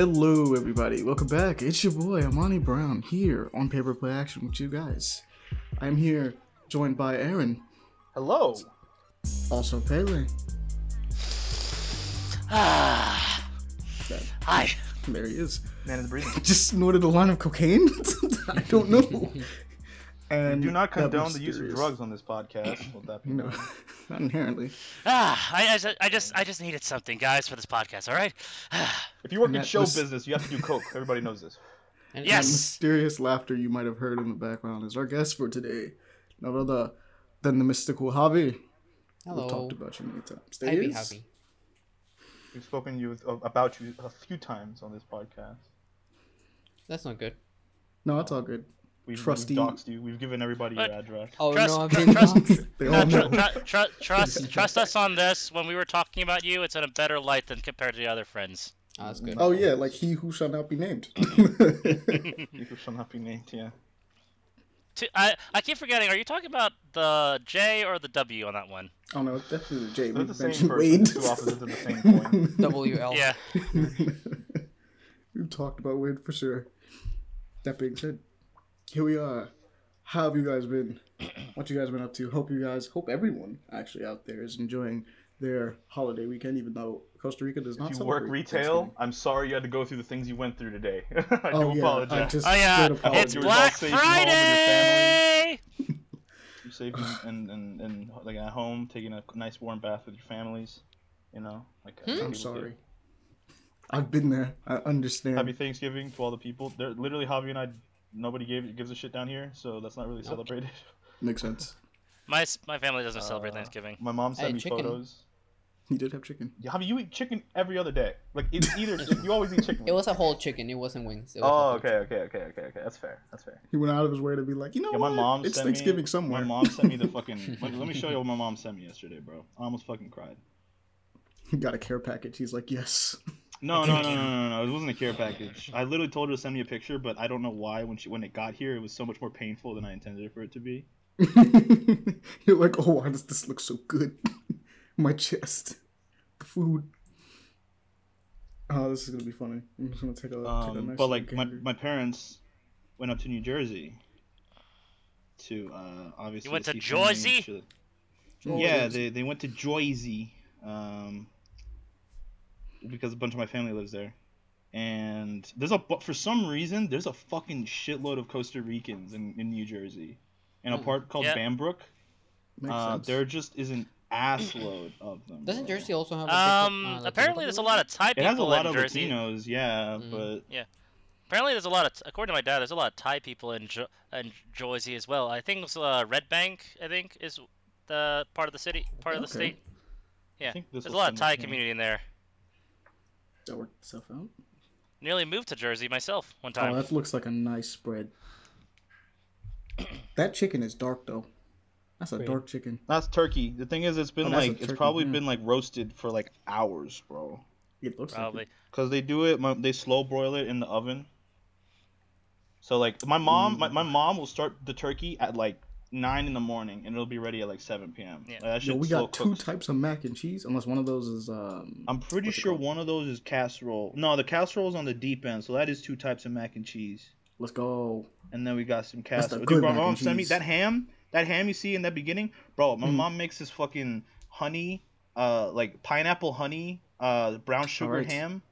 Hello, everybody. Welcome back. It's your boy Amani Brown here on Paper Play Action with you guys. I'm here joined by Aaron, Hello. also Pele. Ah, hi. There he is. Man is breathing. Just snorted a line of cocaine. I don't know. And Do not condone the use of drugs on this podcast. Let that be No, known. not inherently. Ah, I, I, just, I just needed something, guys, for this podcast. All right. If you work in show was- business, you have to do coke. Everybody knows this. And That Yes. mysterious laughter you might have heard in the background is our guest for today. None other than the mystical Javi. Hello. We've talked about you many times. There I'd he be is. happy. We've spoken you about you a few times on this podcast. That's not good. No, it's all good. We've, Trusty- we've doxed you. We've given everybody But- your address. Oh Trust- no, I've been trust- doxed. They all tr- know. tr- tr- trust, trust us on this. When we were talking about you, it's in a better light than compared to the other friends. Oh, that's good. Oh yeah, like he who shall not be named. You shall not be named. Yeah. T- I, I keep forgetting. Are you talking about the J or the W on that one? oh no, it's definitely Jay. They're We the same mentioned person. Wade. Two opposites of the same coin. WL. Yeah. We've talked about Wade for sure. That being said, here we are. How have you guys been? What you guys been up to? Hope you guys, hope everyone actually out there is enjoying their holiday weekend, even though Costa Rica does not. If you work retail, I'm sorry you had to go through the things you went through today. I Oh do yeah, I apologize. just Oh yeah, straight it's apologize. You Black safe and home with your Friday. You're safe and, and, and, and like at home, taking a nice warm bath with your families. You know, like uh, I'm people do. sorry. I've been there. I understand. Happy Thanksgiving to all the people. They're literally Javi and I. Nobody gave gives a shit down here, so that's not really celebrated. Makes sense. My my family doesn't celebrate Uh, Thanksgiving. My mom sent Hey, me chicken. photos. He did have chicken. Yeah, Javi, you eat chicken every other day. Like it's either you always eat chicken. It was a whole chicken. It wasn't wings. It was Oh, okay, okay, okay, okay, okay. That's fair. That's fair. He went out of his way to be like, you know Yeah, my what? mom it's Thanksgiving me, somewhere. My mom sent me the fucking. let, let me show you what my mom sent me yesterday, bro. I almost fucking cried. He got a care package. He's like, yes. No, no, no, no, no, no. It wasn't a care package. I literally told her to send me a picture, but I don't know why. When she when it got here, it was so much more painful than I intended it for it to be. You're like, oh, why does this look so good? My chest, the food. Oh, this is gonna be funny. I'm just gonna take a, take a Um, nice but like my, gander. my parents went up to New Jersey to uh obviously You went to see family and Jersey? Yeah, they they went to Jersey um because a bunch of my family lives there. And there's a but for some reason there's a fucking shitload of Costa Ricans in, in New Jersey. In a Hmm. part called Yeah. Bound Brook. Makes Uh, sense. there just is an assload of them. Doesn't bro. Jersey also have a big, Um, uh, apparently there's a lot of Thai It has a lot in of Jersey. Latinos, yeah, Mhm. but yeah. Apparently there's a lot of, according to my dad, there's a lot of Thai people in jo- in Jersey as well. I think it's uh, Red Bank. I think is the part of the city, part of the state. Yeah, there's a lot of Thai community in there. That worked itself out. Nearly moved to Jersey myself one Oh, time. Oh, that looks like a nice spread. that chicken is dark though. That's a Great. dark chicken. That's turkey. The thing is, it's been Oh, that's a like it's probably yeah. been like roasted for like hours, bro. It looks Probably. like Cause they do it, my, they slow broil it in the oven. So like my mom, mm. my, my mom will start the turkey at like nine in the morning, and it'll be ready at like seven p.m. Yeah. Like, that. Yo, we got two cooks. types of mac and cheese, unless one of those is um. I'm pretty sure one of those is casserole. No, the casserole is on the deep end, so that is two types of mac and cheese. Let's go. And then we got some casserole. Dude, bro, mac mom and sent me that ham. That ham you see in that beginning, bro. My Mhm. mom makes this fucking honey, uh, like pineapple honey, uh, brown sugar Alright. ham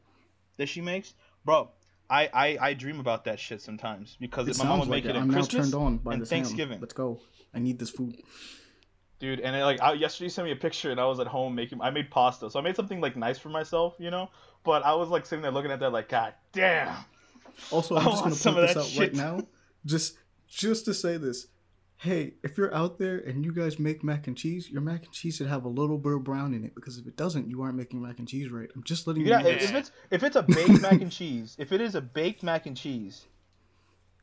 that she makes, bro. I, I, I dream about that shit sometimes because It my mom would like make it. it at I'm now Christmas turned on by and this ham. Thanksgiving. Let's go. I need this food. dude. And it, like I, yesterday, you sent me a picture, and I was at home making. I made pasta, so I made something like nice for myself, you know. But I was like sitting there looking at that, like, God damn. Also, I'm I just gonna some point this out shit. right now, just just to say this. Hey, if you're out there and you guys make mac and cheese, your mac and cheese should have a little bit of brown in it because if it doesn't, you aren't making mac and cheese right. I'm just letting Yeah, you know. if, if it's if it's a baked mac and cheese, if it is a baked mac and cheese,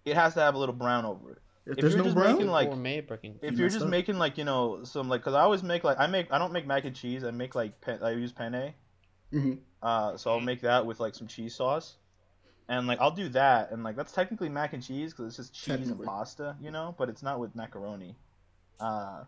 it has to have a little brown over it. If if there's you're no just brown, making, like- gourmet breaking. If You you're just up. making like you know some like, cause I always make like I make I don't make mac and cheese. I make like pe- I use penne. Mhm. Uh, so I'll make that with like some cheese sauce, and like I'll do that, and like that's technically mac and cheese because it's just cheese and pasta, you know. But it's not with macaroni. Uh,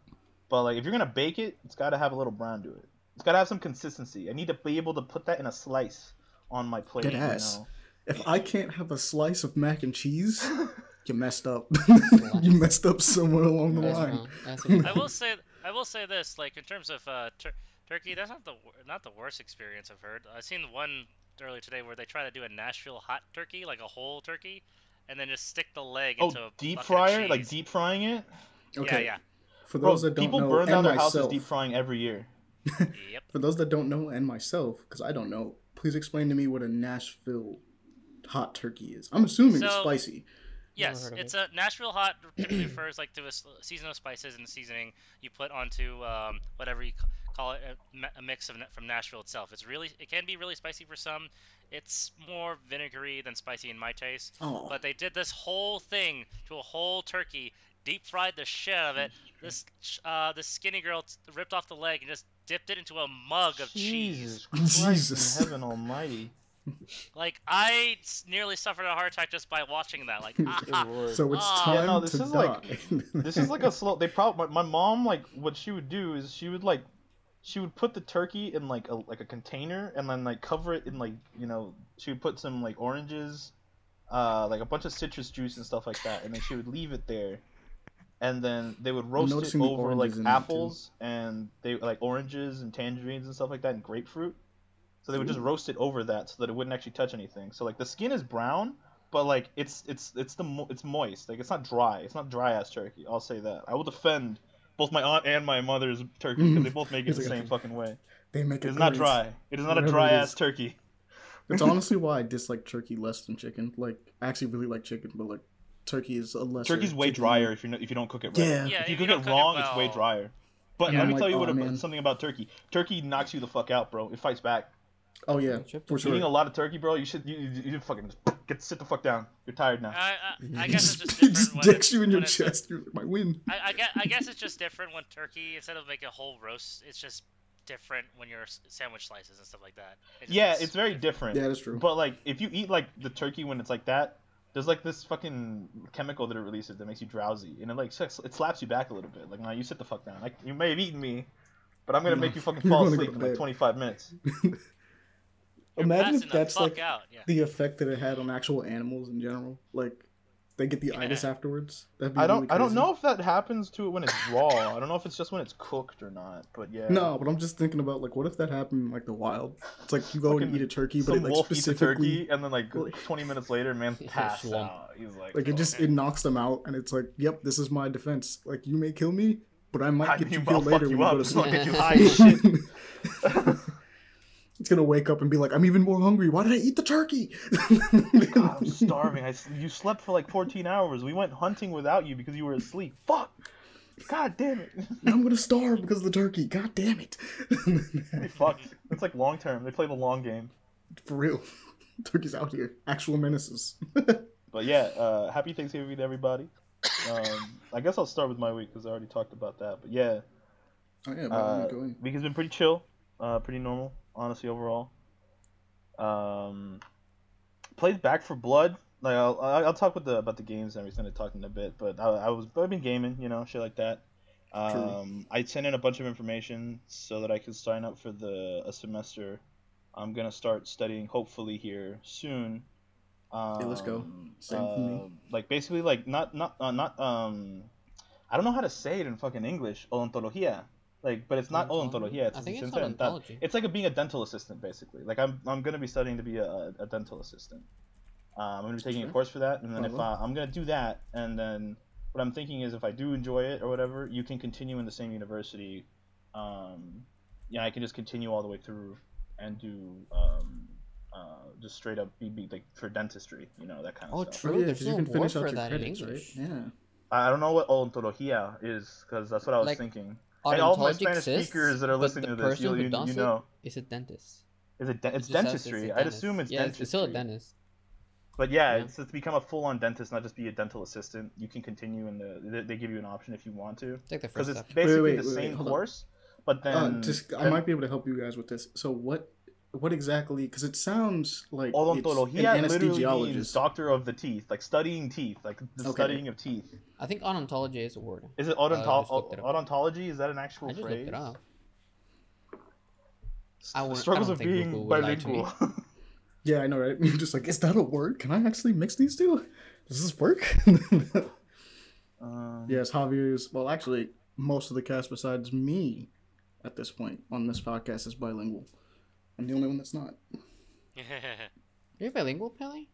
but like if you're gonna bake it, it's got to have a little brown to it. It's got to have some consistency. I need to be able to put that in a slice on my plate. Dead you know? If I can't have a slice of mac and cheese, you messed up. you messed up somewhere along the That's line. wrong. I will say I will say this, like in terms of uh, tur- Turkey, that's not the not the worst experience I've heard. I've seen one earlier today where they try to do a Nashville hot turkey, like a whole turkey, and then just stick the leg Oh, into a deep fryer, like deep frying it. Okay. Yeah, For Bro, those that don't people know, burn down and their houses myself, deep frying every year. Yep. for those that don't know, and myself, because I don't know, please explain to me what a Nashville hot turkey is. I'm assuming it's spicy. Yes, heard of it's a Nashville hot. Typically refers like to a season of spices and seasoning you put onto um, whatever you ca- call it, a, a mix of from Nashville itself. It's really it can be really spicy for some. It's more vinegary than spicy in my taste. Oh, But they did this whole thing to a whole turkey, deep fried the shit out of it. This uh, this skinny girl t- ripped off the leg and just dipped it into a mug of cheese. Jesus Christ Jesus. in heaven almighty. Like I nearly suffered a heart attack just by watching that. Like ah, so it's Ah. time Yeah, no, this to is die. like- this is like a slow. They probably my, my mom like what she would do is she would like she would put the turkey in like a like a container and then like cover it in like you know she would put some like oranges, uh like a bunch of citrus juice and stuff like that and then she would leave it there, and then they would roast it over like oranges in that, too. apples and they like oranges and tangerines and stuff like that and grapefruit. So they would just roast it over that so that it wouldn't actually touch anything. So like the skin is brown, but like it's it's it's the mo- it's moist. Like it's not dry. It's not dry ass turkey. I'll say that. I will defend both my aunt and my mother's turkey because they both make it the He's like, same fucking way. they make It it is not dry. It is not a dry ass turkey. It's honestly why I dislike turkey less than chicken. Like, I actually really like chicken, but like, turkey is a lesser. Turkey's way chicken. drier if you if you don't cook it right. Yeah. Yeah, If you if you cook don't it cook it wrong, it's way drier. But Yeah, let I'm me like, tell you what "Aw, man." something about turkey. Turkey knocks you the fuck out, bro. It fights back. Oh yeah, for sure. Eating a lot of turkey, bro, you should you, you, you fucking just get sit the fuck down. You're tired now. I, I, I It guess it's just, just it different just dicks you in your when a- chest. You're like, my win. I, I, guess, I guess it's just different when turkey instead of like a whole roast, it's just different when you're sandwich slices and stuff like that. It Yeah, it's very different. Yeah, that's true. But like, if you eat like the turkey when it's like that, there's like this fucking chemical that it releases that makes you drowsy, and it like it slaps you back a little bit. Like, now you sit the fuck down. Like, you may have eaten me, but I'm gonna No, make you fucking fall asleep in like 25 minutes. You're Imagine if that's like out. Yeah. the effect that it had on actual animals in general. Like, they get the itis afterwards. That'd be I don't really I don't know if that happens to it when it's raw. I don't know if it's just when it's cooked or not. But yeah. No, but I'm just thinking about like, what if that happened in, like the wild? It's like you go and eat a turkey, but it like wolf specifically turkey, and then like like- 20 minutes later, man He's a passed out. He's like, like it "Oh, just okay." it knocks them out, and it's like, yep, this is my defense. Like you may kill me, but I might I get you mean, I'll killed later you when you go to It's gonna sleep. get you high as shit. It's gonna wake up and be like, I'm even more hungry. Why did I eat the turkey? God, I'm starving. I, you slept for like 14 hours. We went hunting without you because you were asleep. Fuck. God damn it. I'm gonna starve because of the turkey. God damn it. They fucked. It's like long term. They play the long game. For real. Turkey's out here. Actual menaces. But yeah, uh, happy Thanksgiving to everybody. Um, I guess I'll start with my week because I already talked about that. But yeah, Oh yeah, uh, go in. week has been pretty chill, uh, pretty normal, honestly overall. Um, played Back 4 Blood. Like I'll, I'll talk with the about the games and everything. I talked in a bit, but I, I was I've been gaming, you know, shit like that. Um, I sent in a bunch of information so that I could sign up for the a semester. I'm gonna start studying hopefully here soon. Um, Yeah, let's go. Same for me. uh, Like basically, like not not uh, not um, I don't know how to say it in fucking English. Odontología. Like, but it's not Odontology? odontología. It's I think it's it's dental- odontology. It's like a, being a dental assistant, basically. Like I'm I'm gonna be studying to be a, a dental assistant. Um, I'm gonna be taking a course for that, and then if Uh-huh. uh, I'm gonna do that, and then what I'm thinking is if I do enjoy it or whatever, you can continue in the same university. Um, yeah, I can just continue all the way through and do um, uh, just straight up be, be like for dentistry, you know that kind of Oh, stuff. true. Oh, yeah, There's 'cause you can finish out for your that in credits, English. right? Yeah. I don't know what odontología is because that's what I was Like, thinking. Hey, all my Spanish exists, speakers that are listening the to this, person you, who you, does you it know, is a dentist. is it de- It it's just says dentistry? I'd assume it's yeah, dentistry. It's still a dentist. But yeah, Yeah. it's to become a full-on dentist, not just be a dental assistant. You can continue in the. They, they give you an option if you want to, It's like the because it's basically wait, the wait, same hold on. course. But then, Uh, just I might be able to help you guys with this. So what what exactly? Because it sounds like it's odontología an literally means doctor of the teeth, like studying teeth, like the Okay. studying of teeth. I think odontology is a word. Is it I odonto- just looked it odontology? Is that an I actual just phrase? looked it up. S- I the wouldn't- I struggles don't of being Google would lie to me. bilingual. Yeah, I know, right? You're just like, is that a word? Can I actually mix these two? Does this work? Um, yes, Javier is. Well, actually, most of the cast besides me at this point on this podcast is bilingual. I'm the only one that's not. You're bilingual, Pelly?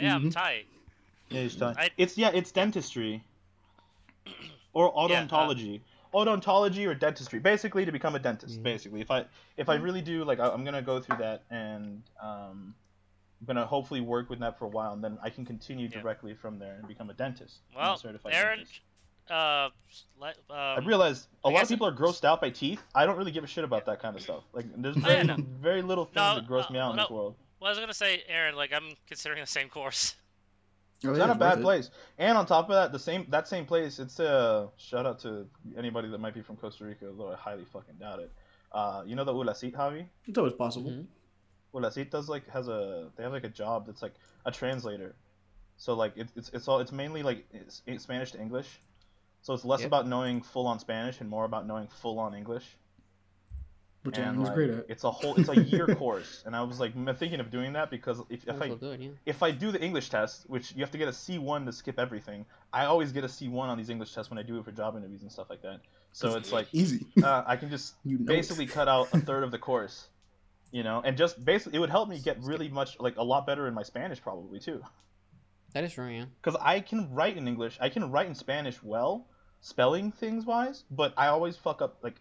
yeah, I'm Mhm. tight. Yeah, it's done. I- It's yeah, it's dentistry or Yeah, uh, odontology. Odontology or dentistry, basically to become a dentist. Mhm. Basically, if I if I really do like, I- I'm gonna go through that and um, I'm gonna hopefully work with that for a while, and then I can continue Yeah. directly from there and become a dentist. I'm a Well, certified Aaron, dentist. Uh, let, um, I realized a I lot of people are grossed out by teeth. I don't really give a shit about that kind of stuff. Like, there's yeah, very, no. very little things No, that gross me uh, out in no. this world. well, I was gonna say, Aaron, like I'm considering the same course. Oh, It's yeah, not a bad it. place. And on top of that, the same that same place, it's a shout out to anybody that might be from Costa Rica, although I highly fucking doubt it. Uh, you know the ULACIT, Javi? It's always possible. Mhm. ULACIT does like has a they have like a job that's like a translator. So like it, it's it's all it's mainly like it's, it's Spanish to English. So it's less Yep. about knowing full on Spanish and more about knowing full on English. Which and Aaron is like, great at. it's a whole it's a year course, and I was like thinking of doing that because if, if I good, yeah. if I do the English test, which you have to get a C1 to skip everything, I always get a C1 on these English tests when I do it for job interviews and stuff like that. So it's like Easy. uh, I can just You know basically it. cut out a third of the course, you know, and just basically it would help me get really much like a lot better in my Spanish probably too, That is true, yeah. because I can write in English, I can write in Spanish well, spelling things wise, but I always fuck up like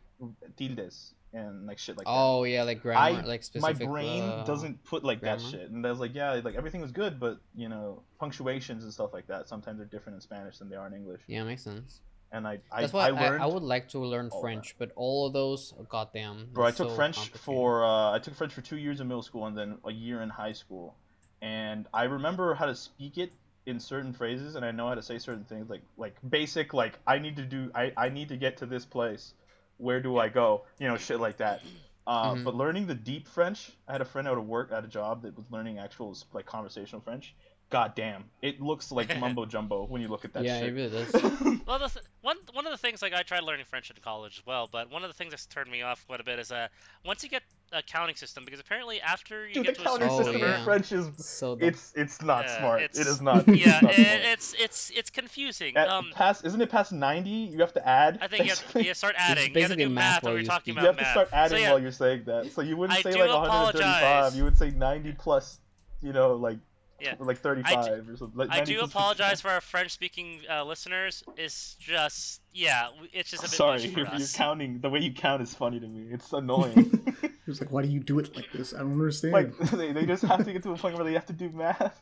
tildes and like shit like that. Oh yeah, like grammar, I- like my brain uh, doesn't put like that shit and i was like yeah like everything was good but you know punctuations and stuff like that sometimes they're different in spanish than they are in english Yeah, makes sense. and i i, That's why I learned I, would like to learn that. French, but all of those, oh, goddamn. bro i took so french for uh, i took french for two years in middle school and then a year in high school and i remember how to speak it in certain phrases and i know how to say certain things like like basic like i need to do i i need to get to this place where do i go you know shit like that uh, Mhm. But learning the deep French, I had a friend out of work at a job that was learning actual like conversational French. God damn, it looks like mumbo jumbo when you look at that Yeah, shit. it really does. Well, the th- one one of the things like I tried learning French in college as well, but one of the things that's turned me off quite a bit is uh once you get a counting system, because apparently after you Dude, the get to a counting Oh, system in. French is So dumb. it's it's not Yeah, smart. it's- It is not. yeah, it's not it, smart. it's it's it's confusing. At um, past, isn't it past ninety? You have to add. I think you have, basically? you start adding. You have to basically do math math while we're you talking speak. You about have to start adding so, yeah, while you're saying that. So you wouldn't I say do like 135. apologize. You would say 90 plus. You know, like Yeah. like 35 or something. Like I do apologize for our French-speaking uh, listeners. It's just yeah, it's just a bit Sorry, much for you're, you're counting. The way you count is funny to me. It's annoying. He was like, why do you do it like this? I don't understand. like they, they just have to get to a point where they have to do math.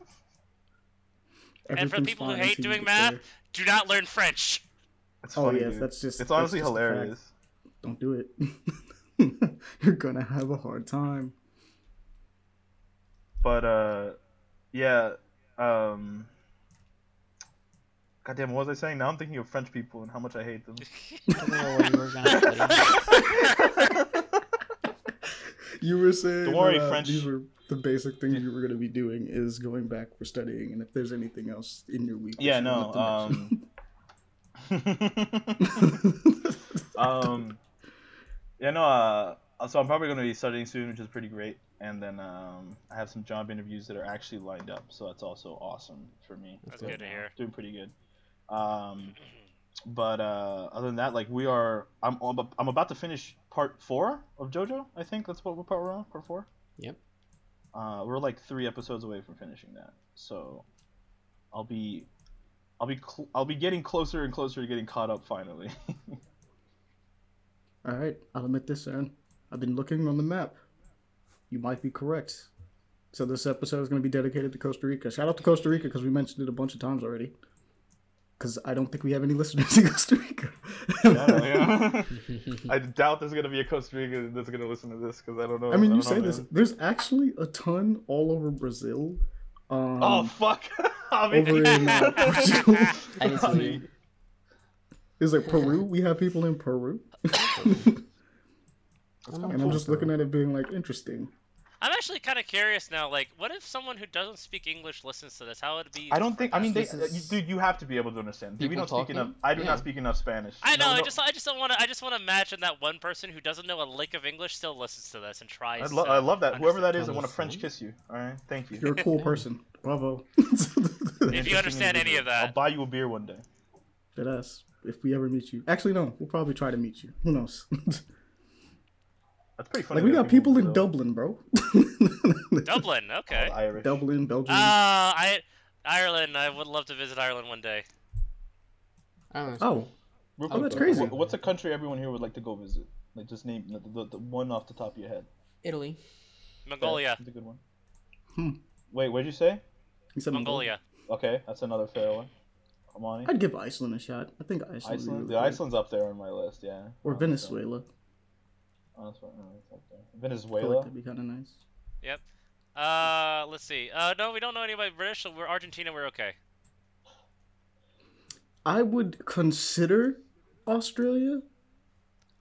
And for the people who hate doing math, there. do not learn French. It's Oh funny, yes, dude. that's just. It's honestly just hilarious. Don't do it. You're gonna have a hard time. But uh, yeah. Um. Goddamn, what was I saying? Now I'm thinking of French people and how much I hate them. I don't know what you were gonna study. You were saying. Don't worry, that, uh, French- These were the basic things you were gonna be doing is going back for studying, and if there's anything else in your week. Yeah, no. Um. um. Yeah, no. Uh. So I'm probably gonna be studying soon, which is pretty great. And then um, I have some job interviews that are actually lined up, so that's also awesome for me. That's So, good to hear. Doing pretty good. Um, but uh, other than that, like we are, I'm I'm about to finish part four of JoJo. I think that's what what part we're on. Part four. Yep. Uh, we're like three episodes away from finishing that, so I'll be, I'll be, cl- I'll be getting closer and closer to getting caught up finally. All right, I'll admit this, Aaron. I've been looking on the map. You might be correct. So this episode is going to be dedicated to Costa Rica. Shout out to Costa Rica because we mentioned it a bunch of times already. Because I don't think we have any listeners in Costa Rica. Yeah, I doubt there's gonna be a Costa Rica that's gonna listen to this because I don't know. I mean, don't you say know, this. man. There's actually a ton all over Brazil. Um, Oh fuck! Over in uh, Portugal. I need to leave. Is like Peru? We have people in Peru. And I'm just looking at it being like interesting. I'm actually kind of curious now. Like, what if someone who doesn't speak English listens to this? How would it be? I don't think. I mean, they, This is- you, dude, you have to be able to understand. Dude, we People don't speak enough. I do Yeah. not speak enough Spanish. I know. No, I no. just, I just don't want to. I just want to imagine that one person who doesn't know a lick of English still listens to this and tries. I, lo- to I love that. Whoever that is, I want to French kiss you. All right, thank you. You're a cool person. Bravo. If you understand any of that. I'll buy you a beer one day. That us. If we ever meet you. Actually, no. We'll probably try to meet you. Who knows? That's pretty funny. like we got people in though. Dublin, bro. Dublin. Okay. Irish. Dublin, Belgium. Uh, I Ireland. I would love to visit Ireland one day. I oh, Real Oh, that's crazy. What's a country everyone here would like to go visit? Like just name the, the, the one off the top of your head. Italy. Mongolia. That's a good one. Hmm. Wait, what'd you say? he said Mongolia. Okay, that's another fair one. Amani. I'd give Iceland a shot. I think Iceland. Iceland. really The. Iceland's up there on my list. Yeah. Or Honestly. Venezuela. Honestly, no, it's up there. I like Venezuela. that'd be kind of nice. Yep. Uh, let's see. Uh, no, we don't know anybody British. So we're Argentina. We're okay. I would consider Australia.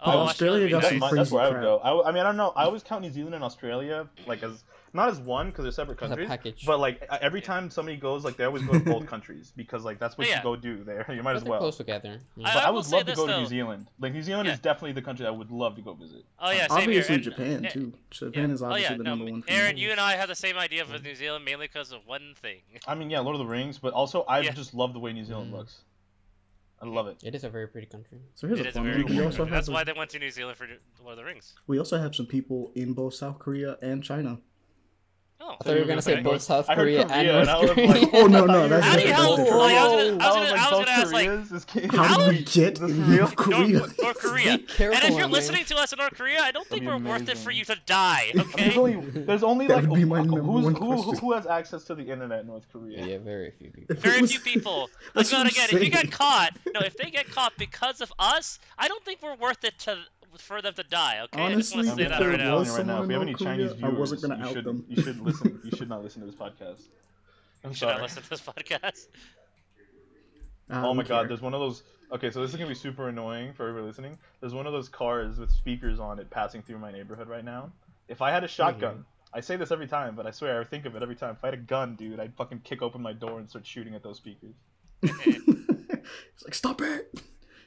Oh, Australia Australia. got That's, some my, crazy that's where I would crap. go. I, w- I mean, I don't know. I always count New Zealand and Australia like as not as one because they're separate As a countries. package. But like every time somebody goes, like they always go to both countries because like that's what Yeah. you go do there. You might But as well. close together. Yeah. I- But I, will would love to this, go to. New Zealand. Like New Zealand Yeah. is definitely the country I would love to go visit. Oh yeah, same obviously, here. And- Japan and- too. Japan yeah. is oh obviously yeah, the no, number one. for Aaron, me. you and I have the same idea for New Zealand mainly because of one thing. I mean, yeah, Lord of the Rings, but also I Yeah. just love the way New Zealand Mm. looks. I love it. It is a very pretty country. So here's It a is a fun very one. We cool also country. have That's why they went to New Zealand for Lord of the Rings. we also have some people in both South Korea and China. Oh. I thought you were gonna say both South Korea, Korea, and and North Korea. like, Oh, no, no, that's were How do gonna how- both oh, I was gonna- I was I was gonna- like, I was both gonna ask, like, Koreas? Is K- How How did we get in? North Korea? North, North Korea. Careful, and if you're man. listening to us in North Korea, I don't think we're worth it for you to die. Okay. there's only there's only like would be who- who's, who, who who has access to the internet in North Korea? Yeah, very few people. If it Very was- few people. That's Like, what again, if you get caught, no, if they get caught because of us, I don't think we're worth it to for them to die. Okay, I just want Honestly, to say if that there right now. was- right now. If we have any someone Chinese North Korea, I wasn't gonna you out should them. you should listen. You should not listen to this podcast. I'm Should I sorry. listen to this podcast? Oh don't my god, there's one of those. Okay, so this is gonna be super annoying for everybody listening. There's one of those cars with speakers on it passing through my neighborhood right now. If I had a shotgun, I say this every time, but I swear I think of it every time. If I had a gun, dude, I'd fucking kick open my door and start shooting at those speakers. it's like stop it.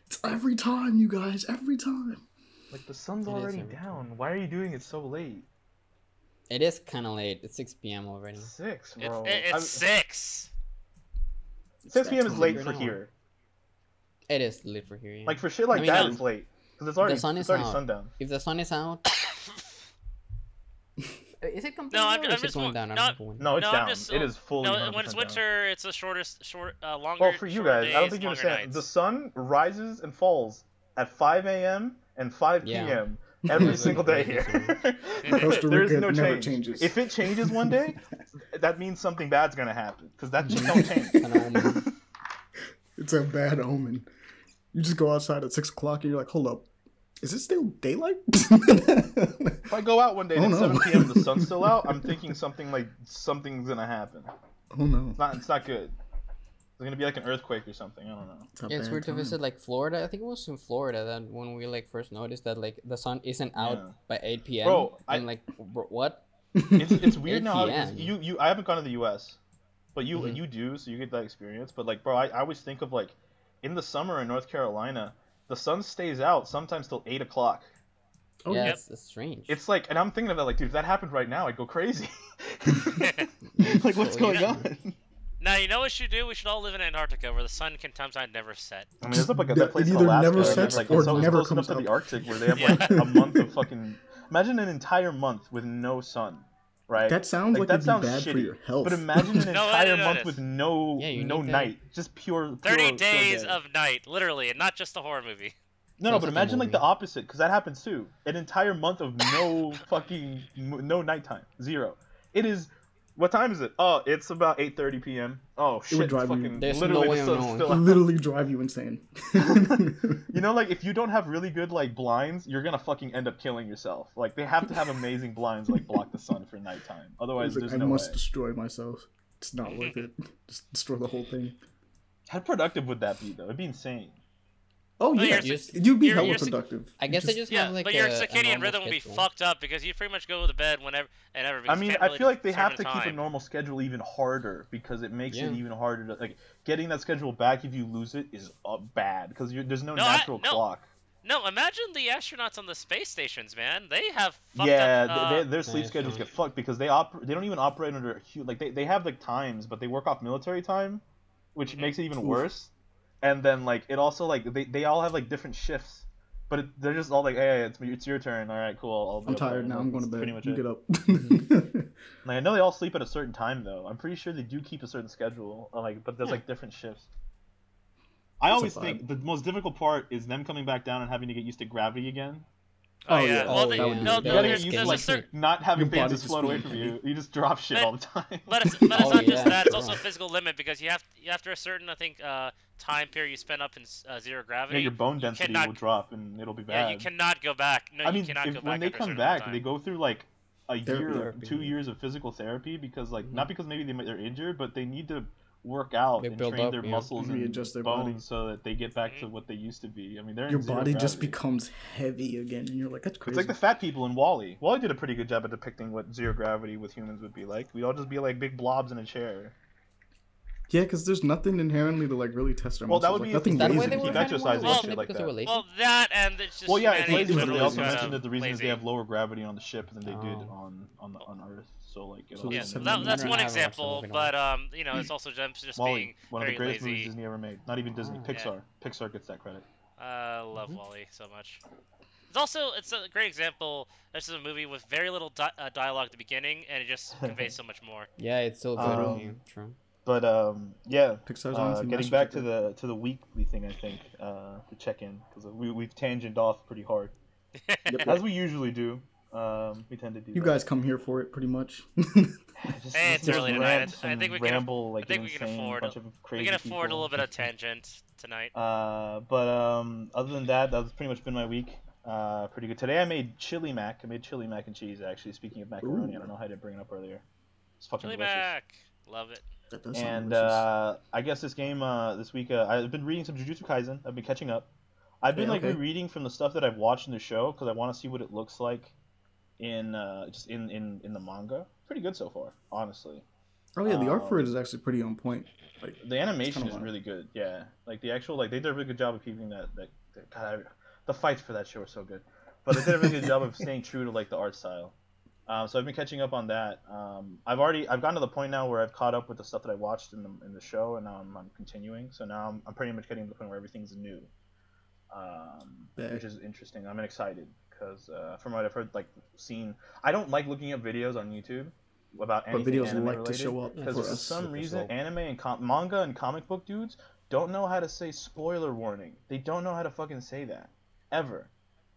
It's every time, you guys. Every time. Like the sun's It is already every down. Why are you doing it so late? It is kind of late. It's 6 p.m. already. Six, It's, bro. it- it's I'm- six. It's 6 p.m. is late for now. here. It is late for here. Yeah. Like for shit like I mean, that, no. it's late because it's already sun it's is already out. sundown. if the sun is out, is it completely I'm- out or I'm is it just going down? I no, don't. No, it's No, down. just- it is fully. No, when it's down. winter, it's the shortest, short, uh, longer. Well, for you shorter guys, I don't think you longer understand. The sun rises and falls at 5 a.m. and 5 Yeah. p.m. every single day here. Costa there is no change. changes. If it changes one day, that means something bad's gonna happen because that just don't change. It's a bad omen. You just go outside at six o'clock and you're like, hold up, is it still daylight? if I go out one day oh, and Oh, it's no. 7 p.m. and the sun's still out, I'm thinking something like something's gonna happen. oh no. It's not. It's not good. There's gonna be like an earthquake or something. I don't know. It's, Yeah, it's bad weird to visit like Florida. I think it was in Florida that when we like first noticed that like the sun isn't out Yeah. by 8 p.m. Bro, I- I'm like, bro, what? It's, it's weird now. how- 'cause PM. You you I haven't gone to the U.S. But you Mhm. you do, so you get that experience. But like, bro, I, I always think of like, in the summer in North Carolina, the sun stays out sometimes till eight o'clock. Oh, yeah, yeah. it's, it's strange. It's like, and I'm thinking of that like, dude, if that happened right now, I'd go crazy. Like, what's going on? Now you know what we should do? We should all live in Antarctica, where the sun can sometimes never set. I mean, there's like a that place in either Alaska, never sets like, or it's so never close enough comes to the. Arctic where they have Yeah. like a month of fucking. Imagine an entire month with no sun, right? That sounds Like, like, that it'd be sounds bad for shitty, your health. But imagine an No, entire didn't month with no Yeah, no need that. night, just pure. pure Thirty pure days day. of night, literally, and not just a horror movie. No, no, but like imagine like the opposite, because that happens too. An entire month of no fucking no nighttime, zero. It is. What time is it? Oh, it's about 8:30 p.m. Oh shit! would drive you- fucking There's no literally way the of sun's still out. literally drive you insane. You know, like if you don't have really good like blinds, you're gonna fucking end up killing yourself. Like they have to have amazing blinds like block the sun for nighttime. Otherwise, It's like, there's I no must way. destroy myself. It's not worth it. Just destroy the whole thing. How productive would that be though? It'd be insane. Oh But yeah, you're, you'd be you're- hella productive. I guess Just- they just Yeah, have like but your a, a circadian normal rhythm would be fucked up because you pretty much go to bed whenever and ever. I mean, I really feel like they have to determine keep a normal schedule even harder because it makes it even harder to like getting that schedule back if you lose it is uh, bad because there's no, No, I- natural no. clock. No, imagine the astronauts on the space stations, man. They have fucked yeah, up. th- uh, they, their sleep Nice, schedules nice. get fucked because they oper- they don't even operate under a hu- like they, they have like times, but they work off military time, which Mhm. makes it even Oof. worse. And then like it also like they, they all have like different shifts, but it, they're just all like, hey, it's it's your turn. All right, cool. I'll i'm tired now. I'm going to bed. Pretty much You get up. Mm-hmm. Like I know they all sleep at a certain time though. I'm pretty sure they do keep a certain schedule. Like, but there's Yeah. like different shifts. I It's always think the most difficult part is them coming back down and having to get used to gravity again. Oh, Oh, yeah. yeah. Well, Oh, they, that would be no, no, there's, get there's to a certain, not having Your things body just just float away from you. You just drop shit But- all the time. but it's, but it's Oh, not just that. It's also a physical limit because you have after a certain I think uh, time period you spend up in uh, zero gravity. yeah, your bone density cannot- will drop and it'll be bad. yeah, you cannot go back. No, I mean, you cannot if, go back when they come back, time. they go through like a Therapy. year, Therapy. two years of physical therapy because like Mhm. not because maybe they, they're injured, but they need to work out They and build train up, their yeah. muscles and Readjust their bones body. so that they get back Mm-hmm. to what they used to be. I mean, they're Your in zero body just becomes heavy again, and you're like, that's crazy. It's like the fat people in WALL-E. WALL-E did a pretty good job at depicting what zero gravity with humans would be like. We'd all just be like big blobs in a chair. Yeah, because there's nothing inherently to like really test our Well, that would like, be nothing if that Lazy why they were keep kind of exercising and shit it like because that. they were lazy? Well, that and it's just Well, yeah, it's humanity lazy, but they also is kinda mentioned that the reason is they have lower gravity on the ship than they did Oh. on on the on Earth. So like, it So Yeah, so that, that's one know, I haven't watched the example, movie in a but um, you know, it's also them just WALL-E, being one of the very greatest movies lazy. Disney ever made. Not even Disney, Oh. Pixar. Pixar gets that credit. I love Mhm. WALL-E so much. It's also it's a great example. This is a movie with very little di- uh, dialogue at the beginning, and it just conveys so much more. Yeah, it's so good. Um, true. But um, yeah. Pixar's Uh, getting back to the to the weekly thing, I think uh, to check in because we we've tangented off pretty hard Yep. as we usually do. Um, we tend to do. You that. guys come here for it, pretty much. Just Hey, it's early to tonight. I- I think we can aff- ramble like I think we can insane afford- bunch of crazy we can afford a little bit of tangent tonight. Uh, but um, other than that, that's pretty much been my week. Uh, pretty good. Today I made chili mac. I made chili mac and cheese. Actually, speaking of macaroni, I don't know how I didn't bring it up earlier. It's fucking Chili delicious. Mac, love it. That does sound And uh, I guess this game uh, this week uh, I've been reading some Jujutsu Kaisen. I've been catching up. I've been Yeah, like okay. rereading from the stuff that I've watched in the show because I want to see what it looks like in uh, just in, in in the manga. Pretty good so far, honestly. oh yeah, the art for um, it is actually pretty on point. Like, The animation is wild. really good. Yeah, like the actual like they did a really good job of keeping that that, that God, I- the fights for that show are so good. But they did a really good job of staying true to like the art style. Um, so I've been catching up on that. Um, I've already I've gotten to the point now where I've caught up with the stuff that I watched in the in the show, and now I'm, I'm continuing. So now I'm, I'm pretty much getting to the point where everything's new, um, Yeah. which is interesting. I'm excited because uh, from what I've heard, like seen, I don't like looking at videos on YouTube about anime. but videos anime like to show up Because for for some reason, anime and com- manga and comic book dudes don't know how to say spoiler warning. They don't know how to fucking say that ever.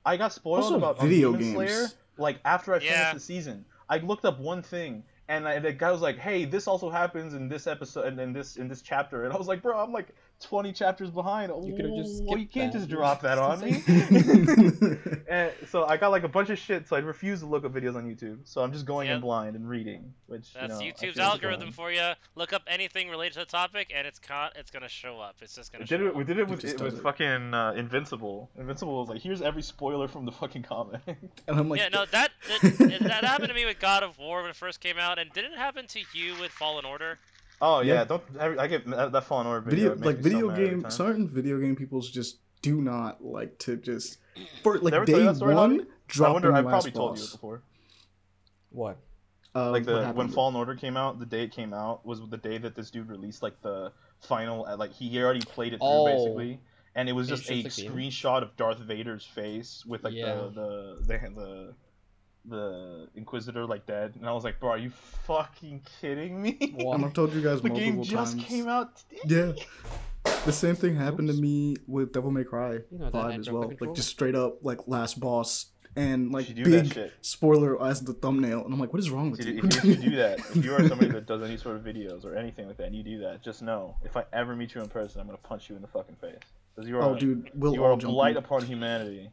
I got spoiled Also, about video Demon Slayer games. Like after I finished Yeah. the season. I looked up one thing and I, the guy was like, "Hey, this also happens in this episode and in this in this chapter." And I was like, "Bro, I'm like 20 chapters behind. You could've just well, you can't that. just drop that on me." and so I got like a bunch of shit, so I refuse to look up videos on YouTube. So I'm just going in blind and reading, which you That's know, YouTube's algorithm fine. for you. Look up anything related to the topic, and it's caught. It's gonna show up. It's just gonna We show did it. up. We did it It with just it with it. fucking uh, Invincible. Invincible was like, here's every spoiler from the fucking comic. and I'm like, yeah, no, that that, that happened to me with God of War when it first came out, and did it happen to you with Fallen Order? Oh yeah, Yeah. don't. I, I get that, that Fallen Order video video. like me so video game certain video game people's just do not like to just for like Never day one Javi? drop I wonder. I the probably last told you it before. What? Uh, like the when with- Fallen Order came out, the day it came out was the day that this dude released like the final. uh, Like he already played it through Oh. basically, and it was It's just a just the game? screenshot of Darth Vader's face with like Yeah. the, the the the the Inquisitor like dead, and I was like, bro, are you fucking kidding me? What? and I've told you guys the multiple game just times. came out. today. Yeah. The same thing happened to me with Devil May Cry You know 5 as well. Like just straight up like last boss and like You should do that big spoiler as the thumbnail and I'm like, what is wrong with Dude, you? if, you- if you do that, if you are somebody that does any sort of videos or anything like that, and you do that, just know if I ever meet you in person, I'm gonna punch you in the fucking face. Because you are, oh dude, we'll you are all a jump blight you. upon humanity.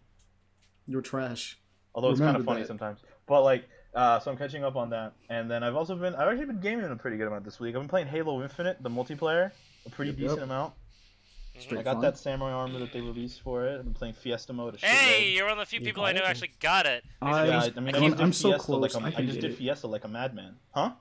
You're trash. Although it's kind of funny that. sometimes. But like, uh, so I'm catching up on that, and then I've also been, I've actually been gaming a pretty good amount this week. I've been playing Halo Infinite, the multiplayer, a pretty Yep, decent yep. amount. Straight I got fun. that samurai armor that they released for it. I've been playing Fiesta mode. a Hey, shitload. you're one of the few You people I know it? actually got it. I, Yeah, I, I mean, I I'm, just did so Fiesta close. like a, I I just did it. Fiesta like a madman. Huh?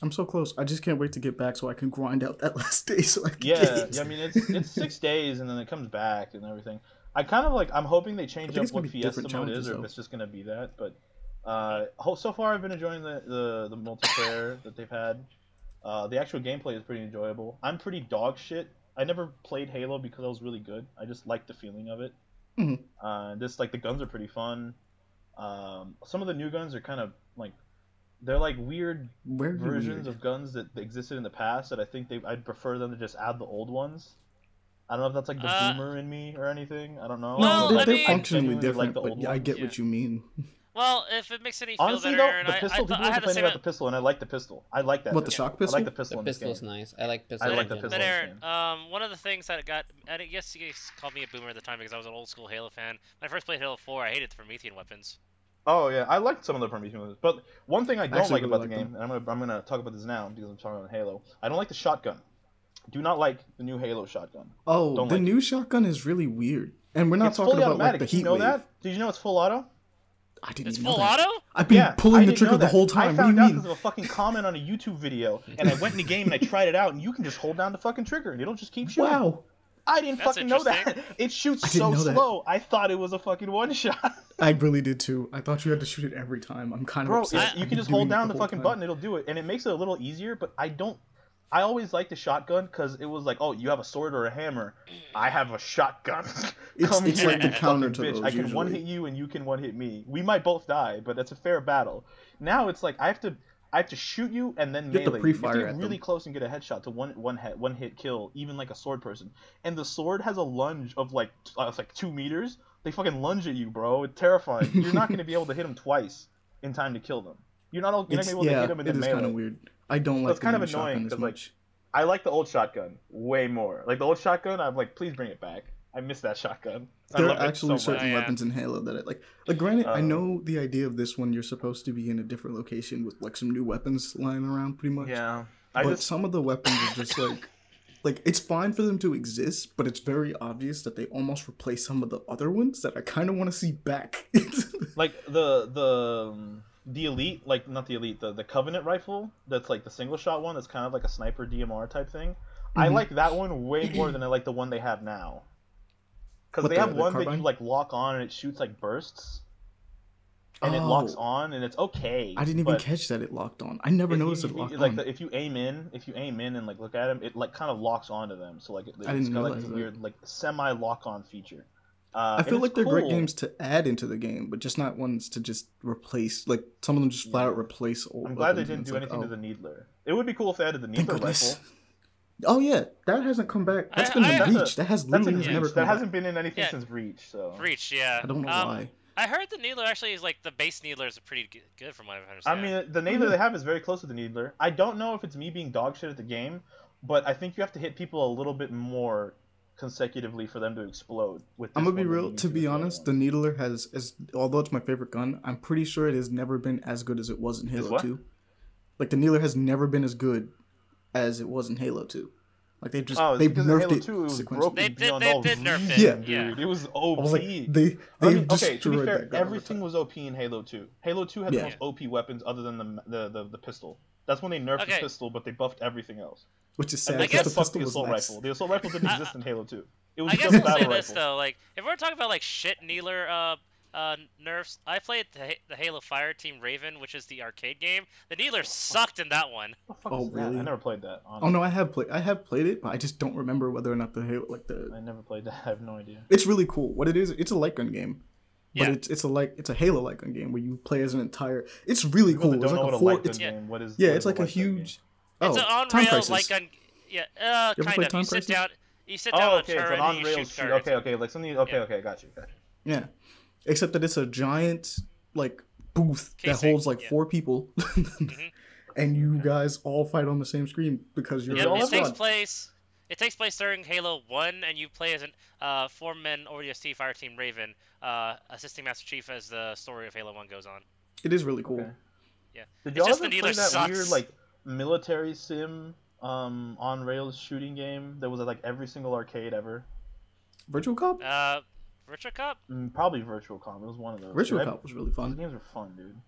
I'm so close. I just can't wait to get back so I can grind out that last day so I can Yeah, get it. yeah. I mean, it's it's six days and then it comes back and everything. I kind of like. I'm hoping they change up what Fiesta mode is, or if it's just gonna be that. But uh, so far I've been enjoying the the, the multiplayer that they've had. Uh, the actual gameplay is pretty enjoyable. I'm pretty dog shit. I never played Halo because I was really good. I just liked the feeling of it. Mhm. Uh, this like the guns are pretty fun. Um, some of the new guns are kind of like they're like weird versions of guns that existed in the past that I think they I'd prefer them to just add the old ones. I don't know if that's like the Uh, boomer in me or anything. I don't know. No, I they're, they're mean- functionally different, like but yeah, I get Yeah. what you mean. Well, if it makes any feel Honestly better, though, and the I, I, pistol people I were had the complaining same. about the pistol, and I like the pistol. I like that. What, the shock pistol. I like the pistol The in this pistol's nice. I like pistol. I like the pistol. But Aaron, um, one of the things that got, I guess you guys called me a boomer at the time because I was an old school Halo fan. When I first played Halo 4, I hated the Promethean weapons. Oh yeah, I liked some of the Promethean ones, but one thing I don't actually like really about like the game, them. and I'm gonna I'm gonna talk about this now because I'm talking about Halo. I don't like the shotgun. Do not like the new Halo shotgun. Oh, Don't the like new shotgun is really weird, and we're not it's talking about automatic. like the Did heat you know wave. that? Did you know it's full auto? I didn't It's even know full that. auto? I've been yeah, pulling the trigger the that. whole I time. What do found you out mean? because of a fucking comment on a YouTube video, and I went in the game and I tried it out, and you can just hold down the fucking trigger, and it'll just keep shooting. Wow, I didn't That's fucking know that. It shoots so know that. slow. I thought it was a fucking one shot. I really did too. I thought you had to shoot it every time. I'm kind of Bro, upset. it- you I've can just hold down the, whole fucking time. button, it'll do it, and it makes it a little easier. But I don't. I always liked the shotgun because it was like, oh, you have a sword or a hammer. I have a shotgun. It's- it's like the counter to bitch. those I can usually. one hit you and you can one hit me. We might both die, but that's a fair battle. Now it's like I have to. I have to shoot you and then You have to melee. you pre-fire have to at get really them. close and get a headshot to one one hit one hit kill, even like a sword person. And the sword has a lunge of like uh, it's like two meters. They fucking lunge at you, bro. It's terrifying. You're not gonna be able to hit them twice in time to kill them. You're not. You're not gonna be able to hit them in it the is melee. kind of weird. I don't like it's the kind new of annoying shotgun as 'cause, like. I like the old shotgun way more. Like the old shotgun, I'm like, please bring it back. I miss that shotgun. I There love are it actually so certain Oh, yeah. weapons in Halo that I like. Like, granted, I Um, know the idea of this one. You're supposed to be in a different location with like some new weapons lying around, pretty much. Yeah, I but just some of the weapons are just like, like it's fine for them to exist, but it's very obvious that they almost replace some of the other ones that I kind of want to see back. like the the um, the elite, like not the elite, the the Covenant rifle. That's like the single shot one. That's kind of like a sniper DMR type thing. I Mhm. like that one way more than I like the one they have now. Because they the- have the one that you like lock on and it shoots like bursts, and it locks Oh. on and it's okay. I didn't even catch that it locked on. I never noticed you, it locked like on. the, if you aim in, if you aim in and like look at them, it like kind of locks onto them. So like it, it's I didn't got like this that. weird like semi lock on feature. Uh, I feel like they're great games to add into the game, but just not ones to just replace. Like some of them just flat out replace old. I'm glad they didn't do like, anything oh, to the Needler. It would be cool if they added the Needler rifle. Oh yeah, that hasn't come back. That's I- been I- in That's a- Reach. that has That's literally in has Reach. never That come hasn't back. been in anything Yeah. since Reach. So Reach, yeah. I don't know Um, why. I heard the Needler actually is like the base Needler is pretty good from what I I mean, the Needler they have is very close to the Needler. I don't know if it's me being dog shit at the game, but I think you have to hit people a little bit more consecutively for them to explode. With I'm gonna be real. To be with the other honest, the Needler has, as although it's my favorite gun, I'm pretty sure it has never been as good as it was in Halo? Two. Like the Needler has never been as good as it was in Halo Two. Like they just Oh, they because nerfed Halo it 2 it was sequentially. broken They did- beyond they all did nerf it, yeah. dude. It was OP. I was like, they they I mean, destroyed okay, to be fair, that gun everything was OP in Halo 2. Halo 2 had Yeah. the most OP weapons other than the, the the, the pistol. That's when they nerfed Okay. the pistol, but they buffed everything else. Which is And sad they I guess- the fucked the pistol was assault nice. rifle. The assault rifle didn't exist in Halo 2. It was I guess just a we'll say battle this though, like if we're talking about like shit Needler uh, uh, nerfs, I played the, the Halo Fire Team Raven, which is the arcade game. The Needler sucked in that one. What the fuck Oh, is that? really? I never played that. Oh no, I have played. I have played it, but I just don't remember whether or not the Halo like the. I never played that. I have no idea. It's really cool. What it is, it's a light gun game. But Yeah. it's it's a like it's a Halo light gun game where you play as an entire. It's really cool. It's don't like know a what a four. light gun It's, Yeah. game. What is? yeah, what it's is a like a light gun. It's oh, an on time rail crisis. light. Yeah, uh, You ever kind of. Time You sit Crisis? down. You sit down Oh, on okay, a it's turret an on-rail shoot shoot. Okay, okay, like something. Okay, Yeah. okay, got you, got you. Yeah, except that it's a giant like booth that holds like yeah. four people, and you guys all fight on the same screen because you're Yeah, Yep, a all it takes squad. place. It takes place during Halo One, and you play as an uh, four-man ODST Fire Team Raven, uh, assisting Master Chief as the story of Halo One goes on. It is really cool. Okay. Yeah. Did It's y'all just ever the play Needler that weird like military sim um, on rails shooting game that was at like every single arcade ever? Virtual Cop. Uh, Virtual Cop. Mm, probably Virtual Cop. It was one of those. Virtual Dude, I- Cop was really Those fun. games were fun, dude.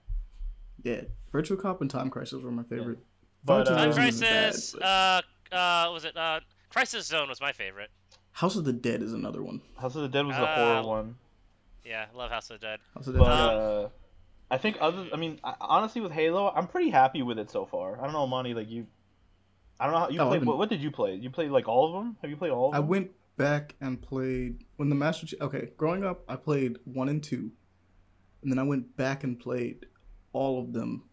Yeah, Virtual Cop and Time Crisis were my favorite. But, Volunteer uh, Time Rising bad, Crisis. but Uh, uh, was it uh, Crisis Zone was my favorite. House of the Dead is another one. House of the Dead was the Uh, horror one. Yeah, love House of the Dead. House of the But Dead. uh, I think other, I mean, honestly, with Halo, I'm pretty happy with it so far. I don't know, Monty, like you, I don't know how you I've played. What, what did you play? You played like all of them? Have you played all of I them? went back and played when the Master Chief. Okay, growing up, I played one and two, and then I went back and played all of them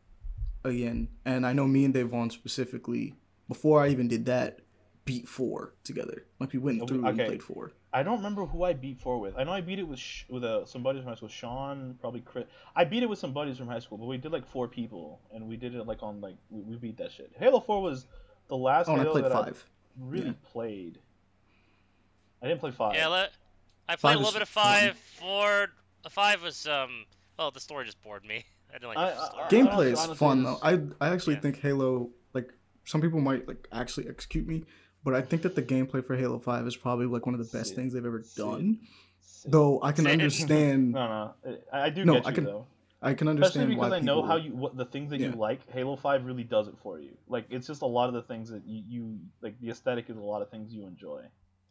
again. And I know me and Devon specifically, before I even did that, beat four together. Like we went Oh, through and played four. I don't remember who I beat four with. I know I beat it with sh- with uh, some buddies from high school. Sean, probably Chris. I beat it with some buddies from high school, but we did like four people, and we did it like on like we, we beat that shit. Halo Four was the last Oh, and I Halo played that five. I really Yeah. played. I didn't play five. Yeah, let, I Five played a little bit of fun. five. Four, uh, five was um. Well, the story just bored me. I didn't like I- the story. I- Gameplay is fun though. I I actually Yeah. think Halo like some people might like actually execute me, but I think that the gameplay for Halo Five is probably like one of the best Sid. things they've ever Sid. done. Though I can Sid. understand, No, no, I, I do No, get you I can though. I can Especially because why I know people- how you what the things that Yeah. you like. Halo Five really does it for you. Like it's just a lot of the things that you, you like. The aesthetic is a lot of things you enjoy.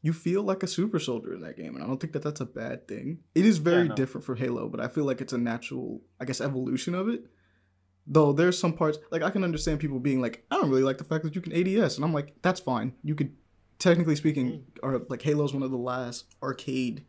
you feel like a super soldier in that game, and I don't think that that's a bad thing. It is very no. different for Halo, but I feel like it's a natural, I guess, evolution of it. Though there's some parts like I can understand people being like, I don't really like the fact that you can ADS, and I'm like, that's fine. You could, technically speaking, or like Halo's one of the last arcade,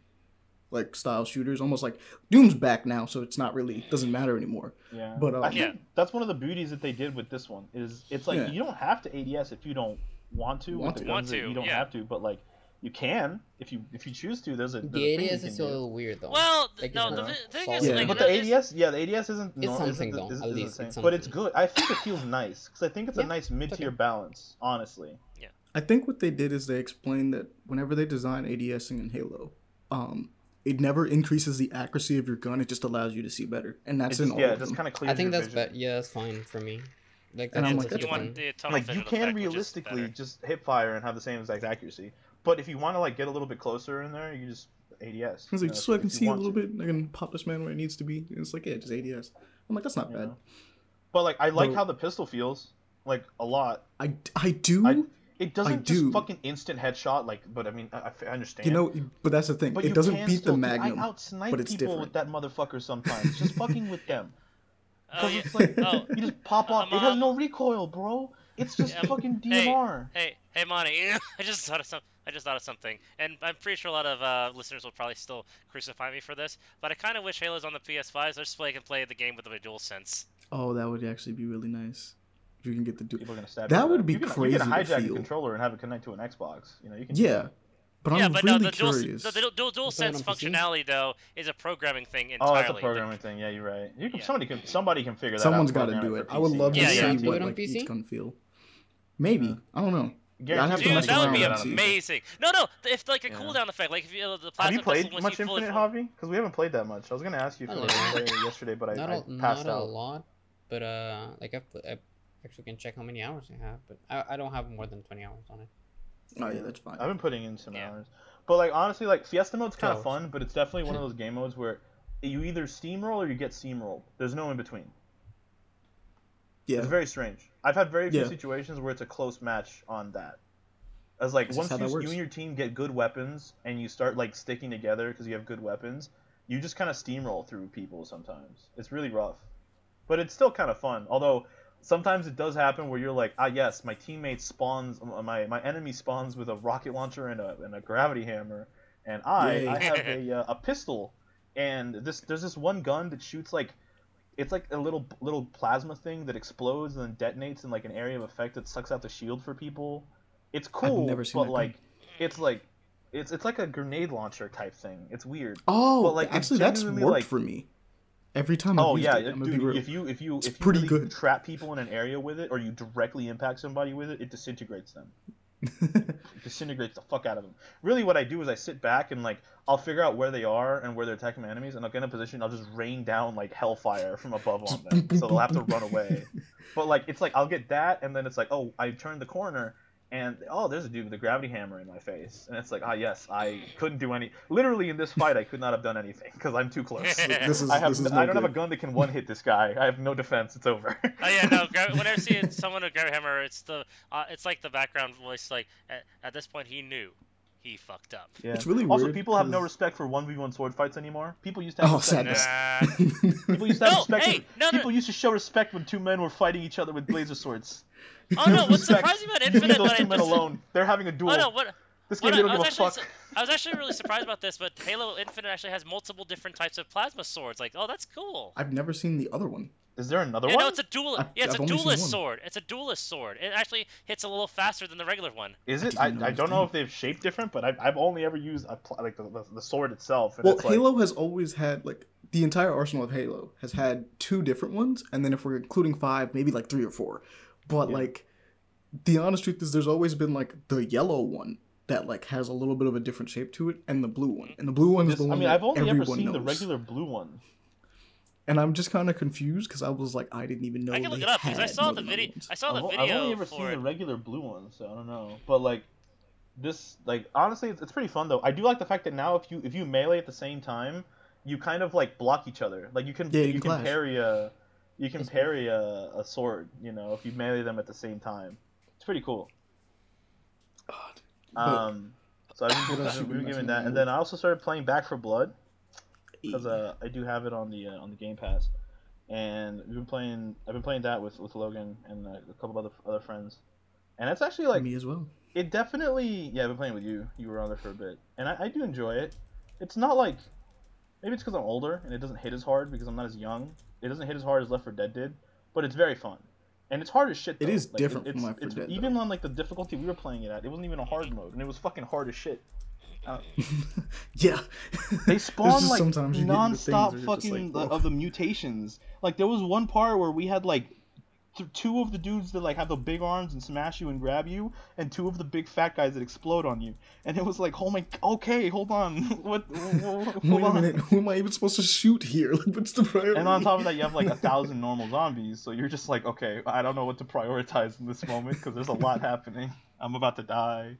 like style shooters. Almost like Doom's back now, so it's not really doesn't matter anymore. Yeah, But, um, I think Yeah. that's one of the beauties that they did with this one. Is it's like Yeah. you don't have to ADS if you don't want to. Want with the to. Want guns that to, you don't yeah. have to, but like you can if you if you choose to. There's a, there's a The thing you ADS can is do. a little weird though. Well, Like, no, the thing is, Yeah. like, But the ADS, yeah, the ADS isn't. It's no, something, isn't, though, isn't at the least same. it's But it's good. I think it feels nice because I think it's a nice mid tier okay. balance. Honestly. Yeah. I think what they did is they explained that whenever they design ADSing in Halo, um, it never increases the accuracy of your gun. It just allows you to see better, and It that's just, in all yeah, of just kind of clears I think that's vision. be- yeah, that's fine for me. Like And that's I'm like, that's you good want the like you can effect, which is realistically better. just hip fire and have the same exact accuracy. But if you want to like get a little bit closer in there, you just ADS. It's you like know, so I can see a little to, bit. I can pop this man where it needs to be. And it's like yeah, just ADS. I'm like that's not you bad. know? But like I like Though- how the pistol feels like a lot. I I do. I- It doesn't do. just fucking instant headshot like. But I mean, I, I understand. you know, but that's the thing. but it you doesn't can beat still, the dude, Magnum. I out snipe but it's people different. with that motherfucker sometimes. just fucking with them. Oh, Because yeah. it's like oh, you just pop off. Um, it has no recoil, bro. It's just Yeah, fucking DMR. Hey, hey, Monty! I just thought of some. I just thought of something, and I'm pretty sure a lot of uh, listeners will probably still crucify me for this. But I kind of wish Halo's on the PS5 so just so I can play the game with the dual sense. Oh, that would actually be really nice. If you can get the dual. People are gonna stab That you. would be you can, crazy You can hijack a feel. controller and have it connect to an Xbox. You know, you can. Yeah, but yeah, I'm but really no, the dual, curious. the, the dual, dual sense functionality though is a programming thing entirely. Oh, entirely. that's a programming thing. Yeah, you're right. You can, Yeah. Somebody can. Somebody can figure that Someone's out. Someone's got to do it. I would PC. love to Yeah, yeah. see Do what on like PC? each gun feel. Maybe I don't know. Guarantee I'd have to Dude, mess that would be amazing. No, no, if like a Yeah. cooldown effect, like if you, uh, the Have you played pistol, much you Infinite full- Hobby? Because we haven't played that much. I was gonna ask you if you don't played yesterday, but I, not I a, passed not a lot, but uh, like I've, I actually can check how many hours I have, but I, I don't have more than twenty hours on it. Oh yeah, that's fine. I've been putting in some Yeah. hours, but like honestly, like Fiesta mode's kind of fun, but it's definitely one of those game modes where you either steamroll or you get steamrolled. There's no in between. Yeah, It's very strange. I've had very few Yeah. situations where it's a close match on that. As like That's once you, you and your team get good weapons and you start like sticking together because you have good weapons, you just kind of steamroll through people sometimes. It's really rough, but it's still kind of fun. Although sometimes it does happen where you're like, ah yes, my teammate spawns, my my enemy spawns with a rocket launcher and a and a gravity hammer, and I Yay. I have a uh, a pistol, and this there's this one gun that shoots like it's like a little little plasma thing that explodes and then detonates in like an area of effect that sucks out the shield for people. It's cool, never seen but like it's like it's it's like a grenade launcher type thing. It's weird. Oh, But, like, actually, that's worked like- for me. Every time I've Oh yeah, it, I'm gonna be dude. If you if you It's if you pretty really good. trap people in an area with it, or you directly impact somebody with it, it disintegrates them. Disintegrates the fuck out of them. Really, what I do is I sit back and like I'll figure out where they are and where they're attacking my enemies, and I'll get in a position. I'll just rain down like hellfire from above on them, so they'll have to run away. But like it's like I'll get that, and then it's like oh I turned the corner, and oh, there's a dude with a gravity hammer in my face, and it's like, ah, yes, I couldn't do any. Literally in this fight, I could not have done anything because I'm too close. This is I have this is I don't have a gun that can one hit this guy. I have no defense. It's over. Oh yeah, no. Gra- whenever I see someone with Gravity Hammer, it's the uh, it's like the background voice. Like at, at this point, he knew he fucked up. Yeah. It's really also, weird people have no respect for one v one sword fights anymore. People used to have Oh, respect. sadness. Nah. People used to have No, respect. hey, for- no, no. people used to show respect when two men were fighting each other with laser swords. Oh no, what's surprising about You leave Infinite? those But two I men just, alone. They're having a oh, duel. Oh no, what? this game, I, they I don't was give a actually fuck. su- I was actually really surprised about this, but Halo Infinite actually has multiple different types of plasma swords. Like, oh, that's cool. I've never seen the other one. Is there another Yeah, one? no, it's a dual. I've- Yeah, it's I've a duelist sword. It's a duelist sword. It actually hits a little faster than the regular one. Is it? I I, I don't know if they've shaped different, but I've, I've only ever used a, pl- like the, the, the sword itself. And Well, it's like, Halo has always had like the entire arsenal of Halo has had two different ones, and then if we're including five, maybe like three or four. But Yeah. like, the honest truth is, there's always been like the yellow one that like has a little bit of a different shape to it, and the blue one. And the blue one is this- the I one I mean, that I've only ever seen knows. the regular blue one. And I'm just kind of confused because I was like, I didn't even know. I can look they it up because I had saw the video. ones. I saw the I've, video I've only ever seen it. the regular blue one, so I don't know. But like this, like honestly, it's, it's pretty fun though. I do like the fact that now if you if you melee at the same time, you kind of like block each other. Like you can Yeah, you you, can can parry a you can parry a, a sword. You know, if you melee them at the same time, it's pretty cool. God. Um, so I've been, I've been been giving that, and then I also started playing Back 4 Blood because uh, I do have it on the uh, on the Game Pass, and we've been playing. I've been playing that with, with Logan and uh, a couple of other other friends, and it's actually like me as well. it definitely. Yeah, I've been playing with you. You were on there for a bit, and I, I do enjoy it. It's not like maybe it's because I'm older and it doesn't hit as hard because I'm not as young. It doesn't hit as hard as Left 4 Dead did, but it's very fun. And it's hard as shit. It though. is Like, different it's, from Left 4 it's, Dead, Even on like the difficulty we were playing it at, it wasn't even a hard mode, and it was fucking hard as shit. They uh, yeah. they spawn like sometimes you get into things non-stop fucking uh, like, the- of the mutations. Like there was one part where we had like th- two of the dudes that like have the big arms and smash you and grab you, and two of the big fat guys that explode on you. And it was like, oh my, okay, hold on, what? hold Wait a on. minute, who am I even supposed to shoot here? Like, what's the priority? And on top of that, you have like a thousand normal zombies, so you're just like, okay, I don't know what to prioritize in this moment because there's a lot happening. I'm about to die.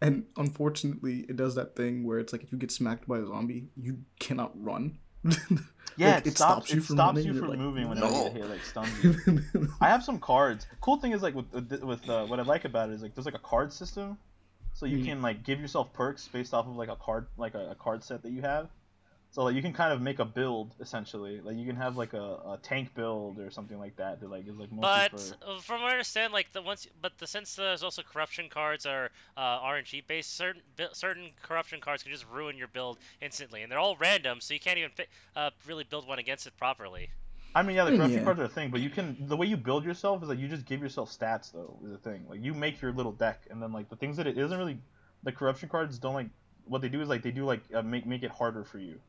And unfortunately, it does that thing where it's like if you get smacked by a zombie, you cannot run. Yeah, Like, it, stops, you it from stops running, you from like, moving when "No." it hit, like stuns you. I have some cards. Cool thing is like with with uh, what I like about it is like there's like a card system, so you Mhm. can like give yourself perks based off of like a card like a, a card set that you have. So like you can kind of make a build essentially. Like you can have like a, a tank build or something like that that like is like mostly But for. uh, from what I understand, like the once, but the since there's also corruption cards are uh, RNG based, certain certain corruption cards can just ruin your build instantly, and they're all random, so you can't even fi- uh, really build one against it properly. I mean, yeah, the corruption yeah. cards are a thing, but you can the way you build yourself is like you just give yourself stats though is a thing. Like you make your little deck, and then like the things that it isn't really the corruption cards don't like what they do is like they do like uh, make make it harder for you.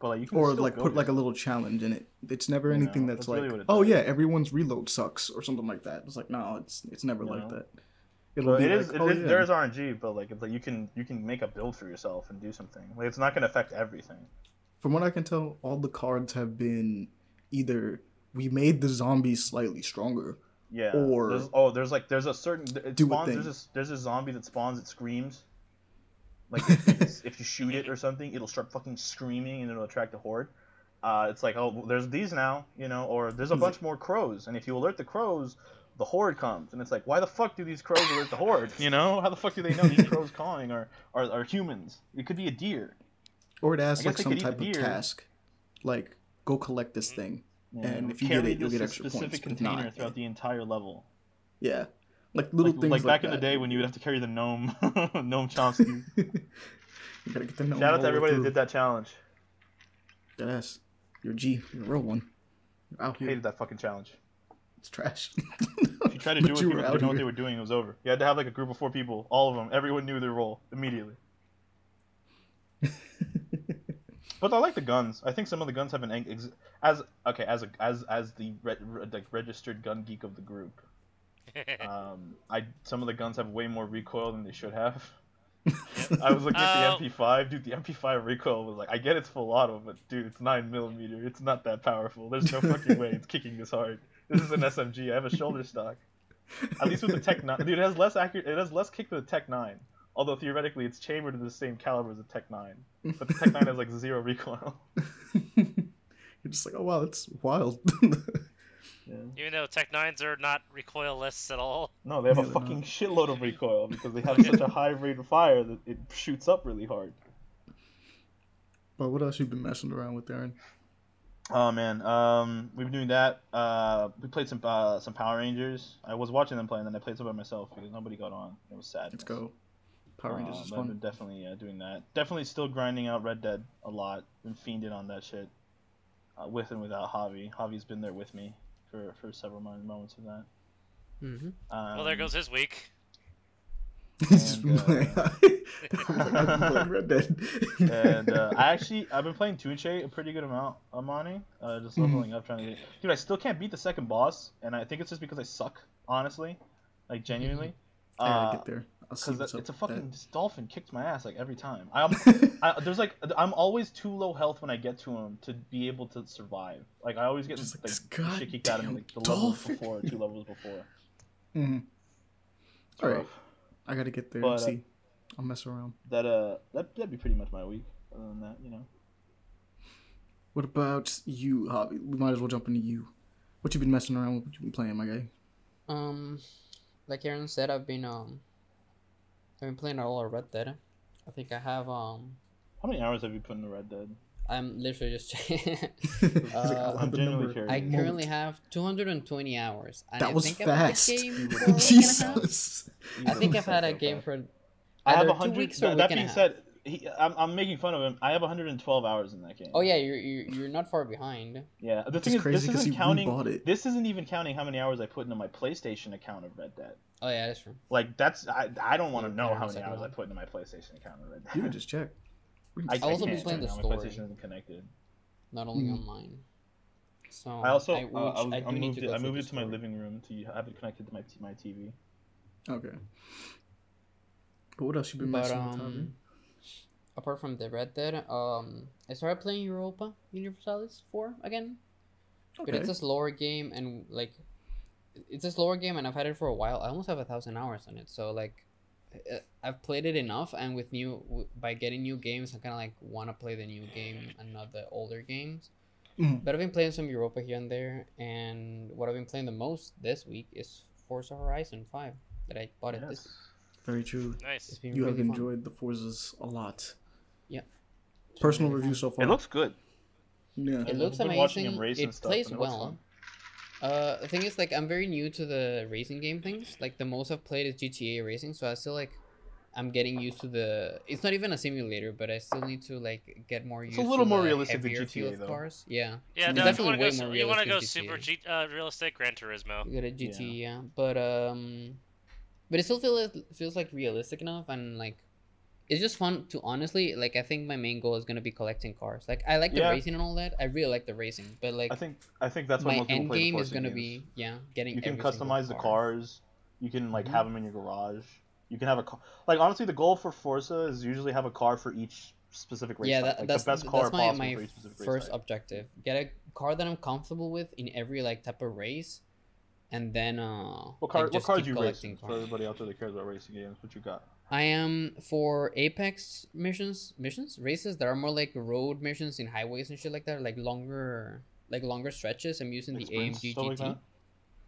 But like you can or like put like a little challenge in it. It's never You know, anything that's, that's like, really it oh does. yeah, everyone's reload sucks or something like that. It's like no, it's it's never You like know? that. It'll be it like, is, it oh, is yeah. there is RNG, but like it's like you can you can make a build for yourself and do something. Like it's not gonna affect everything. From what I can tell, all the cards have been either we made the zombies slightly stronger. Yeah. Or- there's, oh, there's like there's a certain it Do a spawns. thing. There's a there's a zombie that spawns. It screams. Like if you shoot it or something, it'll start fucking screaming and it'll attract a horde. Uh, it's like oh, there's these now, you know, or there's a bunch more crows, and if you alert the crows, the horde comes, and it's like why the fuck do these crows alert the horde? You know, how the fuck do they know these crows calling are, are are humans? It could be a deer. Or it asks like some type of task, like go collect this thing. you And if you get it, you'll get extra specific points, if container not, throughout yeah. the entire level. Yeah, like little like, things like back in the day when you would have to carry the gnome, gnome Chompski. you gotta get the Shout out to everybody that did that challenge. That ass. You're a G. You're a real one. You're out here. Hated that fucking challenge. It's trash. If you tried to do it, But with you people were that out didn't know what they were doing. It was over. You had to have like a group of four people, all of them. Everyone knew their role immediately. But I like the guns. I think some of the guns have an ex- as okay as a as as the re- re- like registered gun geek of the group. Um, I some of the guns have way more recoil than they should have. I was looking at the uh, MP5, dude. The MP5 recoil was like, I get it's full auto, but dude, it's nine millimeter. It's not that powerful. There's no fucking way it's kicking this hard. This is an SMG. I have a shoulder stock. At least with the Tech Nine, dude, it has less accurate. It has less kick than the Tech Nine. Although theoretically, it's chambered in the same caliber as the Tech Nine, but the Tech Nine has like zero recoil. You're just like, oh wow, that's wild. Yeah. Even though Tech Nines are not recoilless at all. No, they have Yeah, a fucking not. shitload of recoil because they have such a high rate of fire that it shoots up really hard. but what else you been messing around with, Aaron? Oh man, um, we've been doing that. Uh, we played some uh, some Power Rangers. I was watching them play, and then I played some by myself because nobody got on. It was sad. Let's go. Power Rangers is Um, I've been fun. definitely uh, doing that. Definitely still grinding out Red Dead a lot. Been fiending on that shit, uh, with and without Javi. Javi's been there with me for, for several moments of that. Mm-hmm. Um, Well, there goes his week. He's just been and, uh, playing. I've been playing Red Dead. and uh, I actually I've been playing Tunche a pretty good amount, Amani. Uh, just Mhm. leveling up, trying to get. Dude, I still can't beat the second boss, and I think it's just because I suck, honestly, like genuinely. I gotta Uh, get there. I'll see Because it's a fucking this dolphin kicked my ass like every time. I'm. I, there's like I'm always too low health when I get to him to be able to survive. Like I always get Just like like, this shit kicked out of me like the goddamn levels before, two levels before. Mm-hmm. It's All right. rough. I gotta get there But, and uh, see. I'll mess around. That uh that that'd be pretty much my week. Other than that, you know. What about you, Hobby? We might as well jump into you. What you been messing around with? What you been playing, my guy? Um, like Aaron said, I've been um, I've been playing a lot of Red Dead. I think I have um, How many hours have you put in the Red Dead? I'm literally just checking. He's like, Uh, I'll have I'm genuinely curious. I currently have 220 hours. And That I was think I've fast. game for a week and a half. Jesus. I think I've had a game for I have either a two hundred. weeks or That, week that and a being half. said, he, I'm, I'm making fun of him. I have 112 hours in that game. Oh yeah, you're you're, you're not far behind. Yeah. The Which thing is is, crazy this 'cause isn't he counting. it. This isn't even counting how many hours I put into my PlayStation account of Red Dead. Oh yeah, that's true. Like that's I, I don't want to Yeah, know how many hours I put into my PlayStation account of Red Dead. You can just check. We can I, just I also check. been can't playing the right now. story. My PlayStation isn't connected. Not only Mhm. online. So I also I, uh, which I, was- I I do need moved to it, go I through moved the it to my story. living room to have it connected to my t- my TV. Okay. But what else you been But messing with, Hobby? um, apart from the Red Dead, um, I started playing Europa Universalis 4 again. But Okay. it's a slower game and like, it's a slower game and I've had it for a while. I almost have a thousand hours on it. So like, uh, I've played it enough, and with new by getting new games, I kind of like want to play the new game and not the older games. Mhm. But I've been playing some Europa here and there, and what I've been playing the most this week is Forza Horizon Five that I bought it this. Yes. Very true. Nice. been You really have fun. enjoyed the Forzas a lot. Yeah. It's Personal really review fun. so far. It looks good. Yeah. It looks I've watching amazing. him race It plays and it looks well. fun. Uh, the thing is, like, I'm very new to the racing game things. Like, the most I've played is GTA racing, so I still like, I'm getting used to the. It's not even a simulator, but I still need to like get more used. It's a little to more the realistic than heavier GTA of though. Cars, yeah. Yeah, It's no, definitely want to go, way su- more you want to go realistic super GTA. G, uh, realistic Gran Turismo. You got a GT, Yeah. yeah. But um, but it still feels feels like realistic enough, and like, it's just fun to honestly like. I think my main goal is gonna be collecting cars. Like, I like the Yeah. racing and all that. I really like the racing, but like, I think I think that's my end game is gonna be yeah, getting. You can customize the car. cars. You can like Mhm. have them in your garage. You can have a car. Like honestly, the goal for Forza is usually have a car for each specific race. yeah, that, like that's the best car that's my, possible my for each specific race first objective. Get a car that I'm comfortable with in every like type of race, and then uh. What car? like, what cars you racing? For everybody out there that cares about racing games, what you got? I am for Apex missions, missions, races that are more like road missions in highways and shit like that, like longer, like longer stretches. I'm using Like the AMG like GT. that?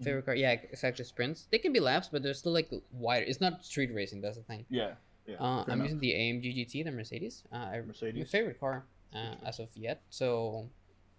Favorite car, yeah, exactly. Sprints. They can be laps, but they're still like wider. It's not street racing. That's the thing. Yeah, Uh, I'm enough. using the AMG GT, the Mercedes. Uh, I, my Mercedes. favorite car uh, as of yet. So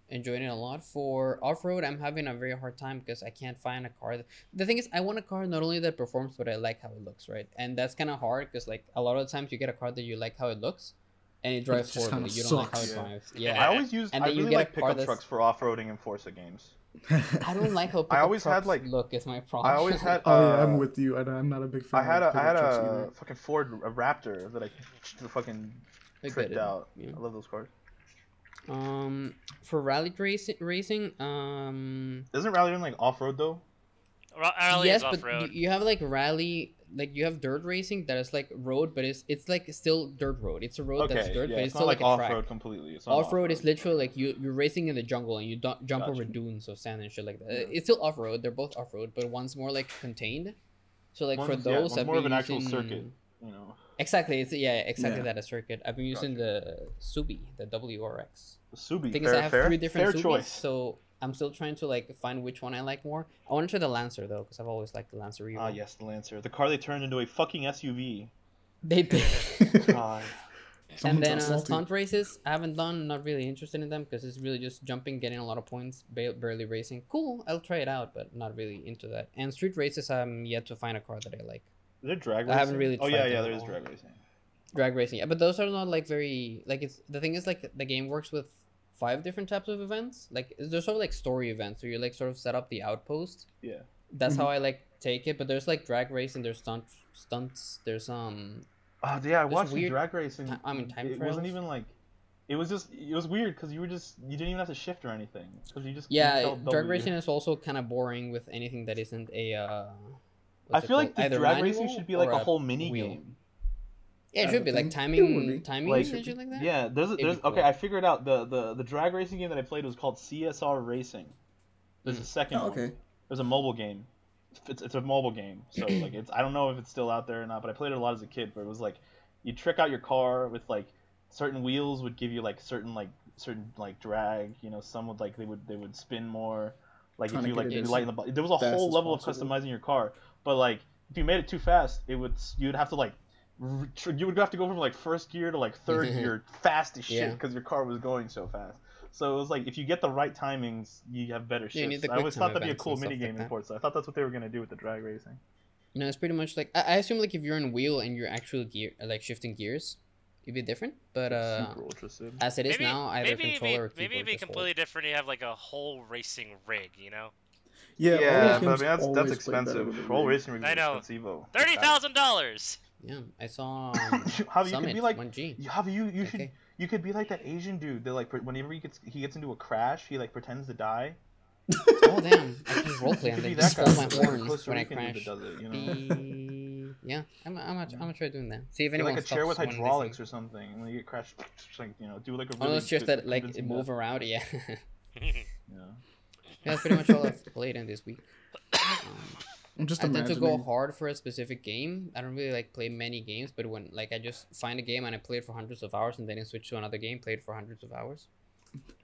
enjoying it a lot. For off road, I'm having a very hard time because I can't find a car. That... The thing is, I want a car not only that performs, but I like how it looks, right? And that's kind of hard because like a lot of the times you get a car that you like how it looks, and it But it drives just horribly. You don't like how it sucks. Yeah. drives. I always use. And I then you really get like pickup that's- trucks for off-roading in Forza games. I don't like how I pickup always had, trucks like- look. Is my problem. I always had. oh yeah, I'm uh, with you. I, I'm not a big fan. I had of a I had a either. fucking Ford a Raptor that I fucking I tripped out. yeah. I love those cars. Um, for rally racing, racing, um, Isn't Rally Run like off-road though? Ra- Rally yes, is but off road. you, you have like rally. like you have dirt racing that is like road, but it's it's like still dirt road. It's a road that's dirt, yeah, but it's it's not still like, like, off road completely. It's not Off road is literally like you you're racing in the jungle and you don't jump over dunes of sand and shit like that. It's still off road. They're both off road, but one's more like contained. So like for One's- yeah, those, one's more of been an actual circuit. You know, Exactly. It's yeah, exactly Yeah. that a circuit. I've been using the Subi, the WRX. the Subi. thing fair, is, I have fair, three different fair Subis, choice. so I'm still trying to like find which one I like more. I want to try the Lancer though, because I've always liked the Lancer. Evo. Ah, yes, the Lancer, the car they turned into a fucking SUV. They did. God. and then got uh, salty. stunt races, I haven't done. Not really interested in them because it's really just jumping, getting a lot of points, ba- barely racing. Cool, I'll try it out, but not really into that. And street races, I'm yet to find a car that I like. Is there drag I racing? haven't really Oh tried yeah, yeah, there is drag racing. Drag racing, yeah, but those are not like very like it's the thing is like the game works with five different types of events. Like there's sort of like story events where you like sort of set up the outpost. Yeah. That's how I like take it. But there's like drag racing, there's stunt stunts, there's um Oh yeah, I watched the weird drag racing. ti- I mean, time it trials. wasn't even like. It was just. It was weird because you were just. You didn't even have to shift or anything. Because you just. yeah, drag racing is also kind of boring with anything that isn't a. Uh, I feel like the drag racing should be like or a whole mini wheel. game. Yeah, it should would be like timing, timing Like- and shit like that. Yeah, there's a, It'd be there's okay. I figured out the the the drag racing game that I played was called CSR Racing. There's Mm. a second Oh, one. okay. There's a mobile game. It's, it's a mobile game, so like it's I don't know if it's still out there or not, but I played it a lot as a kid. But it was like you trick out your car with like certain wheels would give you like certain like certain like drag. You know, some would like they would they would spin more. Like if you like it you as lighten the there was a whole as level of customizing your car, but like if you made it too fast, it would you'd have to like you would have to go from like first gear to like third gear fast as shit Yeah. because your car was going so fast. So it was like if you get the right timings, you have better Yeah, shifts. the I always thought that'd be a cool and stuff mini like game in that. Forza. I thought that's what they were gonna do with the drag racing. No, it's pretty much like I, I assume like if you're in wheel and you're actually gear like shifting gears, it'd be different. But uh, Super ultra sim. as it is maybe, now, either maybe, controller or it'd be, maybe it'd be just hold. completely different. You have like a whole racing rig, you know, Yeah, Yeah, but I mean that's that's expensive. Roll racing rigs I are know. expensive. thirty thousand dollars. Yeah, I saw um, Javi, you could be like- 1G. Javi, you you should Okay. you could be like that Asian dude that like whenever he gets he gets into a crash, he like pretends to die. Oh damn! I can roleplay You and could they be just that hold guy. my It's like a horns when I Rican dude crash. does it, you know? Be... Yeah, I'm I'm gonna, I'm gonna try doing that. See if Get, anyone like a chair with stops when they hydraulics or something, when you get crashed, just like you know, do like a One really of those chairs that like move around. Yeah, Yeah. Yeah, that's pretty much all I've played in this week. Um, I'm just I tend to go hard for a specific game. I don't really like play many games, but when like I just find a game and I play it for hundreds of hours and then I switch to another game, play it for hundreds of hours.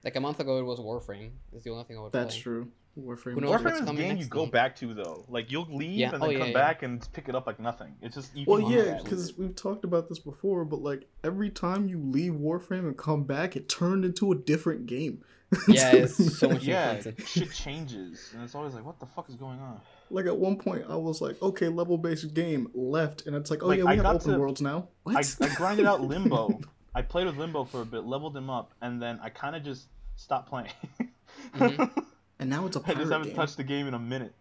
Like a month ago, it was Warframe. It's the only thing I would play. That's play. true. Warframe. Who knows Warframe what's is a game you go month? back to though. Like you'll leave Yeah, and oh, then yeah, come yeah. back and pick it up like nothing. It's just you Well, yeah, because we've talked about this before, but like every time you leave Warframe and come back, it turned into a different game. Yeah, it's so much more yeah, content. shit changes, and it's always like, what the fuck is going on? like at one point, I was like, okay, level based game left, and it's like, oh Like, yeah, we I have got open to- worlds now. I, What? I grinded out Limbo. I played with Limbo for a bit, leveled him up, and then I kind of just stopped playing. Mhm. and now it's a I pirate just haven't game. touched the game in a minute.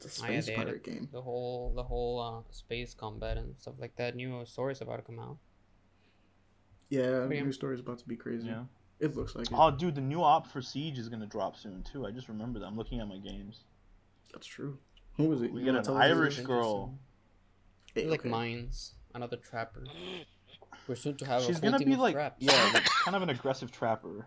It's a Oh, yeah, space they pirate game. The whole the whole uh, space combat and stuff like that. New stories about to come out. Yeah, But yeah. new story's about to be crazy. Yeah. It looks like it. Oh, dude, the new op for Siege is gonna drop soon too. I just remember that. I'm looking at my games. That's true. Who is it? We You get wanna an tell us who it Irish girl. Hey, like okay. mines, another trapper. We're soon to have She's a gonna be like, traps. yeah, like, kind of an aggressive trapper.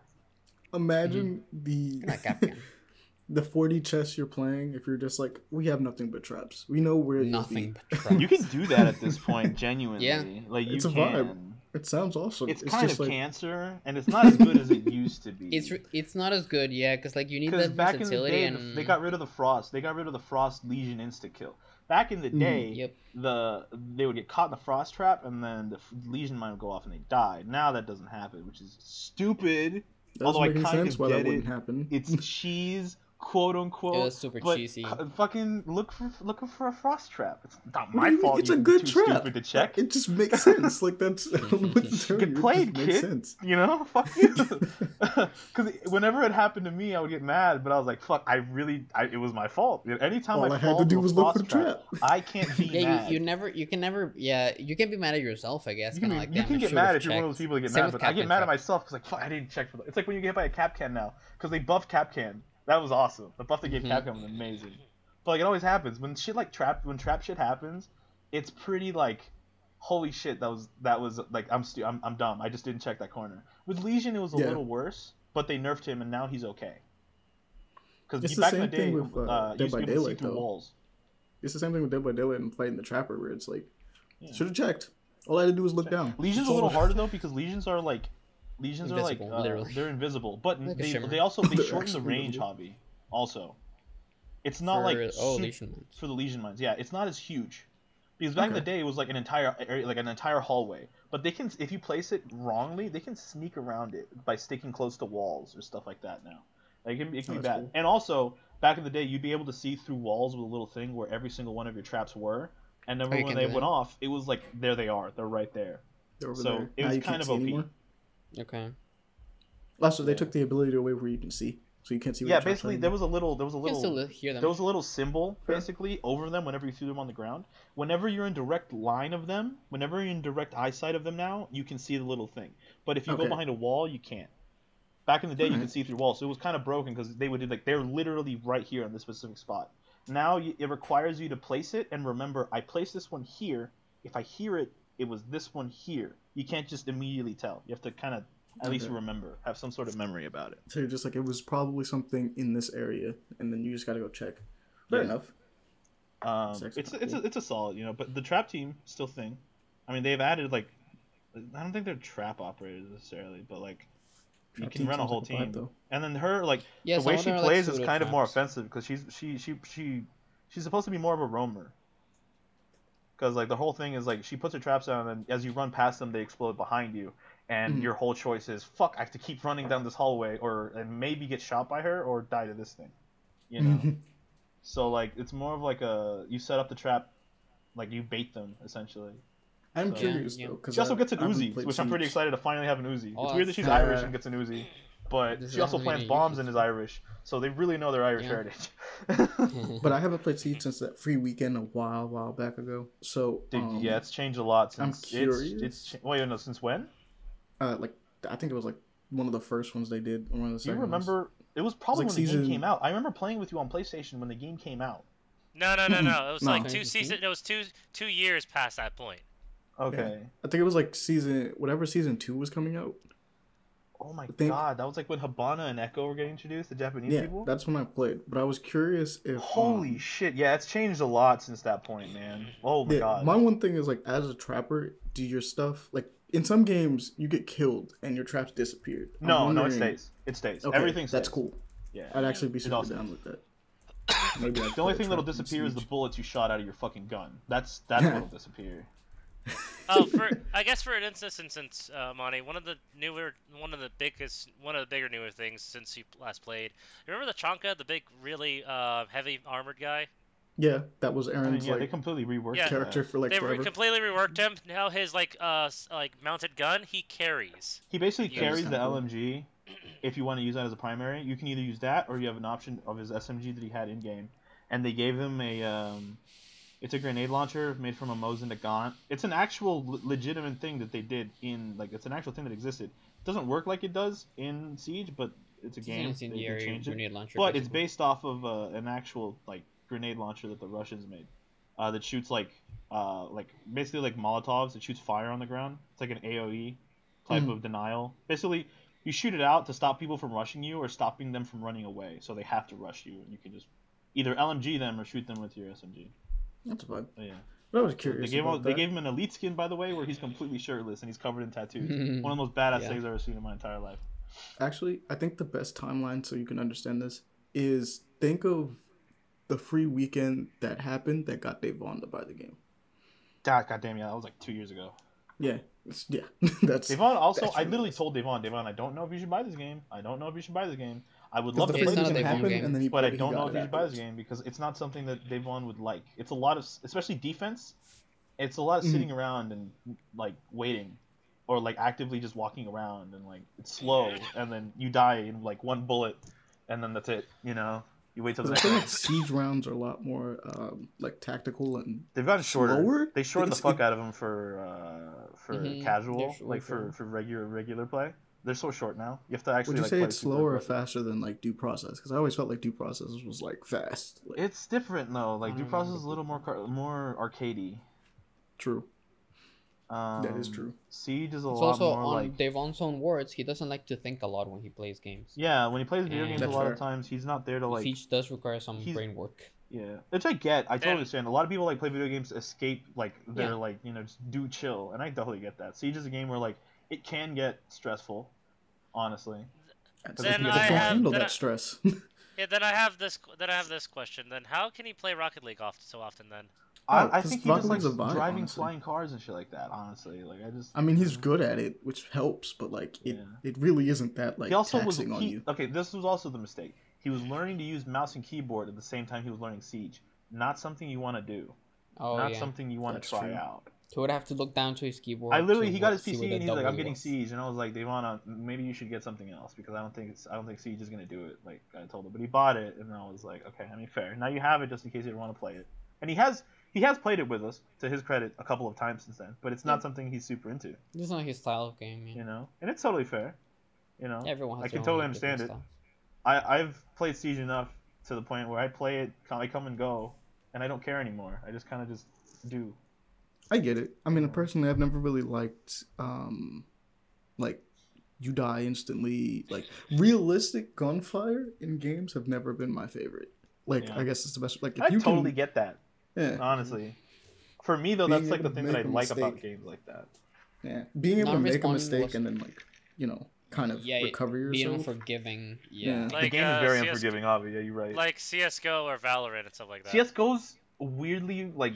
Imagine mm-hmm. the Kinda Kapkan. the 40 chess you're playing. If you're just like, we have nothing but traps. We know where you'll Nothing be." but traps. You can do that at this point, genuinely. Yeah. like you It's a can. Vibe. It sounds awesome. It's, It's, kind just of like cancer, and it's not as good as it used to be. It's it's not as good, yeah, because like you need that back in the versatility day, and they got rid of the frost. They got rid of the frost Lesion insta kill. Back in the Mhm. day, Yep. the they would get caught in the frost trap, and then the f- Lesion mine would go off and they died. Now that doesn't happen, which is stupid. doesn't although I make any kind sense of why that get wouldn't happen. It's cheese, quote unquote. It was super but cheesy. c- fucking look for looking for a frost trap. It's not my do mean? fault. It's you're a good too trap. Stupid to check. It just makes sense. Like that's I don't know what to tell Good you. It played, just makes kid. sense. You know, fuck you. Because whenever it happened to me, I would get mad, but I was like, "Fuck! I really, I, it was my fault." Anytime All I, I had to do was look for the frost trap. I can't be Yeah, mad. you, you never, you can never, yeah, you can be mad at yourself, I guess. You can, Kind of like you can I get should've mad if you're one of those people that get Same mad, with but I get mad at myself because like, fuck, I didn't check for the. It's like when you get hit by a Kapkan now because they buffed Kapkan. That was awesome. The buff they gave Mhm. Kapkan was amazing. But like it always happens when shit like trap when trap shit happens, it's pretty like, holy shit, that was that was like I'm stu- I'm I'm dumb. I just didn't check that corner. With Lesion, it was a Yeah. little worse, but they nerfed him and now he's okay. Because It's the back in the same day, thing with, uh, uh, Dead by be able to see Daylight, though. walls. It's the same thing with Dead by Daylight and fighting the Trapper, where it's like, Yeah. should have checked. All I had to do was look down. Lesions a little harder though because legions are like Lesions are like uh, literally. they're invisible, but Like they, they also they shorten the range hobby. Also, it's not For- like oh, su- Lesion ones. for the Lesion mines. Yeah, it's not as huge because back in the day it was like an entire area, like an entire hallway. But they can if you place it wrongly, they can sneak around it by sticking close to walls or stuff like that. Now, like, it can, it can Oh, be bad. cool. And also back in the day, you'd be able to see through walls with a little thing where every single one of your traps were. And then Oh, when they went off, it was like there they are. They're right there. They're over So, there. it was you kind of see OP. anymore. Okay. Also, they took the ability away where you can see, so you can't see. where yeah, your traps are basically there was a little there was a You can still little li- hear them. there was a little symbol Sure. basically over them whenever you threw them on the ground. Whenever you're in direct line of them, whenever you're in direct eyesight of them now, you can see the little thing. But if you go behind a wall, you can't. Back in the day, you could see through walls, so it was kind of broken because they would do like they're literally right here on this specific spot. Now it requires you to place it and remember I place this one here. If I hear it, it was this one here. You can't just immediately tell. You have to kind of at least remember, have some sort of memory about it. So you're just like it was probably something in this area, and then you just gotta go check. Fair Yeah. enough. Um, It's it's cool. a, it's a solid, you know, but the trap team still thing. I mean, they've added like, I don't think they're trap operators necessarily, but like, you can run a whole like a team. though. And then her like Yeah, the way she them are, like, plays is pseudo kind of more offensive because she's she she she she's supposed to be more of a roamer. Because like the whole thing is like she puts her traps down and as you run past them they explode behind you and Mhm. your whole choice is fuck I have to keep running down this hallway or and maybe get shot by her or die to this thing, you know. So like it's more of like a you set up the trap, like you bait them essentially. I'm So- curious Yeah, though, because She also gets an Uzi, which I'm pretty excited to finally have an Uzi. Oh, it's weird that she's that's- Irish Uh, and gets an Uzi, but This she also plants bombs Uzi. and is Irish, so they really know their Irish Yeah. heritage. But I haven't played Siege since that free weekend a while, while back ago. So Dude, um, yeah, it's changed a lot since. I'm since curious. it's it's cha- wait no since when? uh, like I think it was like one of the first ones they did. One of the Do you second ones. remember? It was probably like when the game came out. I remember playing with you on PlayStation when the game came out. No, no, no, no. It was No. like two Season seasons. It was two two years past that point. Okay. I think it was like season whatever season two was coming out. Oh my think- god, that was like when Hibana and Echo were getting introduced, the Japanese yeah, people. that's when I played. But I was curious if Holy um, shit! Yeah, it's changed a lot since that point, man. Oh my yeah, god. my one thing is like as a trapper, do your stuff like in some games you get killed and your traps disappeared. No, no, it stays. It stays. Okay, Everything stays. that's cool. Yeah. I'd actually be super down with that. Maybe The only thing that'll disappear is the bullets you shot out of your fucking gun. That's that's what'll disappear. Oh, for I guess for an instance, since uh, Monty, one of the newer, one of the biggest, one of the bigger newer things since you last played. You remember the Chonka, the big, really uh, heavy armored guy? Yeah, that was I mean, Aaron's yeah, they completely reworked Yeah. that. character for like they forever. completely reworked him. Now his like uh like mounted gun, he carries. He basically Yeah, carries the that's kinda LMG. If you want to use that as a primary, you can either use that or you have an option of his SMG that he had in game. And they gave him a, um, it's a grenade launcher made from a Mosin Nagant. It's an actual le- legitimate thing that they did in, like, it's an actual thing that existed. It doesn't work like it does in Siege, but it's a It's game. They, they incendiary changed it. grenade launcher. But it's based off of uh, an actual like grenade launcher that the Russians made, uh, that shoots like uh, like basically like Molotovs. It shoots fire on the ground. It's like an AOE type Mhm. of denial. Basically, you shoot it out to stop people from rushing you or stopping them from running away. So they have to rush you, and you can just either LMG them or shoot them with your SMG. That's fine. But yeah, But I was they curious. gave about him, they gave him an elite skin by the way, where he's completely shirtless and he's covered in tattoos. Hmm. One of the most badass Yeah. things I've ever seen in my entire life. Actually, I think the best timeline so you can understand this is think of the free weekend that happened that got Devon to buy the game. God, God damn yeah, that was like two years ago. Yeah, yeah. that's Devon also, That's I literally told Devon, Devon, I don't know if you should buy this game. I don't know if you should buy this game. I would because love the to It's free play this a weekend Dave game, Vaughn game. and then he but I don't know if you should buy this game because it's not something that Devon would like. It's a lot of, especially defense. It's a lot of Mhm. sitting around and like waiting, or like actively just walking around and like it's slow, and then you die in like one bullet, and then that's it. You know, you wait till the Because next like siege rounds are a lot more um, like tactical and They've gotten shorter. slower. They shortened the fuck out of them for uh, for Mhm, casual, like for, for regular regular play. They're so short now. You have to actually. Would you like, say play it's slower or faster than like due process? Because I always felt like due process was like fast. Like, It's different though. Like due process remember is a little more car- more arcadey. True. Um, That is true. Siege is a It's lot also more on like Devon's own words. He doesn't like to think a lot when he plays games. yeah. When he plays video Yeah. games, a lot fair. of times he's not there to like Siege does require some he's- brain work. Yeah, which I get. I totally And- understand. A lot of people like play video games to escape, like they're Yeah. like you know just do chill, and I totally get that. Siege is a game where like it can get stressful, honestly. Then like, I I can't have- handle then that I- stress. Yeah, then I have this. Then I have this question. Then how can he play Rocket League off so often? Then Oh, I, I 'cause think he just likes League's a vibe, driving honestly. flying cars and shit like that. Honestly, like I just. I mean, he's good at it, which helps, but like it, Yeah. it really isn't that like he also was taxing on he, you. okay. This was also the mistake. He was learning to use mouse and keyboard at the same time he was learning Siege. Not something you want to do. Oh not yeah. something you want That's to try true. out. He would have to look down to his keyboard. I literally he got his PC and he's like, I'm getting was. Siege, and I was like, Devon, uh, maybe you should get something else because I don't think it's I don't think Siege is gonna do it. Like I told him, but he bought it, and I was like, okay, I mean fair. Now you have it just in case you don't want to play it, and he has he has played it with us to his credit a couple of times since then, but it's not Yeah. something he's super into, This is not his style of game. Yeah. you know, and it's totally fair, you know. Everyone has I can totally understand it. I I've played Siege enough to the point where I play it, I come and go, and I don't care anymore. I just kind of just do. I get it. I mean, personally, I've never really liked um, like you die instantly. Like realistic gunfire in games have never been my favorite. Like Yeah. I guess it's the best. Like if I you totally can, get that. yeah, honestly. For me though, Being that's like the thing that I make a like about games like that. yeah, being able to make a mistake and then like you know kind of Yeah, recover Being yourself. unforgiving. Yeah. Yeah. the game uh, is very CS unforgiving, Avi. Yeah, you're right. like CS:GO or Valorant and stuff like that. CS:GO's weirdly like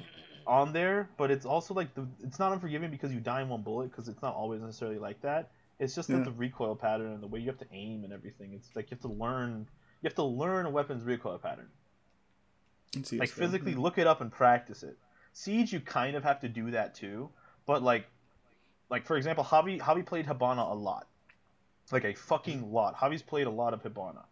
on there, but it's also like the it's not unforgiving because you die in one bullet because it's not always necessarily like that. It's just Yeah. that the recoil pattern and the way you have to aim and everything. It's like you have to learn. You have to learn a weapon's recoil pattern. in CS:GO. Like physically hmm. look it up and practice it. Siege, you kind of have to do that too, but like, like for example, Javi Javi played Hibana a lot, like a fucking lot. Javi's played a lot of Hibana.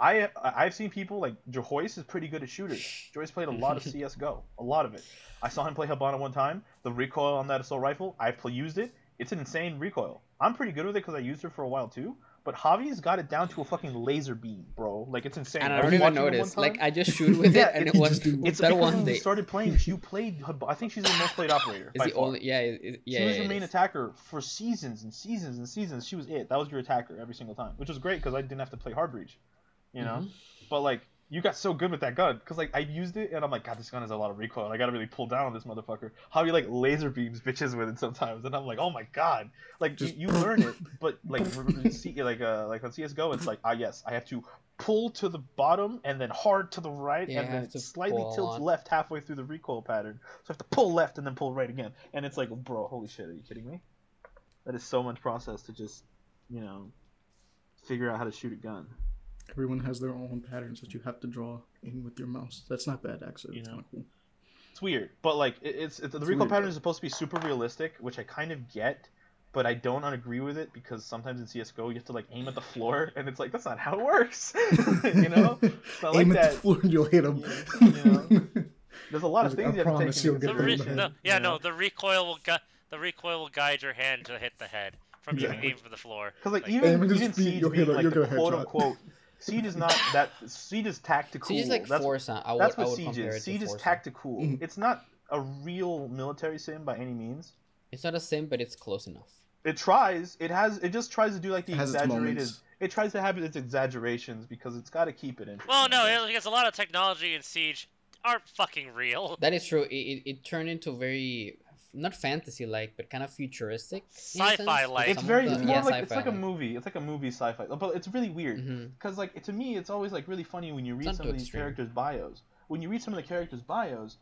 I I've seen people like Joyce is pretty good at shooters. Joyce played a lot of CS:GO, a lot of it. I saw him play Hibana one time. The recoil on that assault rifle, I pl- used it. It's an insane recoil. I'm pretty good with it because I used it for a while too. But Javi's got it down to a fucking laser beam, bro. Like it's insane. And I was don't even watching him one notice. Like. I just shoot with Yeah, it, and it- was It's that one day. started playing. You played. I think she's the most played operator. Is the far. only yeah it- it- yeah. she was yeah, your main attacker for seasons and seasons and seasons. She was it. That was your attacker every single time, which was great because I didn't have to play hard breach, you know. Mhm. But like, you got so good with that gun because like I used it and I'm like, God, this gun has a lot of recoil. I gotta really pull down on this motherfucker. How you like laser beams bitches with it sometimes, and I'm like, oh my god, like Just- you, you learn it, but like see, like uh like on CS:GO, it's like ah yes, I have to pull to the bottom and then hard to the right, Yeah, and then it slightly tilts lot. left halfway through the recoil pattern. So I have to pull left and then pull right again, and it's like, bro, holy shit, are you kidding me? That is so much process to just, you know, figure out how to shoot a gun. Everyone has their own patterns that you have to draw in with your mouse. That's not bad, actually. You It's know. kind of cool. It's weird, but like it, it's, it's the It's recoil weird, pattern though. is supposed to be super realistic, which I kind of get, but I don't agree with it because sometimes in CS:GO you have to like aim at the floor, and it's like that's not how it works, you know. It's not like Aim at that. the floor and you'll hit them. You- you know? There's a lot of things "I you have to promise take you'll into The get re- the consideration. yeah, you know? no. The recoil will gu- the recoil will guide your hand to hit the head from you Exactly. aim for the floor. Because like, Like, even Aim at his even feet, Siege you'll being hit like the get quote unquote Siege is not that Siege is tactical. Siege is like that's, Forza. I would, that's I what would Siege is. it Siege is Forza. tactical. It's not a real military sim by any means. It's not a sim, but it's close enough. It tries. It has. It just tries to do like the It exaggerated. It tries to have its exaggerations because it's got to keep it interesting. well, no, I guess. it, because a lot of technology in Siege aren't fucking real. That is true. It, it, it turned into very not fantasy like, but kind of futuristic. in a sense, Sci-fi like. it's very. the- It's more yeah, like it's like a movie. It's like a movie sci-fi, but it's really weird. Because like to me, it's always like really funny when you read some of these extreme. characters' bios. When you read some of the characters' bios,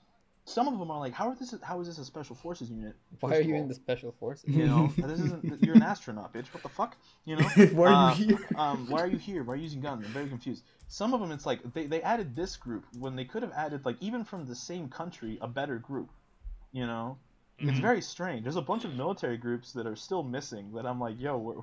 some of them are like, "How are this? How is this a special forces unit?" Why are you all? in the special forces? You know, this isn't. You're an astronaut, bitch. What the fuck? You know. Why are Uh, you here? um, why are you here? Why are you using guns? I'm very confused. Some of them, it's like they, they added this group when they could have added like even from the same country a better group. You know, it's Mhm. very strange. There's a bunch of military groups that are still missing that I'm like, yo, where,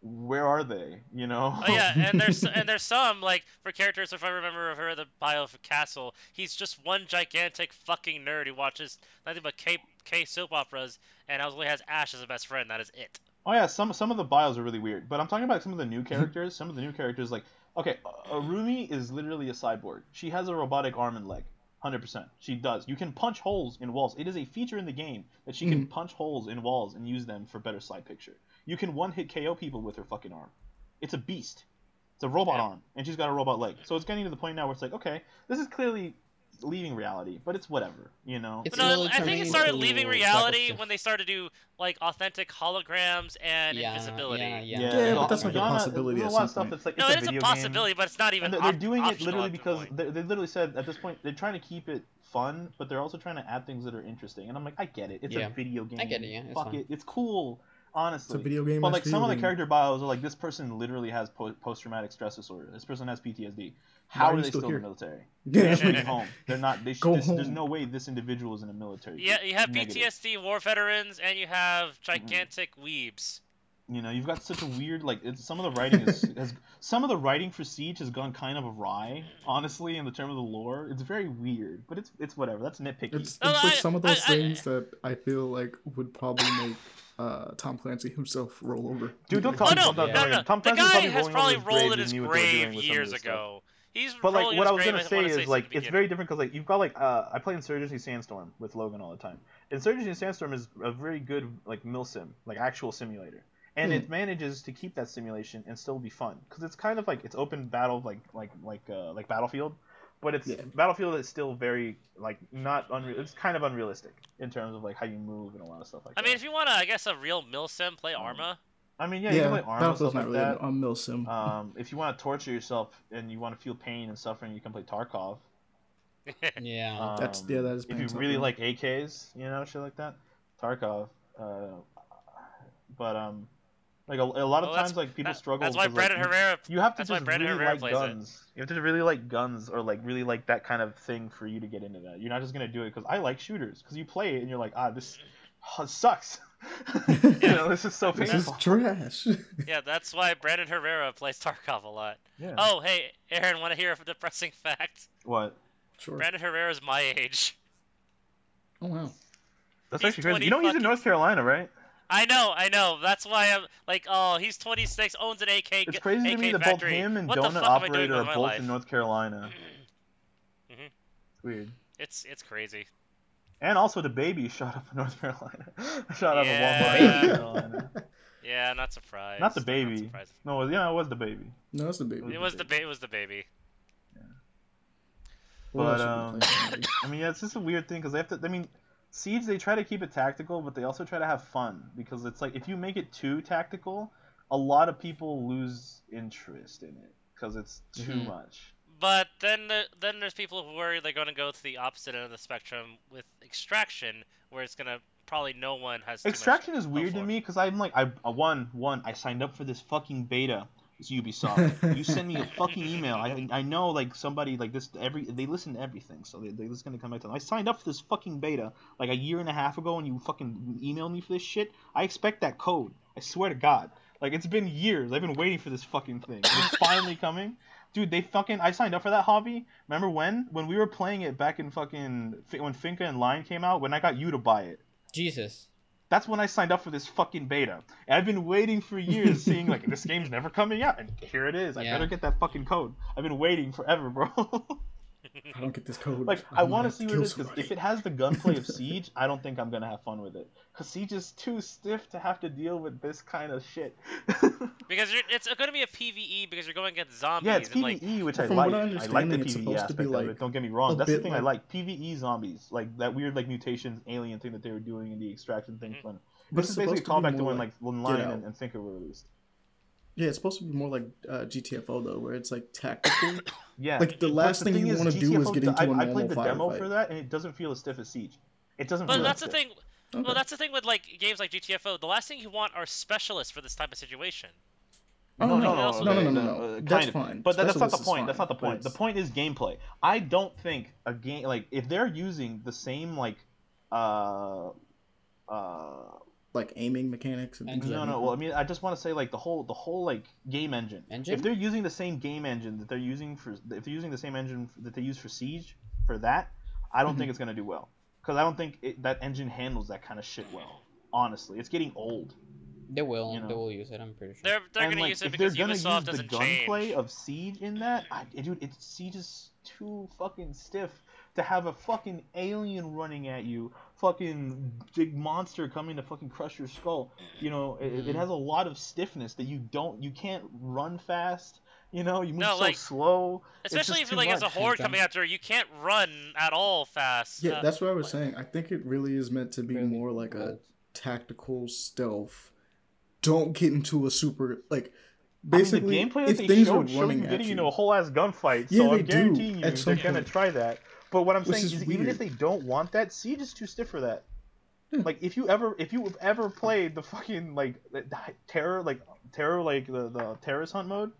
where are they? You know? Oh yeah, and there's and there's some like for characters. If I remember her the bio of Castle, he's just one gigantic fucking nerd who watches nothing but K K soap operas, and only has Ash as a best friend. That is it. Oh yeah, some some of the bios are really weird, but I'm talking about some of the new characters. some of the new characters, like okay, Aruni is literally a cyborg. She has a robotic arm and leg. Hundred percent, she does. You can punch holes in walls. It is a feature in the game that she can mm. punch holes in walls and use them for better slide picture. You can one hit KO people with her fucking arm. It's a beast. It's a robot Yeah. arm, and she's got a robot leg. So it's getting to the point now where it's like, okay, this is clearly leaving reality, but it's whatever, you know. It's But uh, no, I think it started leaving reality Ops when they started to do like authentic holograms and Yeah, invisibility. yeah, yeah. Yeah, yeah but that's like a possibility There's a lot of stuff that's like No, it's it is a video possibility, game. but it's not even. They're, they're doing it literally because they, they literally said at this point they're trying to keep it fun, but they're also trying to add things that are interesting. And I'm like, I get it. It's Yeah. a video game. I get it, yeah, it's Fuck fine. it. It's cool. Honestly. It's a video game. But like some of the character bios are like this person literally has po- post traumatic stress disorder. This person has PTSD. Why How are are they still still in the military? Yeah. They're leaving home. They're not. They sh- Go this- There's no way this individual is in the military. Yeah, you have Negative. PTSD war veterans and you have Mm-hmm. gigantic weebs. You know, you've got such a weird like. It's, some of the writing is has some of the writing for Siege has gone kind of awry. Honestly, in the term of the lore, it's very weird. But it's it's whatever. That's nitpicky. It's, it's No, like I- some of those I- things that I feel like would probably make uh, Tom Clancy himself roll over. Dude, don't Oh talk no, about Yeah. that. no, no! Tom The guy probably has probably rolled in his knew what they were doing grave with some of years this stuff. ago. He's But like, what I was gonna say is since like, it's very different because like you've got like uh, I play Insurgency Sandstorm with Logan all the time. Insurgency Sandstorm is a very good like milsim, like actual simulator, and Hmm. it manages to keep that simulation and still be fun because it's kind of like it's open battle like like like uh, like Battlefield, but it's Yeah. Battlefield is still very like not unreal. It's kind of unrealistic in terms of like how you move and a lot of stuff like I that. I mean, if you want to, I guess a real milsim, play Arma. I mean, yeah, Yeah, you can play arm and Battlefield's stuff not like really that. a mil sim. Um, if you want to torture yourself and you want to feel pain and suffering, you can play Tarkov. Yeah. Um, That's- yeah, that is If you pain really like AKs, you know, shit like that, Tarkov. Uh, but um, like a, a lot of Well, times, like people that- struggle. That's why because, like, you- Herrera. You have to just Brandon really Herrera like plays it. guns. You have to really like guns or like really like that kind of thing for you to get into that. You're not just gonna do it because I like shooters. Because you play it and you're like, ah, this oh, sucks. you know, this is so this is painful. trash. Yeah, that's why Brandon Herrera plays Tarkov a lot. Yeah. Oh, hey, Aaron, want to hear a depressing fact? What? sure. Brandon Herrera's my age. Oh wow. That's He's actually crazy. You know he's in North Carolina, right? I know, I know. That's why I'm like, oh, he's 26, owns an AK. It's g- crazy to me that both factory. him and what Donut fuck am Operator are both life? in North Carolina. Mhm. It's weird. It's it's crazy. And also the baby shot up in North Carolina. shot up in Yeah. Walmart North Carolina. Yeah, not surprised. Not the baby. surprised. No, yeah, it was the baby. No, it's the baby. It was the baby. it was the baby. What But um, should we play? I mean, yeah, it's just a weird thing because they have to. I mean, Siege they try to keep it tactical, but they also try to have fun because it's like if you make it too tactical, a lot of people lose interest in it because it's too Mhm. much. But then the, then there's people who worry they're going to go to the opposite end of the spectrum with extraction, where it's going to probably no one has. too much Extraction is weird to me because I'm like, I uh, one one I signed up for this fucking beta. It's Ubisoft. you send me a fucking email. I I know like somebody like this every they listen to everything, so they they just gonna come back to them. I signed up for this fucking beta like a year and a half ago, and you fucking emailed me for this shit. I expect that code. I swear to God. Like it's been years. I've been waiting for this fucking thing. It's finally coming. Dude, they fucking I signed up for that hobby. Remember when? When we were playing it back in fucking when Finka and Lion came out, when I got you to buy it. Jesus. That's when I signed up for this fucking beta. And I've been waiting for years, seeing like this game's never coming out, and here it is. I Yeah. better get that fucking code. I've been waiting forever, bro. If I don't get this code. like I'm I want to see what it is because if it has the gunplay of Siege, I don't think I'm gonna have fun with it. Cause Siege is too stiff to have to deal with this kind of shit. Because you're, it's going to be a PVE because you're going against zombies. yeah, it's and, like, PVE, which I From like. I I like the PVE supposed to be, aspect of it. Don't get me wrong. That's the bit thing I like- like. PVE zombies, like that weird like mutations alien thing that they were doing in the extraction thing. Mhm. Fun. But This is basically a supposed to callback to when like- like when Lion and, and Finka were released. Yeah, it's supposed to be more like uh, GTFO though, where it's like tactical. Yeah. Like, the But last thing you wanna do is get into I, a I normal I played the demo firefight. for that, and it doesn't feel as stiff as Siege. It doesn't But feel that's the thing. Okay. Well, that's the thing with like games like GTFO. The last thing you want are specialists for this type of situation. Oh, no, no, no, no, no, no, no, no. That's of. fine. But that's not the point. fine, That's not the point. The point is gameplay. I don't think a game like if they're using the same like uh uh like aiming mechanics and things Engine. no no well I mean I just want to say like the whole the whole like game engine. Engine? If they're using the same game engine that they're using for if they're using the same engine that they use for Siege for that, I don't Mhm. think it's gonna do well because I don't think it, that engine handles that kind of shit well. Honestly, it's getting old. They will. You know. They will use it. I'm pretty sure. They're they're and going to like, use it if because they're gonna Ubisoft use the doesn't gunplay of Siege in that, I, dude, it's Siege is too fucking stiff to have a fucking alien running at you, fucking big monster coming to fucking crush your skull. You know, it, it has a lot of stiffness that you don't, you can't run fast. You know, you move No, so like- slow. Especially if too like it's a horde Jump. coming after you, you can't run at all fast. Yeah, Uh, that's what I was saying. I think it really is meant to be Really more like a tactical stealth. Don't get into a super like. I mean, Basically, the gameplay that if they things showed are showed running you at getting you, into a whole ass gunfight, Yeah, so they I'm do, guaranteeing you at some they're gonna try that. But what I'm Which saying is is, even if they don't want that, Siege is too stiff for that. Yeah. Like if you ever if you have ever played the fucking like terror like terror like the the terrorist hunt mode,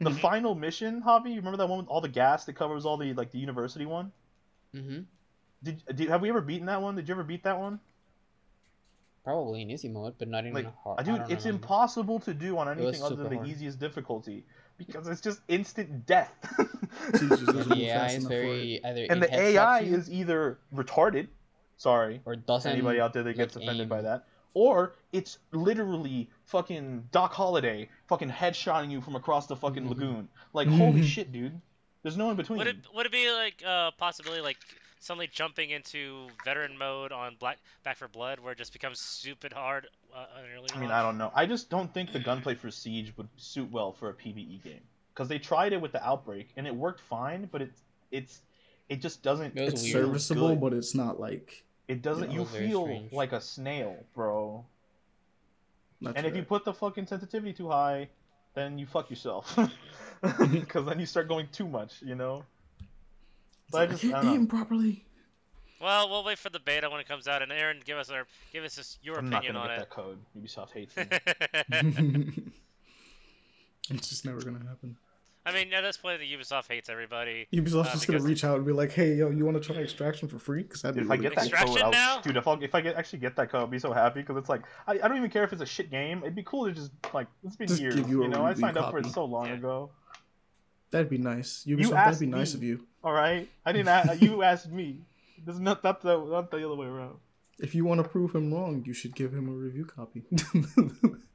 the Mhm. final mission, Javi, you remember that one with all the gas that covers all the like the university one? Mm-hmm. Did, did have we ever beaten that one? Did you ever beat that one? Probably in easy mode, but not in Like, hard. I dude, it's impossible to do on anything other than the easiest difficulty because it's just instant death. Siege just And the AI is enough for it. very either and the AI you is either retarded. Sorry, or doesn't. anybody out there that gets like, offended aim. by that. Or it's literally fucking Doc Holliday fucking headshotting you from across the fucking Mhm. lagoon. Like holy shit, dude. There's no in between. Would it would it be like uh possibility like suddenly jumping into veteran mode on Black Back 4 Blood where it just becomes stupid hard uh, early I mean, launch? I don't know. I just don't think the gunplay for Siege would suit well for a PVE game because they tried it with the Outbreak and it worked fine, but it's it's it just doesn't. It It's serviceable, good. but it's not like. it doesn't. Yeah, it you feel strange. like a snail, bro. Not And if you put the fucking sensitivity too high, then you fuck yourself. Because then you start going too much, you know. But I I just I can't don't aim properly. Well, we'll wait for the beta when it comes out, and Aaron, give us our give us this, your I'm not opinion gonna on get it. that code. Ubisoft hates me. it's just never gonna happen. I mean, at this point, the Ubisoft hates everybody. Ubisoft's Uh, just gonna reach out and be like, "Hey, yo, you want to try Extraction for free? Because that'd be Dude, if I get that cool." code, Extraction I'll, now? dude, if I if I get actually get that code, I'll be so happy because it's like I, I don't even care if it's a shit game. It'd be cool to just like it's been Just years, give you you, know. I review signed up for it so long Yeah. ago. That'd be nice. Ubisoft, that'd be nice me. of you. All right, I didn't. ask, you asked me. This is not not the not the other way around. If you want to prove him wrong, you should give him a review copy.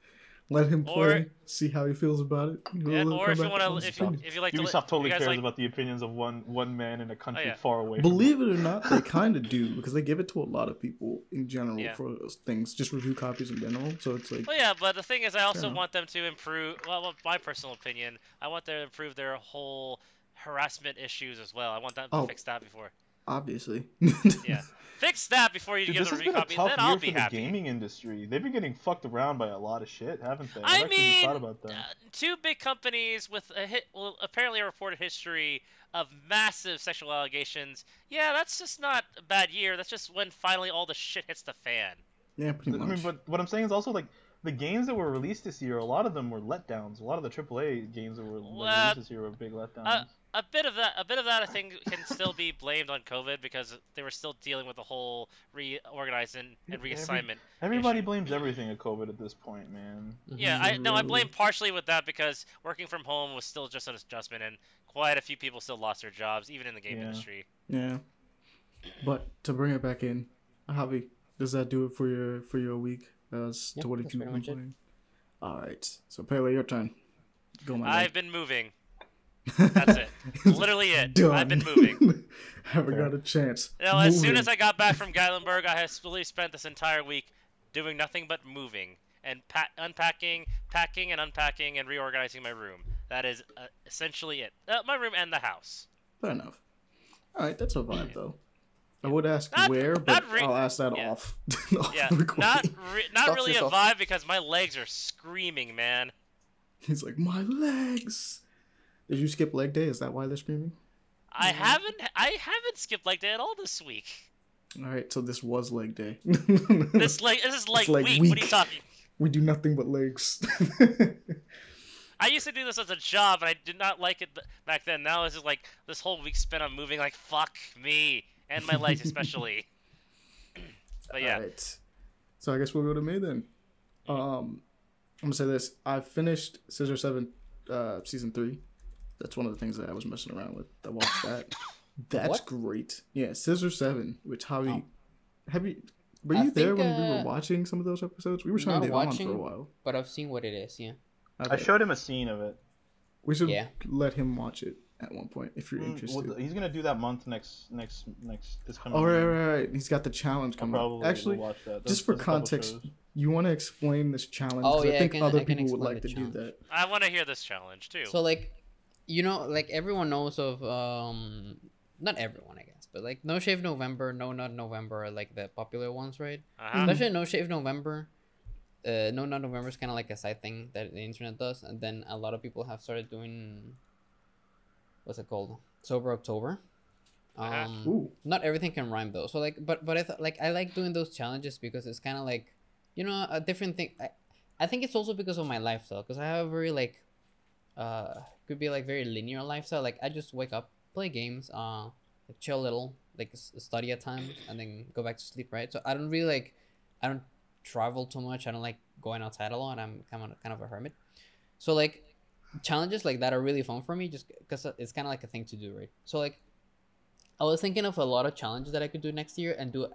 Let him play, Or- see how he feels about it. Yeah, or if you back want to, if you if you like to, li- Ubisoft totally you cares like, about the opinions of one one man in a oh, country yeah. far away. Believe it or not, they kind of do because they give it to a lot of people in general Yeah. for things, just review copies in general. So it's like, Well, yeah, but the thing is, I also enough. want them to improve. Well, well, my personal opinion, I want them to improve their whole harassment issues as well. I want them to Oh. fix that before. obviously. Yeah, fix that before you Dude, give this the has been a copy. tough Then year I'll for be the happy. gaming industry. They've been getting fucked around by a lot of shit, haven't they? I I've actually mean, thought about that. Uh, two big companies with a hit, well, apparently a reported history of massive sexual allegations. Yeah, that's just not a bad year. That's just when finally all the shit hits the fan. yeah, pretty I mean, but what I'm saying is also like the games that were released this year, a lot of them were letdowns. A lot of the AAA games that were like, Well, released this year were big letdowns. A bit of that a bit of that I think can still be blamed on COVID because they were still dealing with the whole reorganizing and Every- reassignment. Everybody issue. blames everything at COVID at this point, man. Yeah. I no, I mm-hmm. blame partially with that because working from home was still just an adjustment, and quite a few people still lost their jobs, even in the game Yeah. industry. yeah. But to bring it back in, Javi, does that do it for your for your week? As Yep, to what have you pretty been playing? All right. So Pele, your turn. Go my I've been moving. That's it. Literally it. I've been moving. I haven't got a chance. You know, as soon as I got back from Gatlinburg, I have really spent this entire week doing nothing but moving and pa- unpacking, packing and unpacking and reorganizing my room. That is uh, essentially it. Uh, my room and the house. Fair enough. All right, that's a vibe though. I would ask Not- where, but re- I'll ask that yeah. off. off Yeah, not re- not Talk really a vibe because my legs are screaming, man. He's like, my legs. Did you skip leg day? Is that why they're screaming? I haven't I haven't skipped leg day at all this week. All right, so this was leg day. This leg this is like leg week. What are you talking? we do nothing but legs. I used to do this as a job, and I did not like it back then. Now it's just like this whole week spent on moving. Like fuck me and my legs especially. but yeah, Alright. So I guess we'll go to May then. Um, I'm gonna say this. I finished Scissor Seven, uh, season three. That's one of the things that I was messing around with. I watched that. That's What? great. Yeah, Scissor Seven, which Javi, have you? Were I you there think, when we were uh, watching some of those episodes? We were trying to get on for a while. But I've seen what it is. Yeah. I showed him a scene of it. We should Yeah. let him watch it. at one point if you're Mm, interested. well, he's gonna do that month next next next this coming. Oh right, right, right. He's got the challenge I'll coming. up. Actually, watch that. just for there's a couple context, you want to explain this challenge? Oh, 'Cause yeah, I I think can- other I people would explain like the to do challenge. that. I want to hear this challenge too. So like, you know, like everyone knows of um, not everyone I guess, but like No Shave November, No Nut November are like the popular ones, right? uh-huh. Especially No Shave November. Uh, no Nut November is kind of like a side thing that the internet does, and then a lot of people have started doing. What's it called? Sober October. Uh-huh. Um, Ooh, not everything can rhyme though. So like, but but I th- like I like doing those challenges because it's kind of like, you know, a different thing. I, I think it's also because of my lifestyle because I have a very like, uh, could be like very linear lifestyle. Like I just wake up, play games, uh, like chill a little, like study at times, and then go back to sleep. Right. So I don't really like, I don't travel too much. I don't like going outside a lot. I'm kind of kind of a hermit. So like, challenges like that are really fun for me just because it's kind of like a thing to do, right? So like. I was thinking of a lot of challenges that I could do next year and do.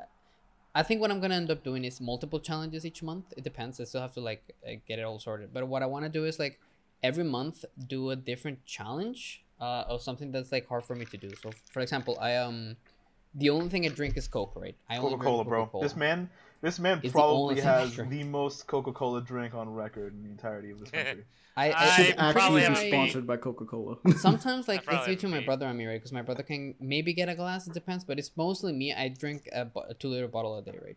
I think what I'm gonna end up doing is multiple challenges each month. It depends. I still have to like uh, get it all sorted. But what I want to do is like every month do a different challenge uh, of something that's like hard for me to do. So for example, I um the only thing I drink is Coke, right? I only Coca drink Cola, bro. Coca-Cola. This man, this man It's probably thing I has the most Coca Cola drink on record in the entirety of this country. I, I I should actually be have to be- sponsored by Coca Cola. sometimes like it's probably due to my brother and me, right? Because my brother can maybe get a glass. It depends, but it's mostly me. I drink a, a two liter bottle a day, right?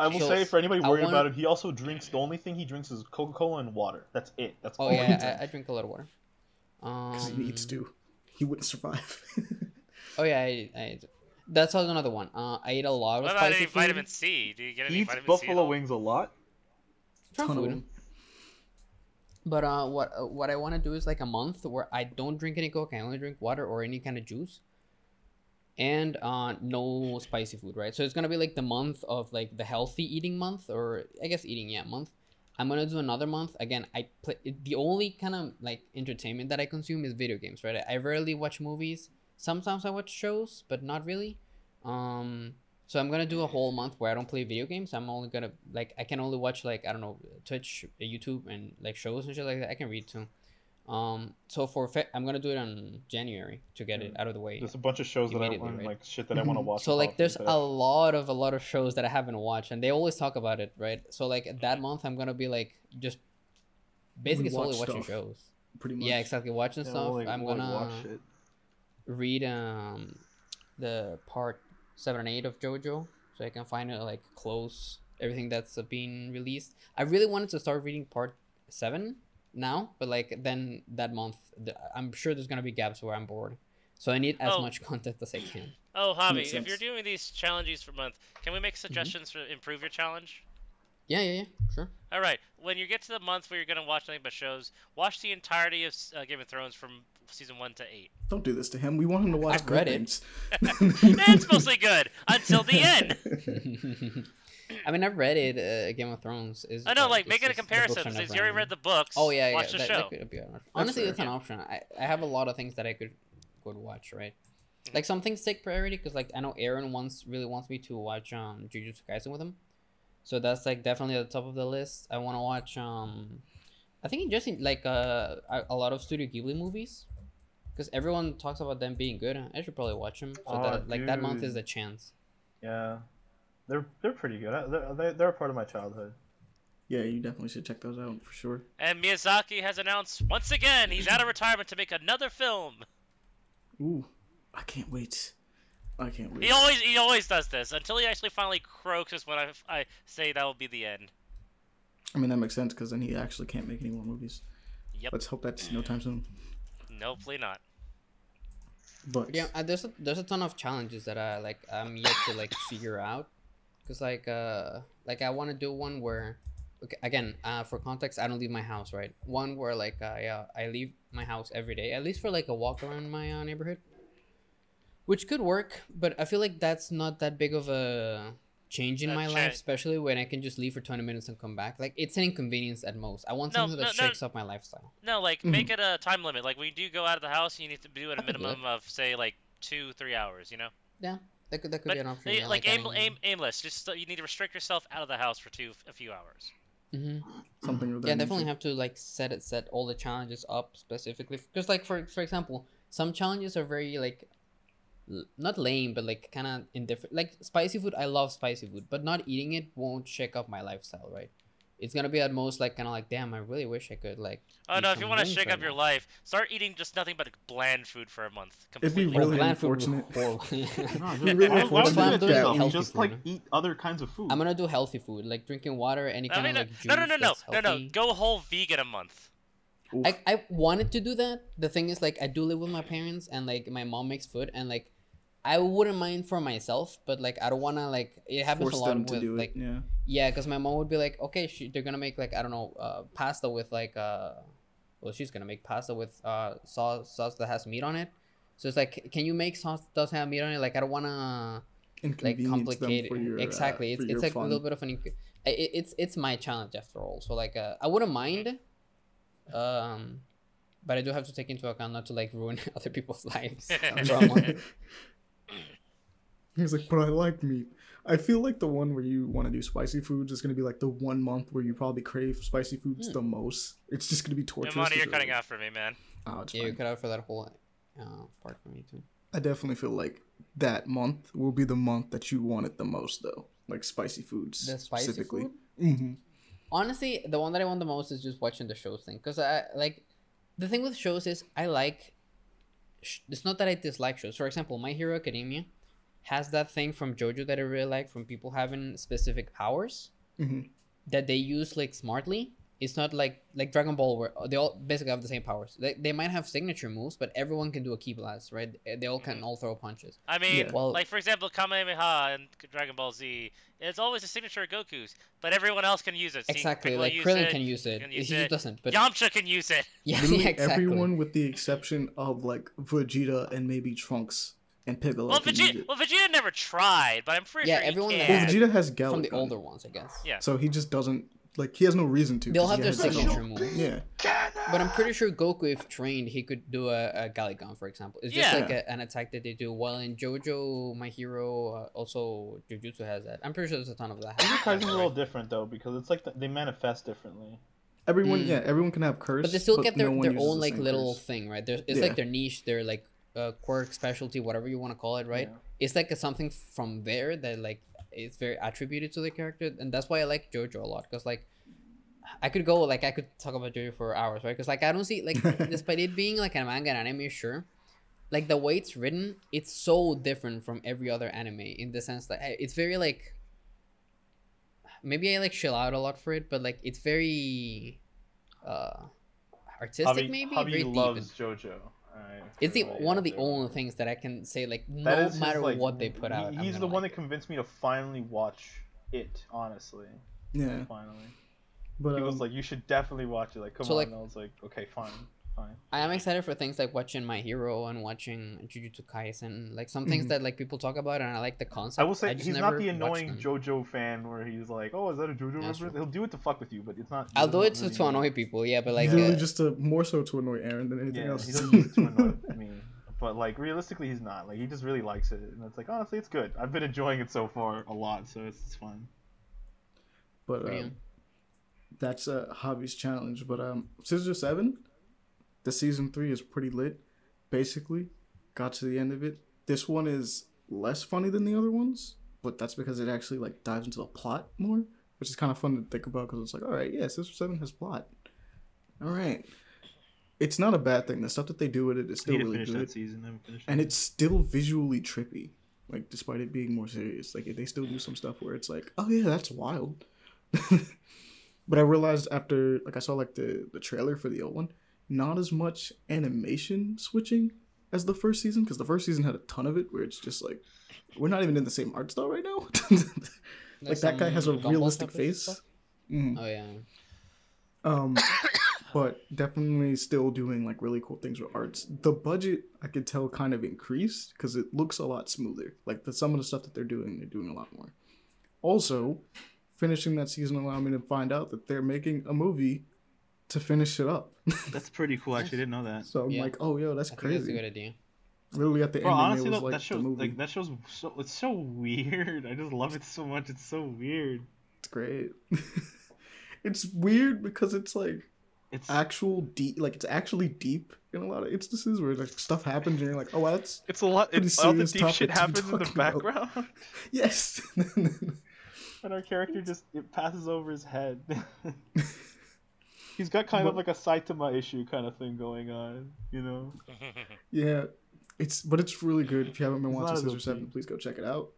I will say for anybody I worried wanna- about him, he also drinks. The only thing he drinks is Coca Cola and water. That's it. That's Oh all he yeah, drinks. I, I drink a lot of water. Um, Because he needs to. He wouldn't survive. Oh yeah, I, I that's also another one. Uh, I eat a lot of what about spicy any food. vitamin C? Do you get any He eats vitamin C? at buffalo wings a lot. From Ton of food. them. But uh, what uh, what I want to do is like a month where I don't drink any coke. I only drink water or any kind of juice. And uh, no spicy food, right? So it's gonna be like the month of like the healthy eating month, or I guess eating yeah month. I'm gonna do another month again. I play the only kind of like entertainment that I consume is video games, right? I rarely watch movies. Sometimes I watch shows, but not really. Um, so I'm gonna do a whole month where I don't play video games. I'm only gonna like I can only watch like I don't know Twitch, uh, YouTube, and like shows and shit like that. I can read too. Um, so for fe- I'm gonna do it on January to get it out of the way. There's a bunch of shows that I Immediately, and, right? like shit that I want to watch. So like there's that a I- lot of a lot of shows that I haven't watched, and they always talk about it, right? So like that month I'm gonna be like just basically solely watch watching shows. Pretty much. Yeah, exactly. Watching Yeah, stuff. like- I'm we'll, gonna watch it. read um the part seven and eight of JoJo, so I can find it like close everything that's uh, being released. I really wanted to start reading part seven now, but like then that month, I'm sure there's gonna be gaps where I'm bored, so I need as Oh. much content as I can. Oh, Javi, Makes if you're doing these challenges for a month, can we make suggestions to improve your challenge? Yeah, yeah, yeah, sure. All right. When you get to the month where you're gonna watch nothing but shows, watch the entirety of uh, Game of Thrones from season one to eight. Don't do this to him. We want him to watch I've read good it. things. That's mostly good until the end. I mean, I've read it. Uh, Game of Thrones is. I know, like it's make it a just- the books comparison. are Since you already read the books, Oh yeah, yeah. watch the that, show. that could be an option. Honestly, fair. that's an option. I, I have a lot of things that I could could watch, right? Like some things take priority because like I know Aaron wants really wants me to watch um Jujutsu Kaisen with him, so that's like definitely at the top of the list. I want to watch um, I think just like uh a, a lot of Studio Ghibli movies, because everyone talks about them being good. I should probably watch them. So Oh, that like that month is dude. the chance. Yeah, they're they're pretty good. They're, they're, they're a part of my childhood. yeah, you definitely should check those out for sure. And Miyazaki has announced once again he's out of retirement to make another film. Ooh, I can't wait. I can't wait. He always he always does this until he actually finally croaks is when I, I say that will be the end. I mean, that makes sense because then he actually can't make any more movies. Yep. Let's hope that's no time soon. No, play not. But Yeah, uh, there's a there's a ton of challenges that I like I'm yet to like figure out, cause like uh like I want to do one where, okay, again uh for context I don't leave my house right. One where like I uh, I leave my house every day at least for like a walk around my uh, neighborhood, which could work, but I feel like that's not that big of a change in Uh, my cha- life, especially when I can just leave for twenty minutes and come back. Like it's an inconvenience at most. I want No, something that no, no. shakes up my lifestyle. No, like Mhm. make it a time limit. Like when you do go out of the house, you need to do it a I could do minimum of say like two, three hours. You know. That could that could But be an option. eh, yeah, like, aim, aim, aimless. Just so you need to restrict yourself out of the house for two, a few hours. Mhm. something of that yeah definitely have to like set it set all the challenges up specifically because like for for example some challenges are very like l- not lame but like kind of indifferent like spicy food i love spicy food but not eating it won't shake up my lifestyle right it's gonna be at most like kind of like damn i really wish i could like Oh no! If you want to shake right up your life, start eating just nothing but bland food for a month. It'd be Completely. really bland food would be unfortunate. horrible. No, just, Really why, why would you unfortunate do that to that Just food, like eat other kinds of food. i'm gonna do healthy food like drinking water any I kind mean, of no, like juice no, no, no, no, no, no. Go whole vegan a month. Oof. I, I wanted to do that. The thing is, like, I do live with my parents, and like, my mom makes food, and like, I wouldn't mind for myself, but like, I don't wanna like. It happens Force a lot them to with do like, it. Yeah. Yeah, because my mom would be like, okay, she, they're gonna make like I don't know, uh, pasta with like uh, well, she's gonna make pasta with uh sauce sauce that has meat on it. So it's like, can you make sauce that doesn't have meat on it? Like, I don't wanna like Inconvenience them complicate for your, uh, exactly. for it's your it's like fun. a little bit of an. inc- It, it's it's my challenge after all. So like, uh, I wouldn't mind. Um, but I do have to take into account not to like ruin other people's lives. for a month. He's like, but I like meat. I feel like the one where you want to do spicy foods is gonna be like the one month where you probably crave spicy foods Hmm. the most. It's just gonna be torturous. Imani, 'cause you're you're cutting out for me, man. Oh, it's yeah, you cut out for that whole uh, part for me too. I definitely feel like that month will be the month that you want it the most, though. Like spicy foods, The spicy specifically. food. hmm Honestly, the one that I want the most is just watching the shows thing. Cause I like the thing with shows is I like. sh- It's not that I dislike shows. For example, My Hero Academia has that thing from JoJo that I really like from people having specific powers. hmm that they use like smartly. It's not like like Dragon Ball where they all basically have the same powers. They, they might have signature moves, but everyone can do a ki blast, right? They all can all throw punches. I mean, Yeah. Well- like for example, Kamehameha and Dragon Ball Z. It's always a signature of Goku's, but everyone else can use it. See, Exactly, like Krillin it, can use it. can He use just it. doesn't. But Yamcha can use it. yeah, yeah, exactly. everyone with the exception of like Vegeta and maybe Trunks and Piccolo Well, Vegeta, well, Vegeta never tried, but I'm pretty Yeah, sure he everyone that can. Well, Vegeta has Galick from the Gun, older ones, I guess. Yeah. so he just doesn't like he has no reason to. They'll 'cause have their has his own- signature moves. Yeah, But I'm pretty sure Goku, if trained, he could do a, a Galick Gun, for example. It's just Yeah. like a, an attack that they do. While in JoJo, My Hero, uh, also Jujutsu has that. I'm pretty sure there's a ton of that. Jujutsu Kaisen's a Right? little different though because it's like the, they manifest differently. everyone. Mm. Yeah, everyone can have curse, but they still get their, no their own the like little curse. thing right there's it's Yeah. like their niche their like uh, quirk specialty whatever you want to call it right Yeah. it's like a, something from there that like it's very attributed to the character and that's why i like jojo a lot because like i could go like i could talk about jojo for hours right because like i don't see like despite it being like a manga and anime sure like the way it's written it's so different from every other anime in the sense that hey, it's very like maybe i like chill out a lot for it but like it's very uh artistic Javi, maybe Javi very deep loves JoJo. I it's the one of the out only things that I can say like no is his, matter like, what they put he- out. I'm He's the one like that convinced me to finally watch it. Honestly, Yeah, finally, but he was um, like, "You should definitely watch it." Like, come So, on. like- and I was like, "Okay, fine, fine." I am excited for things like watching My Hero and watching Jujutsu Kaisen, like some things Mhm. that like people talk about and I like the concept. I will say just he's not the annoying. JoJo fan where he's like, "Oh, is that a JoJo That's reference?" He'll do it to fuck with you, but it's not. he I'll do it doesn't to, to annoy people, yeah, but like literally uh, just to more so to annoy Aaron than anything Yeah, else. he doesn't use it to annoy me. But like realistically, he's not. Like he just really likes it, and it's like honestly, it's good. I've been enjoying it so far a lot, so it's, it's fun. but um, that's uh, Javi's challenge. But um, Scissor Seven, the season three is pretty lit. Basically, got to the end of it. This one is less funny than the other ones, but that's because it actually like dives into the plot more, which is kind of fun to think about because it's like, all right, yeah, Scissor Seven has plot. All right, it's not a bad thing. The stuff that they do with it is still really good, season. I haven't finished and it. it's still visually trippy. Like despite it being more serious, like they still do some stuff where it's like, oh yeah, that's wild. but I realized after like I saw like the the trailer for the old one, not as much animation switching as the first season because the first season had a ton of it where it's just like we're not even in the same art style right now. like that guy has a realistic face. Mhm. Oh yeah. Um, but definitely still doing like really cool things with arts. The budget I could tell kind of increased because it looks a lot smoother. Like the some of the stuff that they're doing, they're doing a lot more. Also, finishing that season allowed me to find out that they're making a movie to finish it up. That's pretty cool. Actually, I didn't know that. so I'm Yeah. like, oh yo, that's I think that's a crazy. good idea. Literally at the Bro, ending, honestly, it was though, like that the shows movie. like that shows so it's so weird. I just love it so much. It's so weird. It's great. it's weird because it's like It's actual deep, like it's actually deep in a lot of instances where like stuff happens and you're like, oh, well, that's it's a lot. It's all the deep shit topic to happens in the talking about. background, yes. and our character just it passes over his head. He's got kind of like a Saitama issue kind of thing going on, you know. yeah, it's but it's really good. If you haven't been It's watching not Scissor Seven, please go check it out.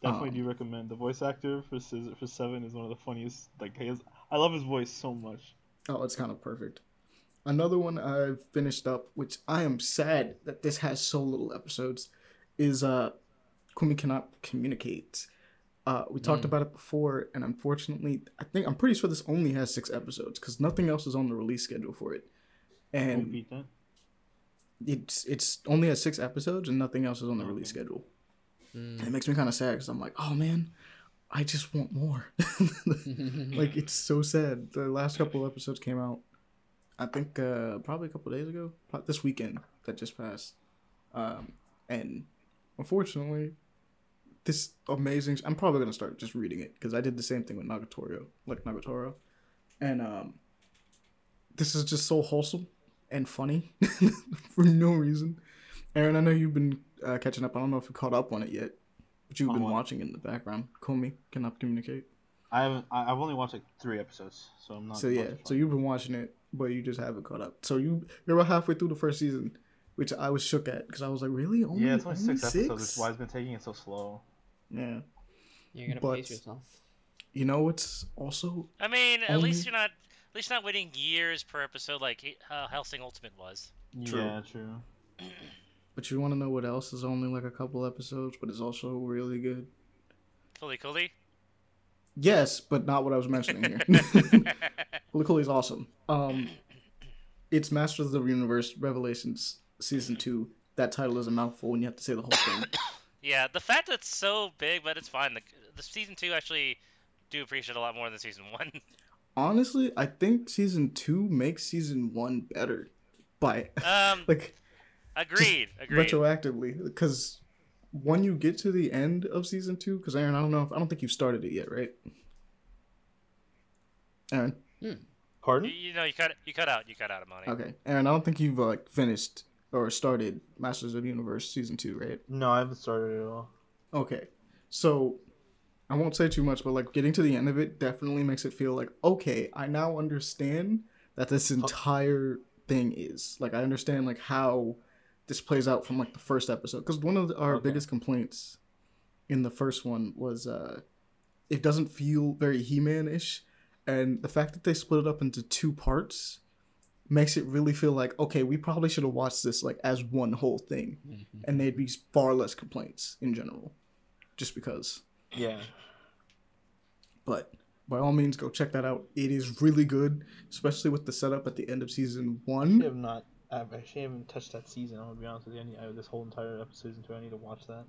Definitely Um, do recommend. The voice actor for Scissor, for Seven is one of the funniest. Like his, I love his voice so much. Oh, it's kind of perfect. Another one I've finished up, which I am sad that this has so little episodes, is uh, Komi cannot communicate. Uh, we talked Mm. about it before, and unfortunately, I think I'm pretty sure this only has six episodes because nothing else is on the release schedule for it, and it's it's only has six episodes and nothing else is on the Okay. release schedule. Mm. And it makes me kind of sad because I'm like, oh man, I just want more. like it's so sad. The last couple of episodes came out. I think uh, probably a couple days ago, this weekend that just passed. Um, and unfortunately, this amazing. I'm probably gonna start just reading it because I did the same thing with Nagatoro, like Nagatoro, and um, this is just so wholesome and funny for no reason. Aaron, I know you've been uh, catching up. I don't know if you caught up on it yet, but you've On been what? watching it in the background. Komi cannot communicate. I haven't. I- I've only watched like three episodes, so I'm not. So yeah, so you've been watching it, but you just haven't caught up. So you you're about halfway through the first season, which I was shook at because I was like, really? Only, yeah, it's only six, six? episodes, which is why it's been taking it so slow. Yeah. You're gonna But- pace yourself. You know what's also I mean, at Only- least you're not at least you're not waiting years per episode like he- uh, Hellsing Ultimate was. True. Yeah, true. But you want to know what else is only like a couple episodes, but is also really good? Fooly Cooly. Yes, but not what I was mentioning here. Holy is awesome. Um, it's Masters of the Universe Revelations season two. That title is a mouthful, and you have to say the whole thing. yeah, the fact that it's so big, but it's fine. The, the season two actually do appreciate a lot more than season one. Honestly, I think season two makes season one better by Um, like agreed, agreed. retroactively because when you get to the end of season two, because Aaron, I don't know if I don't think you've started it yet, right? Aaron, You, Pardon? you know, you cut you cut out, you cut out, Amani. okay, Aaron, I don't think you've uh, like finished or started Masters of Universe season two, right? No, I haven't started at all. Okay, so I won't say too much, but like getting to the end of it definitely makes it feel like okay, I now understand that this entire thing is like I understand like how this plays out from like the first episode because one of the, our Okay. biggest complaints in the first one was uh it doesn't feel very He-Man ish, and the fact that they split it up into two parts makes it really feel like okay, we probably should have watched this like as one whole thing Mhm. and there'd be far less complaints in general, just because. Yeah. But by all means, go check that out. It is really good, especially with the setup at the end of season one I have not. I actually haven't touched that season. I'm gonna be honest with you. I need, I, this whole entire episode two. I need to watch that.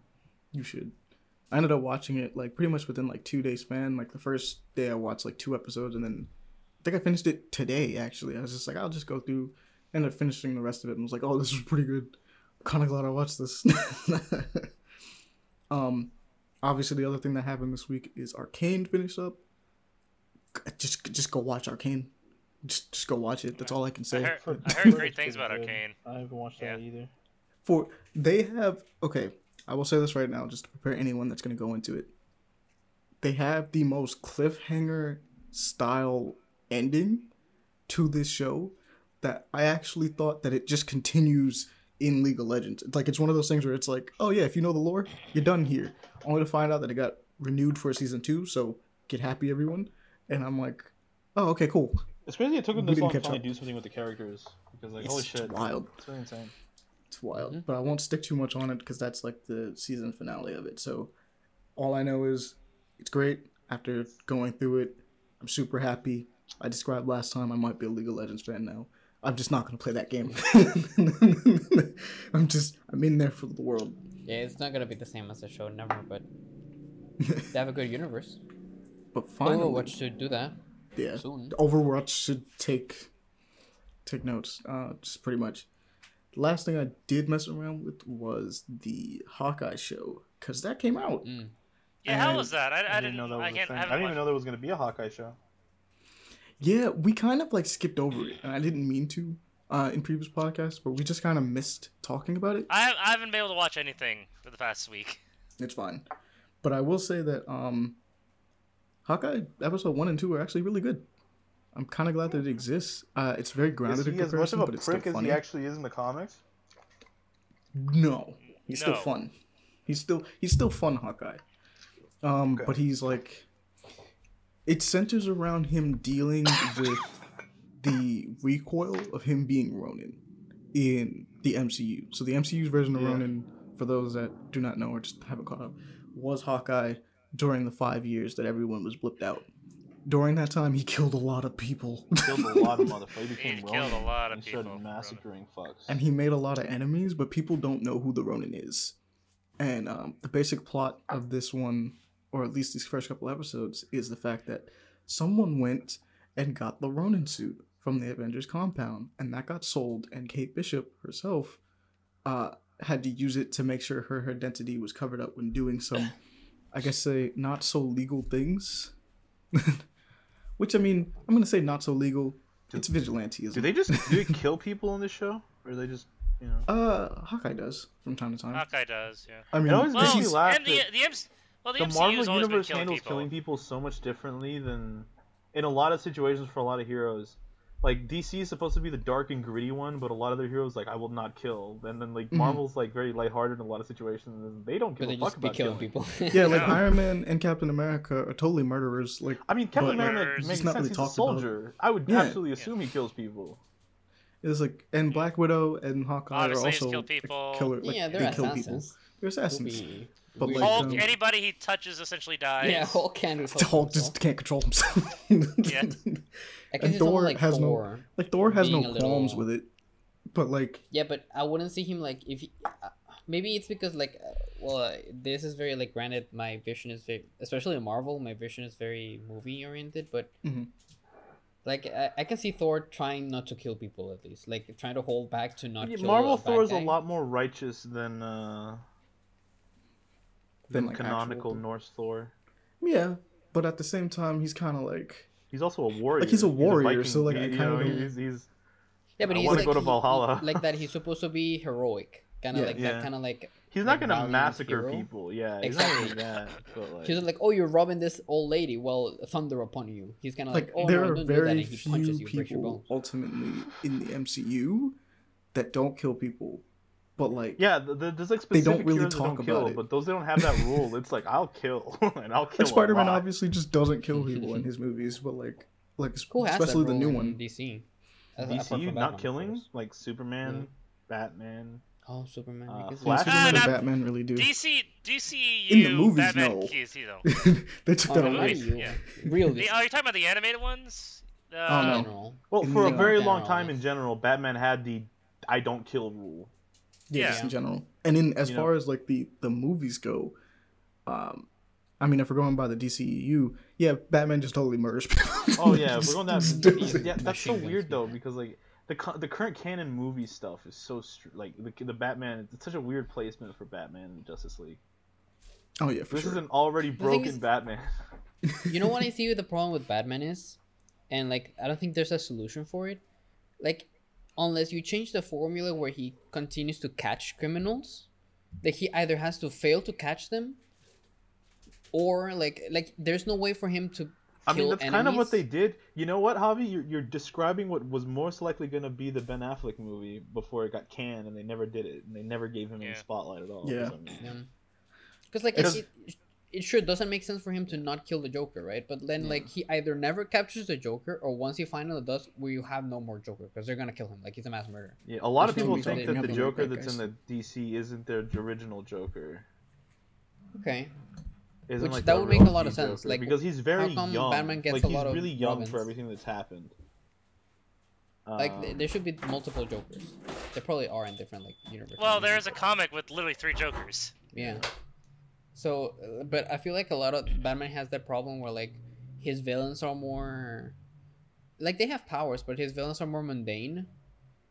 You should. I ended up watching it like pretty much within like two day span. Like the first day, I watched like two episodes, and then think I finished it today. Actually, I was just like, I'll just go through. Ended up finishing the rest of it, and was like, oh, this is pretty good. Kind of glad I watched this. um, obviously, the other thing that happened this week is Arcane finished up. Just, just go watch Arcane. Just, just go watch it. That's all I can I say. heard, I heard great things about Arcane. I haven't watched that either. for they have okay i will say this right now just to prepare anyone that's going to go into it they have the most cliffhanger style ending to this show that i actually thought that it just continues in league of legends It's like it's one of those things where it's like oh yeah if you know the lore you're done here only to find out that it got renewed for season two so get happy everyone and i'm like oh okay cool It's crazy it took them this long to finally do something with the characters because like it's holy shit, wild it's really insane. It's wild, Mhm. but I won't stick too much on it because that's like the season finale of it. So all I know is it's great. After going through it, I'm super happy. I described last time I might be a League of Legends fan now. I'm just not gonna play that game. I'm just I'm in there for the world. Yeah, it's not gonna be the same as the show, never. But they have a good universe. But finally, Overwatch should do that yeah, soon. Overwatch should take take notes. Uh, just pretty much. The last thing I did mess around with was the Hawkeye show because that came out. Mm. Yeah, how was that? I, I, I didn't know that was I a thing. I I didn't even know there was gonna be a Hawkeye show. Yeah, we kind of like skipped over it, and I didn't mean to uh, in previous podcasts, but we just kind of missed talking about it. I, I haven't been able to watch anything for the past week. It's fine, but I will say that um, Hawkeye episode one and two are actually really good. I'm kind of glad that it exists. Uh, it's very Is grounded in he as much comparison, of but a it's still prick as funny. he actually is in the comics? No, he's still fun. He's still he's still fun, Hawkeye. Um, Okay. but he's like, it centers around him dealing with the recoil of him being Ronin in the MCU. So the MCU's version of Yeah. Ronin, for those that do not know or just haven't caught up, was Hawkeye during the five years that everyone was blipped out. During that time, he killed a lot of people. Killed a lot of motherfuckers. He He killed a lot of and started people, massacring fucks. and he made a lot of enemies, but people don't know who the Ronin is. And um, the basic plot of this one, or at least these first couple episodes, is the fact that someone went and got the Ronin suit from the Avengers compound, and that got sold. And Kate Bishop herself uh, had to use it to make sure her identity was covered up when doing some, I guess, say not so legal things. Which I mean, I'm gonna say not so legal. It's vigilanteism. Do they just do they kill people in this show, or do they just you know? Uh, Hawkeye does from time to time. Hawkeye does, yeah. I mean, It always Well, makes me laugh and the the, MC, well, the, the MCU Marvel has always been universe killing handles people. killing people so much differently than in a lot of situations for a lot of heroes. Like DC is supposed to be the dark and gritty one, but a lot of their heroes like I will not kill. And then like Mhm. Marvel's like very lighthearted in a lot of situations, and they don't give But they a fuck just be about killing killing. people. yeah, like Yeah. Iron Man and Captain America are totally murderers. Like, I mean, Captain But- America It's makes not sense. really He's a talked about. soldier. I would Yeah. absolutely assume he kills people. it's like, and Black Widow and Hawkeye Obviously, are also killed people. like, killer. Like, yeah, they they're kill people. They're assassins. Be But, weird. like, Hulk, um, anybody he touches essentially dies. yeah, Hulk can The Hulk just can't control himself. Yeah. And Thor like has no- like Thor has no qualms little- with it, but like, Yeah, but I wouldn't see him like if he, uh, maybe it's because like uh, well uh, this is very like granted my vision is very especially in Marvel my vision is very movie oriented but Mhm. like I, I can see Thor trying not to kill people at least like trying to hold back to not Yeah, kill Marvel Thor is a lot more righteous than uh, Than, than like, canonical actual- Norse Thor. yeah. But at the same time, he's kind of like, He's also a warrior. Like, he's a warrior, Viking. so, like, He- I kinda he's, he's yeah but I he's wanna like go to Valhalla. he- like that he's supposed to be heroic kind of Yeah. like Yeah. that kind of like he's like, not gonna massacre hero. people. Yeah, Exactly. exactly that. But like, he's like oh you're robbing this old lady well thunder upon you he's kind of like, like oh there no, are don't do that very and he punches few you people ultimately in the MCU that don't kill people, but like, yeah, th- th- there's like They don't really talk don't kill, about it. but those they don't have that rule. It's like I'll kill and I'll kill. like Spider Man a lot. obviously just doesn't kill people in his movies, but like, like Who especially the new one. in DC? As- apart DCU not Batman, killing like Superman, Batman. Oh, Superman. Uh, Flash- Yeah, Superman and Batman really do. DC, DCU, In the movies, Batman, no. DC, though. they took Oh, that away. movies, yeah. Real The, are you talking about the animated ones? Uh, Oh, no. Well, In for a very long time in general, Batman had the "I don't kill" rule. Yeah, Yeah. just in general. And in as You far know. as like the the movies go, um, I mean, if we're going by the DCEU, yeah, Batman just totally murders people. Oh yeah, Just- we're going that. just does yeah, that's so Machine guns weird though because like the the current canon movie stuff is so like the the Batman. It's such a weird placement for Batman in Justice League. Oh yeah, for This sure. is an already broken is- Batman. You know what I see with the problem with Batman is, and like I don't think there's a solution for it. Like, unless you change the formula where he continues to catch criminals, that he either has to fail to catch them, or like like there's no way for him to. I mean, kill that's kind of what they did. You know what, Javi? You're, you're describing what was most likely going to be the Ben Affleck movie before it got canned, and they never did it, and they never gave him any spotlight at all. Yeah. some reason. Yeah. Because like Because- it, it, it sure doesn't make sense for him to not kill the Joker, right? But then like he either never captures the Joker, or once he finally does, we have no more Joker because they're gonna kill him. Like he's a mass murderer. Yeah, a lot of There's no people reason think that the have Joker bad that's in the DC isn't their original Joker. Okay. Isn't Which like that would make a lot of Joker, sense, like, because he's very come young. Batman gets like a he's lot of really young Robins? for everything that's happened. Like Um, there should be multiple Jokers. There probably are in different like universes. Well, there is a comic with literally three Jokers. Yeah. So, but I feel like a lot of Batman has that problem where like his villains are more, like they have powers, but his villains are more mundane.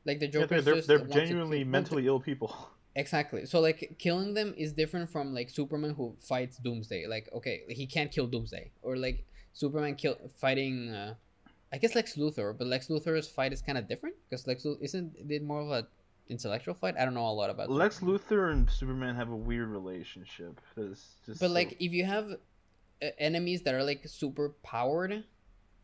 Like the yeah, Joker, they're, they're, they're genuinely kill- to- mentally ill people. Exactly. So like killing them is different from like Superman who fights Doomsday. Like okay, he can't kill Doomsday, or like Superman kill fighting uh, I guess Lex Luthor, but Lex Luthor's fight is kind of different because Lex Luthor isn't it more of a intellectual fight. I don't know a lot about Lex. Luthor and Superman have a weird relationship. It's just But so- like, if you have uh, enemies that are like super powered,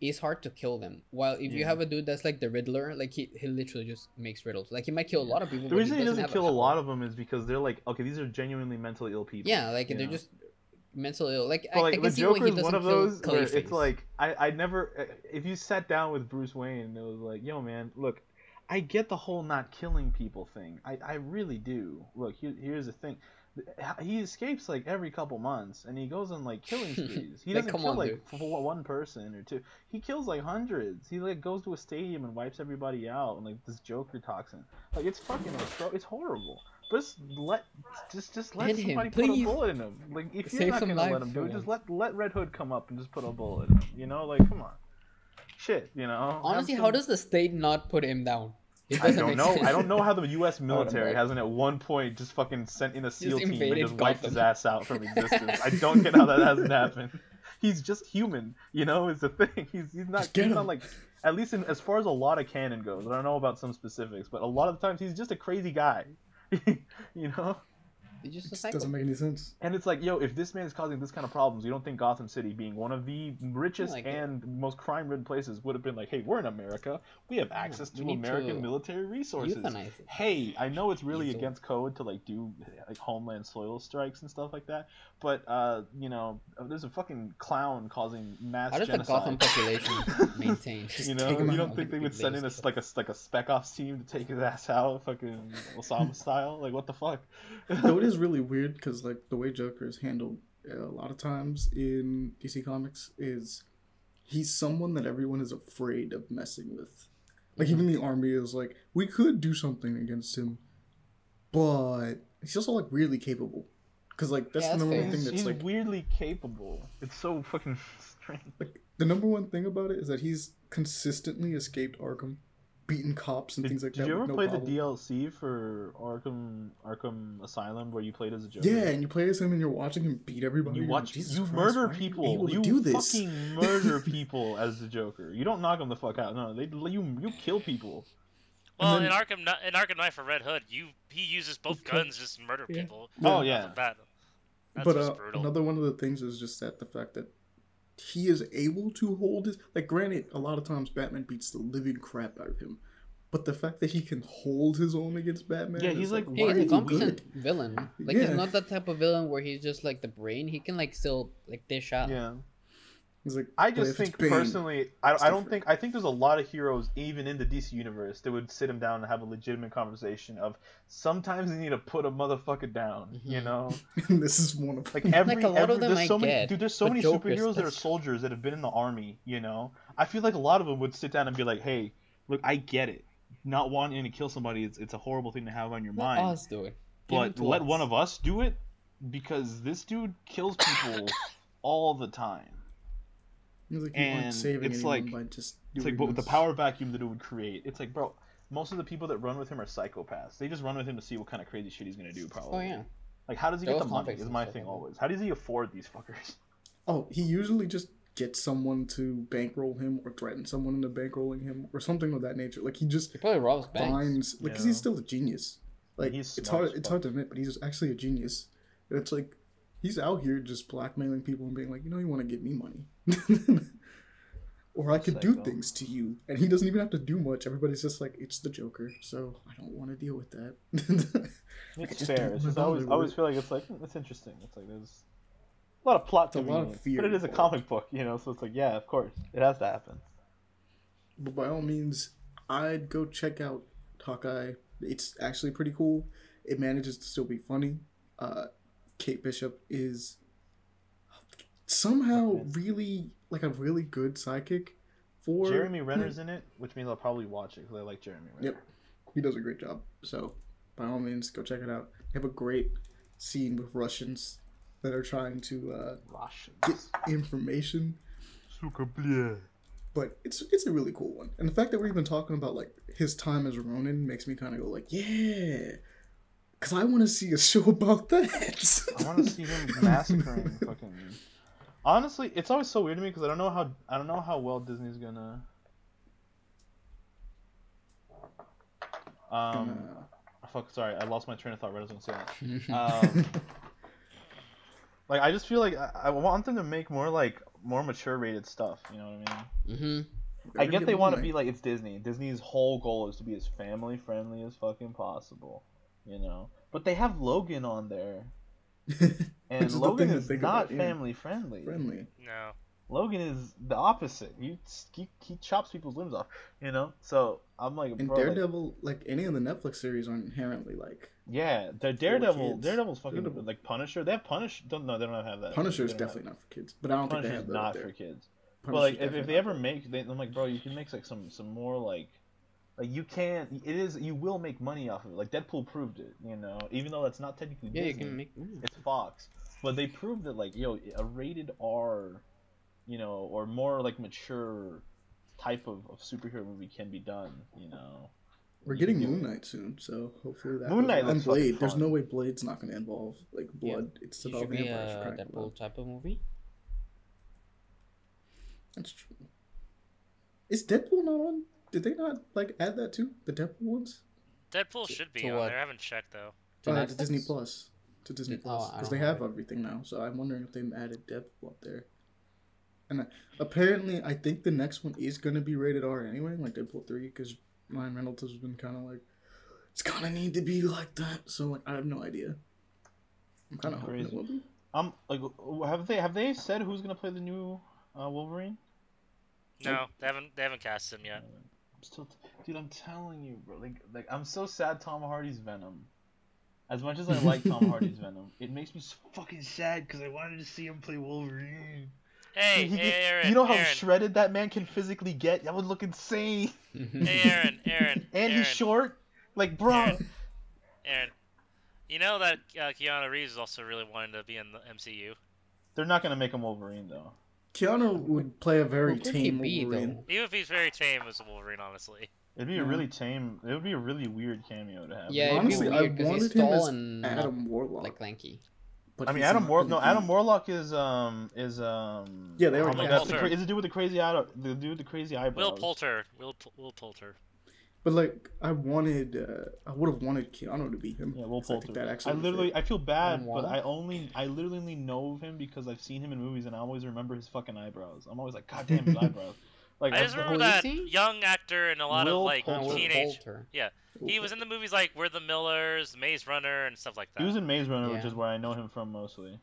it's hard to kill them. While if you have a dude that's like the Riddler, like he, he literally just makes riddles. Like he might kill a lot of people. the but reason he doesn't have kill a power. lot of them is because they're like, okay, these are genuinely mentally ill people. Yeah, like they're know? just mentally ill. Like, But I, like I the can see why Joker he is doesn't one of those where it's like I I never if you sat down with Bruce Wayne and it was like, yo man, look, I get the whole not killing people thing. I I really do. Look, here, here's the thing. He escapes like every couple months, and he goes on like killing sprees. He doesn't come kill on, like dude. one person or two. He kills like hundreds. He like goes to a stadium and wipes everybody out, and like this Joker toxin. Like it's fucking atro- it's horrible. But just let just just let Hit him, somebody put a bullet in him. Like if you're not gonna let him do it, just let let Red Hood come up and just put a bullet in him. You know, like come on, shit. You know. Honestly, some- how does the state not put him down? I don't know. sense. I don't know how the U.S. military hasn't at one point just fucking sent in a SEAL team and just wiped his ass out from existence. I don't get how that hasn't happened. He's just human, you know. Is the thing. He's he's not. Just get He's not like. At least in, as far as a lot of canon goes, I don't know about some specifics, but a lot of the times he's just a crazy guy, you know. It's just It just doesn't make any sense. And it's like, yo, if this man is causing this kind of problems, you don't think Gotham City, being one of the richest Like it. and most crime-ridden places, would have been like, hey, we're in America, we have access we to American to military resources. euthanize. Hey, I know it's really Easel. against code to like do like homeland soil strikes and stuff like that, but uh, you know, there's a fucking clown causing mass How does the genocide. Gotham population maintain? You know, you don't think they would send in a Based. like a like a spec ops team to take his ass out, fucking Osama style? Like what the fuck? Though it is really weird because like the way Joker is handled uh, a lot of times in DC Comics is he's someone that everyone is afraid of messing with. Like even the army is like, we could do something against him, but he's also like really capable. Because like that's Yeah, the that's number fair. one thing he's, that's he's like weirdly capable. It's so fucking strange. like the number one thing about it is that he's consistently escaped Arkham, beaten cops and Did, things like did that. Did you ever no play problem. the DLC for Arkham Arkham Asylum where you played as a Joker? Yeah, and you play as him and you're watching him beat everybody. You You're like, watch. Jesus You Christ, murder why are you able people. to You do this? fucking murder people as the Joker. You don't knock them the fuck out. No, they you you kill people. Well, then- in Arkham, in Arkham Knight for Red Hood, you he uses both Okay. guns just to murder Yeah. people. Oh yeah. the bat. That's but just uh, brutal. another one of the things is just that the fact that he is able to hold his like granted a lot of times batman beats the living crap out of him but the fact that he can hold his own against batman Yeah, is he's like, why Hey, he's a competent villain. Like Yeah. he's not that type of villain where he's just like the brain. He can like still like dish out. Yeah. He's like I just think personally, I, I don't think I think there's a lot of heroes even in the DC universe that would sit him down and have a legitimate conversation of sometimes you need to put a motherfucker down. You Mhm. know, this is one of like them. every a lot of them there's I so many dude. There's so many Joker's superheroes that are soldiers that have been in the army. You know, I feel like a lot of them would sit down and be like, hey, look, I get it. Not wanting to kill somebody, it's, it's a horrible thing to have on your Let mind. us do it. Give but let us. one of us do it because this dude kills people all the time. He's like and saving it's anyone like- by just It's like but with the power vacuum that it would create. It's like, bro, most of the people that run with him are psychopaths. They just run with him to see what kind of crazy shit he's gonna do. Probably. Oh yeah. Like, how does he There get the money? Is my thing always. How does he afford these fuckers? oh he usually just gets someone to bankroll him or threaten someone into bankrolling him or something of that nature like he just He probably robs banks. finds like 'cause Yeah. he's still a genius. Like He's it's hard it's hard to admit, but he's actually a genius. And it's like he's out here just blackmailing people and being like, you know, you want to give me money, or I could do things to you, and he doesn't even have to do much. Everybody's just like, it's the Joker, so I don't want to deal with that. It's fair. It's just always with always feel like it's like hmm, it's interesting. It's like there's a lot of plot to a lot of fear but it is a comic book, you know. So it's like, yeah, of course, it has to happen. but by all means, I'd go check out Hawkeye. It's actually pretty cool. It manages to still be funny. Uh, Kate Bishop is somehow really like a really good sidekick for Jeremy Renner's in it, which means I'll probably watch it because I like Jeremy Renner. Yep. He does a great job. So, by all means, go check it out. They have a great scene with Russians that are trying to uh, Russians. get information. But it's it's a really cool one, and the fact that we're even talking about like his time as Ronin makes me kind of go like, yeah, because I want to see a show about that. I want to see him massacring fucking. Honestly, it's always so weird to me because I don't know how I don't know how well Disney's gonna Um, uh, fuck, sorry, I lost my train of thought. Right, I was say that. Um, like, I just feel like I, I, want them to make more like more mature rated stuff. You know what I mean? Mm-hmm. I guess they want to be like it's Disney. Disney's whole goal is to be as family friendly as fucking possible. You know, but they have Logan on there. and Which is Logan thing is not about, yeah. family friendly. friendly. No. Logan is the opposite. He he, he chops people's limbs off. You know, so I'm like, And bro, like, Daredevil, like, any of the Netflix series, are inherently like yeah, the Daredevil, kids. Daredevil's fucking Daredevil. like Punisher. They have Punisher. Don't no, they don't have that. Punisher is have- definitely not for kids, but I don't think they have that not up there. for kids. Punisher's But like, if, if they ever make, they, I'm like, bro, you can make like some some more like, like you can't. It is you will make money off of it. Like Deadpool proved it. You know, even though that's not technically Yeah, you can make. it's Fox. But they proved that like, yo, a rated R, you know, or more like mature type of, of superhero movie can be done. You know. We're getting can Moon. Knight soon, so hopefully that. Moon goes Knight and Blade. fucking There's no way Blade's not going to involve like Yeah, blood. It's It about should be vampires a cracking blood. Deadpool type of movie. That's true. Is Deadpool not on? Did they not like add that too? The Deadpool ones? Deadpool should be to on what? there. I haven't checked though. To uh, to Disney Plus. To Disney Oh, Plus because don't they have have it. everything now. So I'm wondering if they added Deadpool up there. And uh, apparently, I think the next one is going to be rated R anyway, like Deadpool three, because Ryan Reynolds has been kind of like, it's gonna need to be like that. So like, I have no idea. I'm kind of hoping it Crazy. will be. Um, like, have they have they said who's gonna play the new uh, Wolverine? No, they haven't. They haven't cast him yet. I'm still, dude. I'm telling you, bro. Like, like I'm so sad. Tom Hardy's Venom. As much as I like Tom Hardy's Venom, it makes me so fucking sad because I wanted to see him play Wolverine. Hey, he hey, gets- Aaron. you know how Aaron, shredded that man can physically get? That would look insane. Hey, Aaron. Aaron. And Aaron, he's short. Like, bro. Aaron. Aaron. You know that uh, Keanu Reeves is also really wanting to be in the MCU. They're not gonna make him Wolverine though. Keanu would play a very Who could he tame be, Wolverine. though? Even if he's very tame as a Wolverine, honestly. It'd be a really tame. It would be a really weird cameo to have. Yeah, it'd Honestly, be I weird because wanted him as Adam Warlock. like lanky. but I mean, Adam not War. No, Adam Warlock is um is um. Yeah, they oh already my cast God, the cra- Is the dude with the crazy eye? The dude with the crazy eyebrows. Will Poulter. Will P- Will Poulter. But like, I wanted, uh, I would have wanted Keanu to be him. Yeah, Will 'cause I think Poulter. that I literally. I feel bad, but I only, I literally only know of him because I've seen him in movies, and I always remember his fucking eyebrows. I'm always like, God damn his eyebrows. Like, I just remember that he? young actor and a lot Will of like Poulter. Will teenage. Poulter. He was in the movies like We're the Millers, Maze Runner, and stuff like that. he was in Maze Runner, which is where I know him from mostly.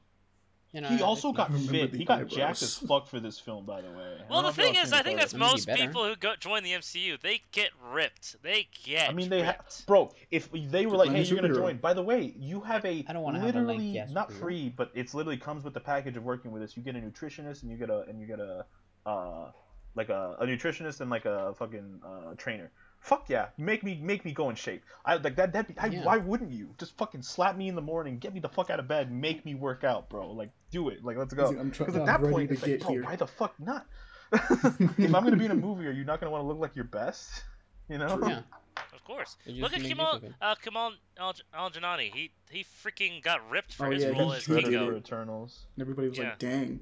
You know, He also got fit. He got eyebrows. jacked as fuck for this film, by the way. Well, the thing is, I think that's most better. people who go join the MCU. They get ripped. They get. I mean, they ha- bro. If they were like, "Hey, you're gonna join," by the way, you have a I don't wanna have a literally lanky ass not free, but it's literally comes with the package of working with us. You get a nutritionist and you get a and you get a uh like a, a nutritionist and like a fucking uh, trainer. Fuck yeah, make me make me go in shape. I like that. That Yeah. why wouldn't you just fucking slap me in the morning, get me the fuck out of bed, make me work out, bro? Like do it. Like let's go. Because at that point, it's like, bro, here. why the fuck not? if I'm gonna be in a movie, are you not gonna want to look like your best? You know? Yeah. Of course. Look at Kamal uh, Kamal Al Al Janani. He he freaking got ripped for Oh, his yeah, role he as did it. Kingo. for Eternals. And everybody was Yeah. like, "Dang,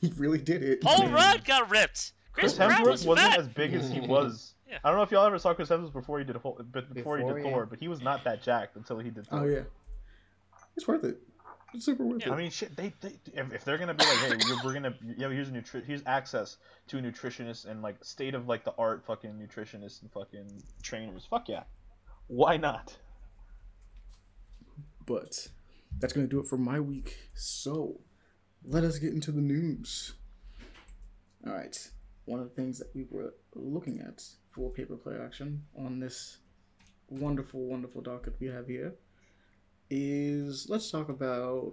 he really did it." Paul Rudd got ripped. Chris, Chris Hemsworth was wasn't fat. as big as he was. Yeah. I don't know if y'all ever saw Chris Hemsworth before he did Hol- but before, he did yeah. Thor, but he was not that jacked until he did oh, Thor. Oh yeah, it's worth it. It's super worth Yeah. I mean, shit. They, they if, if they're gonna be like, hey, we're, we're gonna, yeah, here's a nutri- here's access to a nutritionist and like state of like the art, fucking nutritionists and fucking trainers. Fuck yeah, why not? But that's gonna do it for my week. So let us get into the news. All right. One of the things that we were looking at for paper play action on this wonderful, wonderful docket we have here is let's talk about.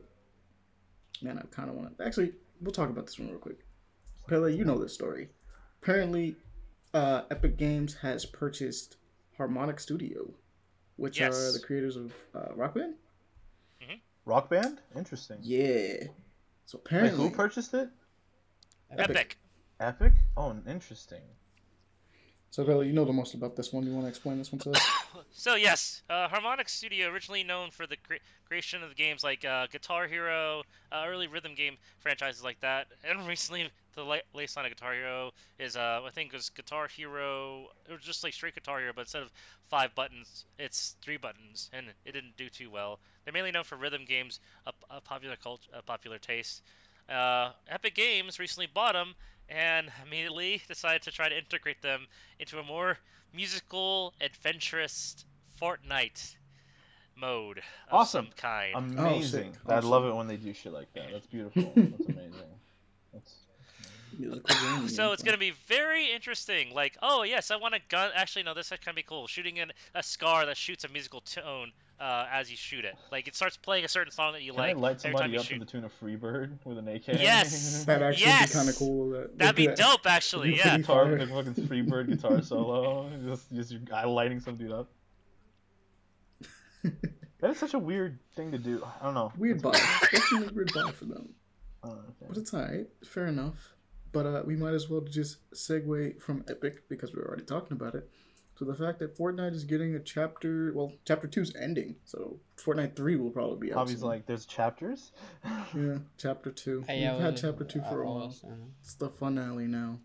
Man, I kind of want to. Actually, we'll talk about this one real quick. Pele, you know this story. Apparently, uh, Epic Games has purchased Harmonix Studio, which are the creators of uh, Rock Band. Rock Band, interesting. Yeah. So Like apparently, who purchased it? Epic. Epic. Epic. Oh, interesting. So, Billy, you know the most about this one. You want to explain this one to us? So yes, uh, Harmonix Studio, originally known for the cre- creation of the games like uh, Guitar Hero, uh, early rhythm game franchises like that, and recently the la- latest line of Guitar Hero is uh, I think it was Guitar Hero, it was just like straight Guitar Hero, but instead of five buttons, it's three buttons, and it didn't do too well. They're mainly known for rhythm games, a, a popular cult, a popular taste. Uh, Epic Games recently bought them and immediately decided to try to integrate them into a more musical, adventurous Fortnite mode of Awesome. some kind. Amazing. sick. I Awesome. love it when they do shit like that. That's beautiful. That's amazing. That's, so it's gonna be very interesting. Like, oh yes, I want a gun. Actually, no, this can be cool. Shooting in a scar that shoots a musical tone uh, as you shoot it. Like it starts playing a certain song that you can like I light every time somebody you up to shoot. the tune of Freebird with an AK? Yes! That'd actually Yes! be kind of cool. That, That'd be that- dope, actually. Yeah. guitar, fire. like fucking Freebird guitar solo. Just, just your guy lighting some dude up. That is such a weird thing to do. I don't know. Weird It's buy. Definitely weird buy for them. I okay. But it's alright. Fair enough. But uh, we might as well just segue from Epic because we're already talking about it to the fact that Fortnite is getting a chapter. Well, chapter two's ending, so Fortnite three will probably be out. Hobby's soon. like, there's chapters. yeah, chapter two. We've had chapter two for a while. It's the finale now.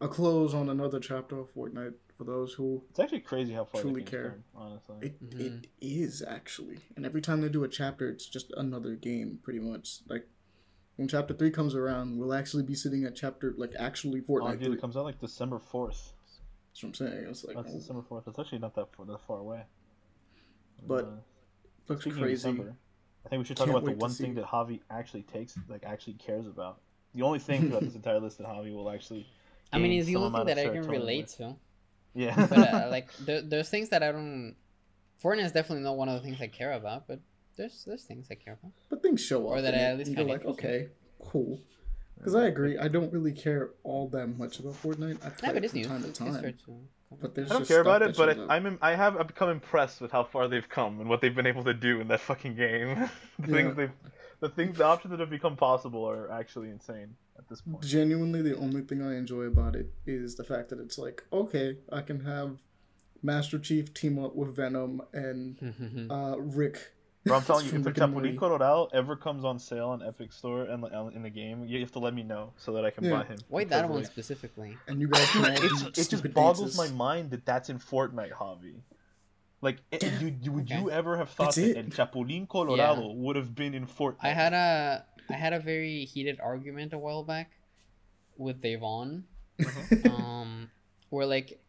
A close on another chapter of Fortnite for those who It's actually crazy how far Truly they care. care. honestly. It Mhm. it is actually, and every time they do a chapter, it's just another game, pretty much. Like when chapter three comes around, we'll actually be sitting at chapter like actually Fortnite. Oh, Fortnite. dude, three. it comes out like December fourth. That's what I'm saying. It's like That's oh, December fourth. That's actually not that far, that far away. But Uh, looks speaking crazy. December, I think we should talk Can't about the one thing that Javi actually takes, like actually cares about. The only thing throughout this entire list that Javi will actually. I mean, gain it's the some only thing that I can relate with. to. Yeah. But uh, like, there, there's things that I don't. Fortnite is definitely not one of the things I care about, but there's there's things I care about. But things show up. Or that I at least and you're like, okay, cool. Because I agree, I don't really care all that much about Fortnite. I play Yeah, it from time to It's, it's fair time. But there's I don't just care about it, but I, up. I'm im- I have I've become impressed with how far they've come and what they've been able to do in that fucking game. the Yeah. things they've, the things, the options that have become possible are actually insane at this point. genuinely the only thing I enjoy about it is the fact that it's like, okay, I can have Master Chief team up with Venom and uh, Rick. Bro, I'm telling you, if the Rick. Chapulín Colorado ever comes on sale on Epic Store and in the game, you have to let me know so that I can Yeah. buy him. Why Because, that one specifically? And you guys can it's, it just boggles dances. my mind that that's in Fortnite hobby. Like, it, you, you, would Okay. you ever have thought That's that. El Chapulín Colorado would have been in Fortnite? I had a I had a very heated argument a while back with Devon, um, where like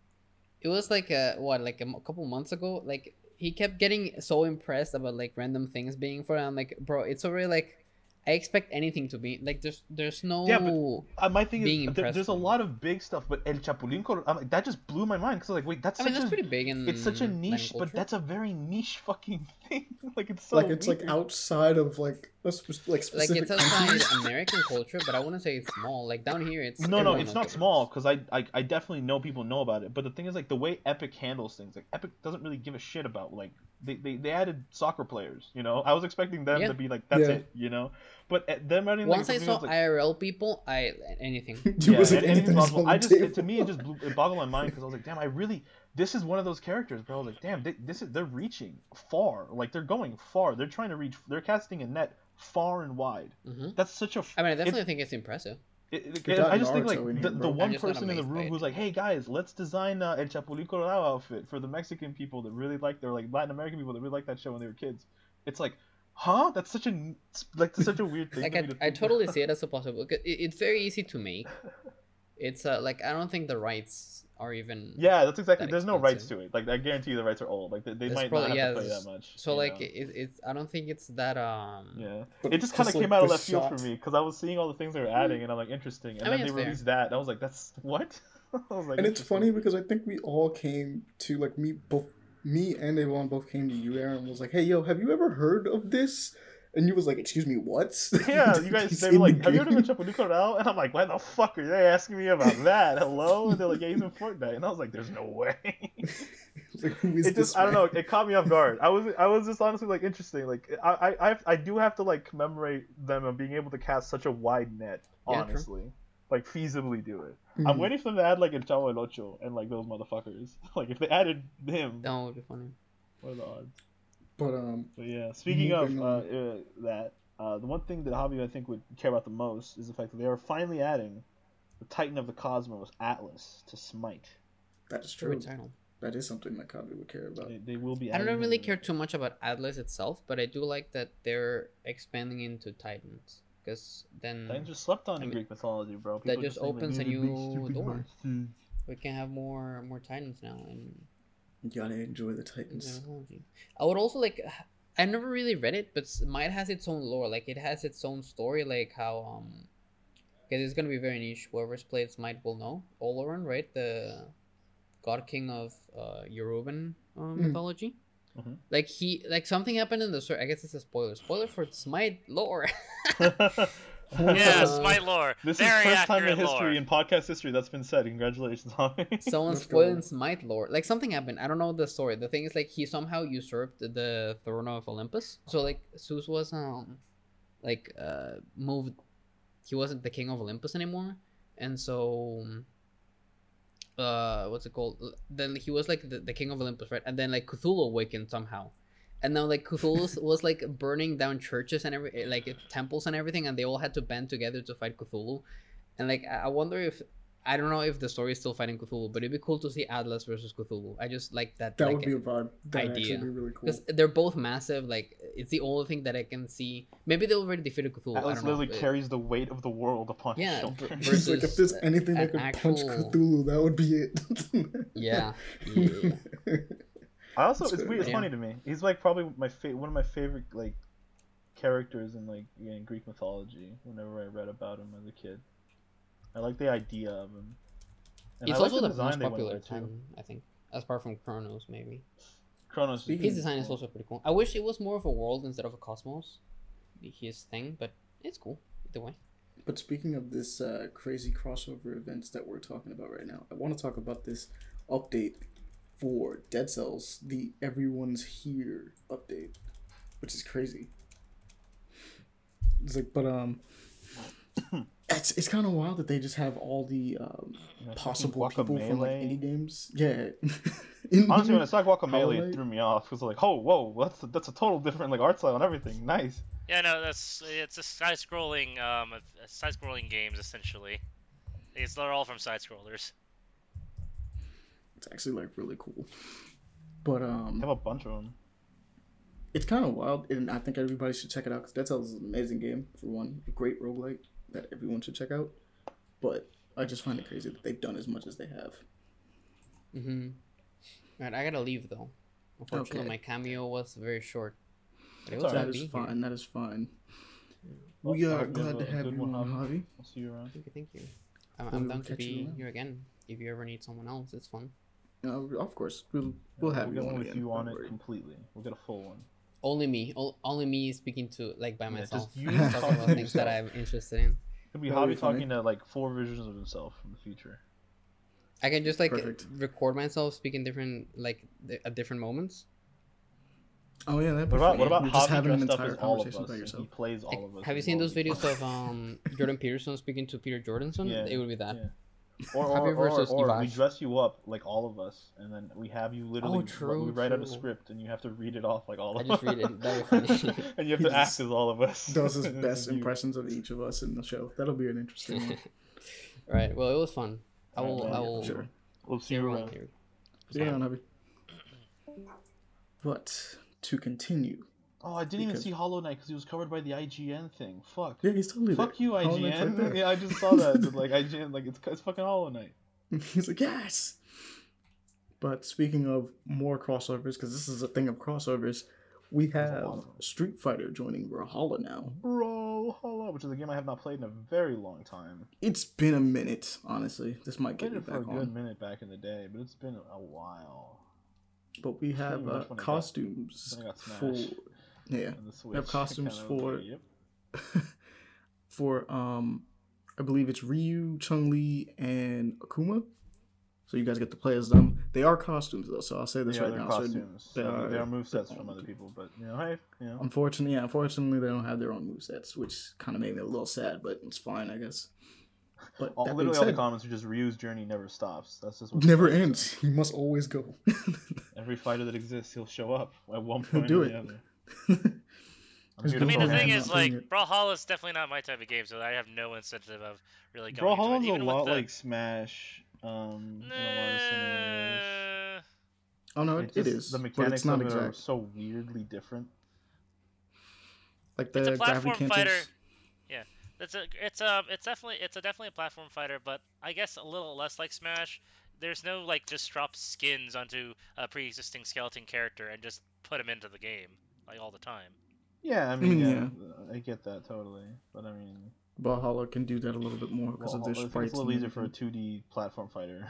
it was like a what like a couple months ago. Like he kept getting so impressed about like random things being for. I'm like, bro, it's already like I expect anything to be like there's there's no Yeah, Uh, my thing being is, there, there's a lot of big stuff, but El Chapulín Colorado, I'm like, that just blew my mind because like, wait, that's I mean such that's a, pretty big in it's such a niche, but that's a very niche fucking thing. like it's so like it's like outside of like a spe- like like specific it's outside. American culture, but I wouldn't say it's small. Like down here, it's No, no, everyone it's not what it small because I, I I definitely know people know about it. But the thing is, like the way Epic handles things, like Epic doesn't really give a shit about like they, they, they added soccer players. You know, I was expecting them Yeah. to be like that's Yeah. it. You know, but uh, them adding like Once I saw like, IRL people, I anything. It yeah, wasn't anything anything possible. I just it, to me it just blew, it boggled my mind because I was like, damn, I really this is one of those characters, bro. I was like, damn, they, this is they're reaching far. Like they're going far. They're trying to reach. They're casting a net far and wide. hmm That's such a. I mean, I it- definitely think it's impressive. It, it, it- I just think like the, here, the one I'm just not person in the room who's like, "Hey guys, let's design uh, El Chapulín Colorado outfit for the Mexican people that really like, they're like Latin American people that really like that show when they were kids." It's like, huh? That's such a like such a weird thing. like to I, to I totally see it as a possible. 'cause it- It's very easy to make. It's uh, like I don't think the rights are even. Yeah, that's exactly. that There's no rights to it. Like I guarantee you, the rights are old. Like they, they might probably- not yeah, to play that much. So like it, it's I don't think it's that um. yeah, But it just kind of just, like, came out of the left field for me because I was seeing all the things they were adding, and I'm like, interesting. And I then mean, they it's fair. released that, and I was like, that's what. I was like, and it's funny because I think we all came to like me both me and Avon both came to you, Aaron, and was like, "Hey, yo, have you ever heard of this?" And you was like, "Excuse me, what?" Yeah, you guys, they in were the like, have you ever of game. the Chapulín And I'm like, why the fuck are they asking me about that? Hello? And they're like, yeah, he's in Fortnite. And I was like, there's no way. like, it this just, I don't know, it caught me off guard. I was, I was just honestly like interesting. Like, I, I, I, I do have to like commemorate them on being able to cast such a wide net, Yeah, true. honestly. like feasibly do it. Mhm. I'm waiting for them to add like El Chavo El Ocho and like those motherfuckers. like if they added him, That would be funny. what are the odds? But um, But yeah, speaking of uh, uh, that, uh, the one thing that Javi I think would care about the most is the fact that they are finally adding the Titan of the Cosmos, Atlas, to Smite. that is true. Title. That is something that Kabi would care about. They, they will be. I don't really care too much about Atlas itself, but I do like that they're expanding into Titans because then Titans just slept on I in mean, Greek mythology, bro. that People just opens a "Yeah, the big new door." we can have more more Titans now and You gotta enjoy the Titans. I would also like. I never really read it, but Smite has its own lore. Like it has its own story. Like how um, because it's gonna be very niche. Whoever's played Smite will know. Olorun, right? The god king of uh Yoruban uh, Mm. mythology. Mhm. Like he, like something happened in the story. I guess it's a spoiler. Spoiler for Smite lore. Yes, my lore. This Very is first time in history lore. in podcast history that's been said. Congratulations, Javi. Someone Let's spoiling. Smite lore. Like something happened. I don't know the story. The thing is, like he somehow usurped the throne of Olympus. So like Zeus was um, like uh moved. He wasn't the king of Olympus anymore, and so. Uh, what's it called? Then he was like the, the king of Olympus, right? And then like Cthulhu awakened somehow, and now like Cthulhu was like burning down churches and every eh, like temples and everything, and they all had to band together to fight Cthulhu. And like I I wonder if I don't know if the story is still fighting Cthulhu, but it'd be cool to see Atlas versus Cthulhu. I just like that. That like, would be a vibe. That'd idea. actually be really cool. because they're both massive. Like it's the only thing that I can see. Maybe they already defeated Cthulhu. I Atlas don't literally but- carries the weight of the world upon Yeah, his shoulders. ver- He's like, if there's anything that an could punch Cthulhu, that would be it. Yeah, yeah. I also That's it's weird. It's Yeah. funny to me. He's like probably my fa- one of my favorite like characters in like in Greek mythology. Whenever I read about him as a kid, I like the idea of him. And He's I like also the, design most popular with, too. I think, as apart from Kronos, maybe. Kronos. Speaking- His pretty design is also pretty cool. I wish it was more of a world instead of a cosmos. His thing, but it's cool either way. But speaking of this uh, crazy crossover events that we're talking about right now, I want to talk about this update for Dead Cells, the Everyone's Here update, which is crazy. It's like, but um, it's it's kind of wild that they just have all the um, You possible people from like Guacamelee. indie games. Yeah. In- Honestly, when I saw Hollow Guacamole, it threw me off. It was like, oh, whoa, that's a, that's a total different like art style and everything. Nice. Yeah, no, that's it's a side-scrolling, um, a- side-scrolling games essentially. It's they're all from side-scrollers. It's actually like really cool. But um, I have a bunch of them. it's kind of wild, and I think everybody should check it out because Dead Cells is an amazing game for one, a great roguelike that everyone should check out. But I just find it crazy that they've done as much as they have. Mm-hmm. Right, I gotta leave though. Unfortunately, Okay. my cameo was very short. But it That's was alright. That is fine. here. That is fine. Well, we are hope you glad to have you one, on, Javi. Javi. I'll see you around. Thank you, thank you. I'm, Well, I'm down to be here again. If you ever need someone else, it's fun. Uh, of course, we'll we'll have we'll you on one with again. you on it completely. We'll get a full one. Only me, o- only me speaking to like by Yeah, just myself, you talking talking about to things that. I'm interested in. It'll be That'll Javi be funny. talking to like four versions of himself in the future. I can just like Perfect. record myself speaking different like th- at different moments. Oh yeah, that'd be What about what about just Javi having an entire as all of conversation us? by yourself. He plays all of us. have you seen those videos of um Jordan Peterson speaking to Peter Jordanson? Yeah, It would be that. yeah. Or, Javi or, or, or we dress you up like all of us, and then we have you literally. Oh, true, we write out a script, and you have to read it off like all of I of just read it. That'd funny. and you have He to act as all of us. Does his And best impressions of each of us in the show. That'll be an interesting one. right. Well, it was fun. I will. man, I will. Sure. We'll see See you everyone around. here. Yeah, Navi. But to continue, Oh, I didn't even see Hollow Knight because he was covered by the IGN thing. Fuck. yeah, he's totally Fuck there. you, Knight's right IGN. yeah, I just saw that. like IGN, like it's it's fucking Hollow Knight. He's like, yes. But speaking of more crossovers, because this is a thing of crossovers, we have lot of them. Street Fighter joining Brawlhalla now. Hollow, which is a game I have not played in a very long time. It's been a minute, honestly. This might get it for a back good minute back in the day, but it's been a while. But we have uh, costumes for. Yeah on the Switch. have costumes for- Yep. for um I believe it's Ryu, Chun-Li, and Akuma. So you guys get to play as them. They are costumes though, so I'll say this yeah, right they're now. Costumes. they They are, are- they are movesets from other people, but you know, hey, you know. unfortunately, yeah, unfortunately they don't have their own movesets, which kind of made me a little sad, but it's fine, I guess. But All, that being literally all the comments are just Ryu's journey never stops. That's just what never ends. He must always go. Every fighter that exists, he'll show up at one He'll point do or it. the other. I'm There's here I to mean, the thing is, like, it. Brawlhalla is definitely not my type of game, so I have no incentive of really going Brawlhalla's into it. a lot the... like Smash. Um, in a lot of scenarios. Nah. oh no, it, It's it just- is. The but mechanics it's not of it are so weirdly different. Like the It's a gravity platform cantons. fighter. It's a, it's a, it's definitely, it's a definitely a platform fighter, but I guess a little less like Smash. There's no like just drop skins onto a pre-existing skeleton character and just put him into the game like all the time. Yeah, I mean, mean, yeah, I get that totally, but I mean, Valhalla can do that a little bit more because of their I sprites. it's a little and easier for a 2D platform fighter.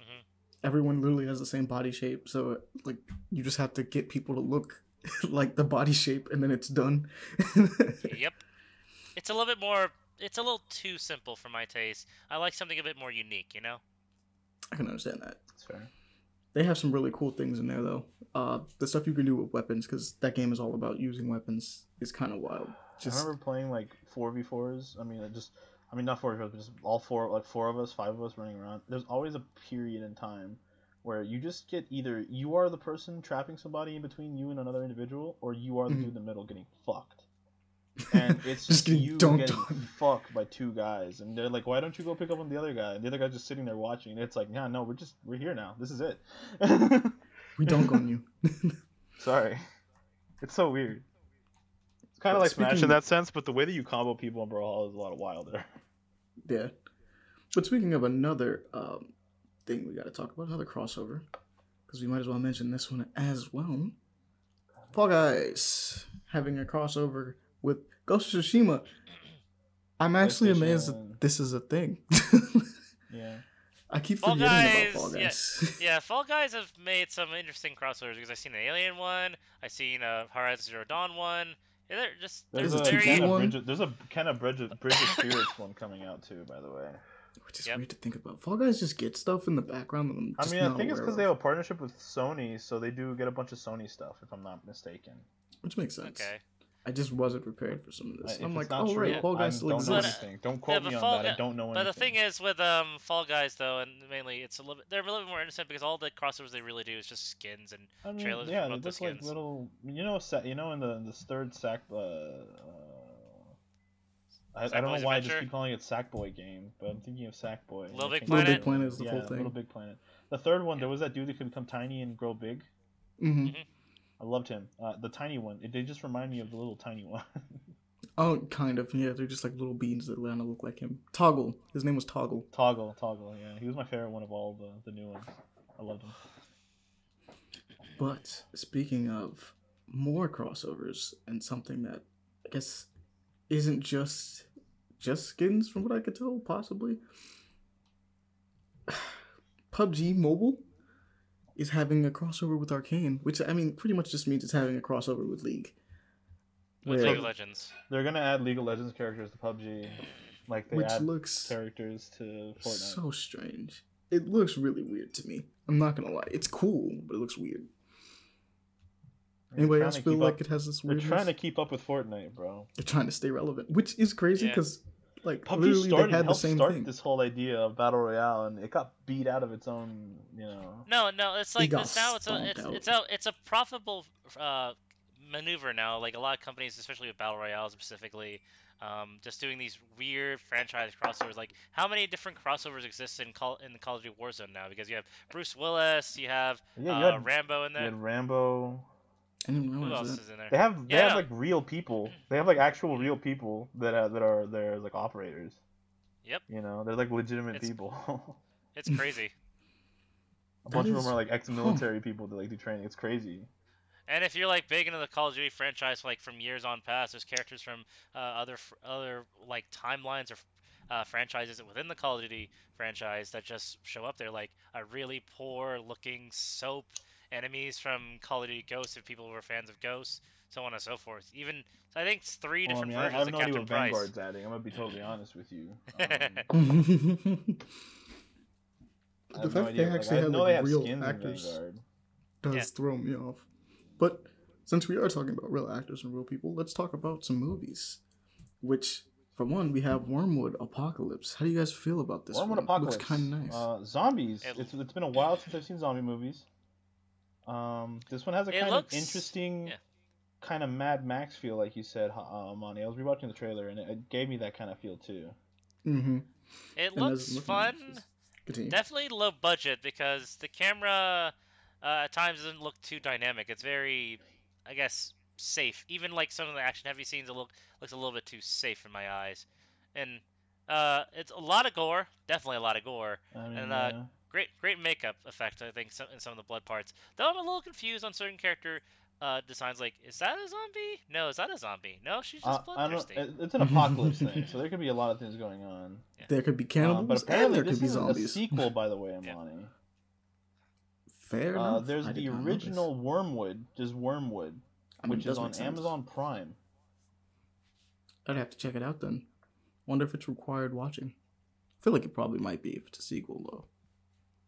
Mm-hmm. Everyone literally has the same body shape, so like you just have to get people to look like the body shape, and then it's done. yep. It's a little bit more. It's a little too simple for my taste. I like something a bit more unique, you know. I can understand that. That's fair. They have some really cool things in there, though. Uh, the stuff you can do with weapons, because that game is all about using weapons, is kind of wild. Just I remember playing like four v fours. I mean, it just, I mean, not four v fours, but just all four, like four of us, five of us running around. There's always a period in time where you just get either you are the person trapping somebody in between you and another individual, or you are the Mhm. dude in the middle getting fucked. And it's Just just getting you dunked getting on. fucked by two guys, and they're like, "Why don't you go pick up on the other guy?" And the other guy's just sitting there watching. And it's like, "Yeah, no, we're just we're here now. This is it." we dunk on you. Sorry, it's so weird. It's kind of like Smash in that sense, but the way that you combo people in Brawlhalla is a lot wilder. yeah. But speaking of another um, thing we got to talk about, another crossover, because we might as well mention this one as well. Fall Guys having a crossover with Ghost of Tsushima. I'm actually amazed PlayStation. that this is a thing. Yeah. I keep Fall forgetting Guys, about Fall. Guys. Yeah, Fall Guys have made some interesting crossovers because I've seen an Alien one, I've seen a Horizon Zero Dawn one. Yeah, they're just There's they're a, There's a very of one. Bridge of, there's a Ken of Bridge of, Bridge of Spirits one coming out too, by the way. Which is Yep. weird to think about. Fall Guys just get stuff in the background that I'm I just mean, I think it's because they have a partnership with Sony, so they do get a bunch of Sony stuff, if I'm not mistaken. which makes sense. okay. I just wasn't prepared for some of Uh, this. if I'm like, oh true, right, Fall Guys I'm- still don't exists. anything. Don't quote but me on Fall that. I don't know anything. But the thing is with um Fall Guys though, and mainly it's a little bit, they're a little bit more innocent because all the crossovers they really do is just skins and I mean, trailers yeah, they're the like little, you know, sa- you know, in the in the third sack. Uh, uh, I, I don't know Sackboy's why I just keep calling it Sackboy game, but I'm thinking of Sackboy. Little Big Planet. Little Big Planet is the yeah, full thing. Little Big Planet. The third one, there was that dude that could become tiny and grow big. hmm I loved him. Uh, the tiny one, it, they just remind me of the little tiny one. Oh, kind of. Yeah, they're just like little beans that kind of look like him. Toggle. His name was Toggle. Toggle, Toggle, yeah. He was my favorite one of all the, the new ones. I loved him. But speaking of more crossovers and something that I guess isn't just just skins from what I could tell, possibly. PUBG Mobile is having a crossover with Arcane, which I mean pretty much just means it's having a crossover with League. with Where- League of Legends. They're gonna add League of Legends characters to PUBG, like they which add looks characters to Fortnite. so strange. It looks really weird to me. I'm not gonna lie. It's cool, but it looks weird. They're Anybody else feel like up- it has this They're trying to keep up with Fortnite, bro. They're trying to stay relevant, which is crazy Yeah. Because like PUBG literally started they had the helped same start thing. this whole idea of battle royale, and it got beat out of its own. You know. No, no, it's like got it's now it's a it's out. it's a it's a profitable uh, maneuver now. Like a lot of companies, especially with battle royale specifically, um, just doing these weird franchise crossovers. Like how many different crossovers exist in Call in the Call of Duty Warzone now? Because you have Bruce Willis, you have Yeah, you uh, had, Rambo in there. you had Rambo. I didn't Who else that. is in there? They have they Yeah. have like real people. They have like actual real people that uh, that are there as like operators. Yep. You know, they're like legitimate It's- people. It's crazy. A bunch of them are like ex-military people that like do training. It's crazy. And if you're like big into the Call of Duty franchise, like from years on past, there's characters from uh, other other like timelines or uh, franchises within the Call of Duty franchise that just show up there, like a really poor looking soap enemies from Call of Duty Ghosts if people were fans of Ghosts, so on and so forth. Even so I think it's three Well, I different mean, I, I versions have of no idea what Price. Vanguard's adding. I'm gonna be totally honest with you. Um, the I have fact no they idea. Like, actually I have know like real actors Vanguard. does Yeah. throw me off. But since we are talking about real actors and real people, let's talk about some movies, which For one, we have Wyrmwood Apocalypse. How do you guys feel about this Wyrmwood one? Apocalypse. Looks kind of nice. Uh, zombies. It's, it's been a while since I've seen zombie movies. Um, this one has a It kind looks- of interesting, yeah. kind of Mad Max feel, like you said, uh, Monty. I was rewatching the trailer, and it, it gave me that kind of feel too. mm-hmm. It And looks fun. Definitely low budget because the camera uh, at times doesn't look too dynamic. It's very, I guess, safe. Even like some of the action heavy scenes, it look looks a little bit too safe in my eyes. And uh, it's a lot of gore, definitely a lot of gore. I mean, And, uh, yeah. Great, great makeup effect. I think in some of the blood parts. Though I'm a little confused on certain character uh, designs. Like, is that a zombie? No, is that a zombie? No, she's Uh, just I don't, bloodthirsty. it's an apocalypse thing, so there could be a lot of things going on. There could be Um, cannibals but and apparently, there this could be is a zombies. sequel, by the way, Yeah. Fair Uh, enough. there's I the not know this. original Wyrmwood, just Wyrmwood, I mean, which is on. Amazon Prime. I'd have to check it out then. Wonder if it's required watching. I feel like it probably might be if it's a sequel though.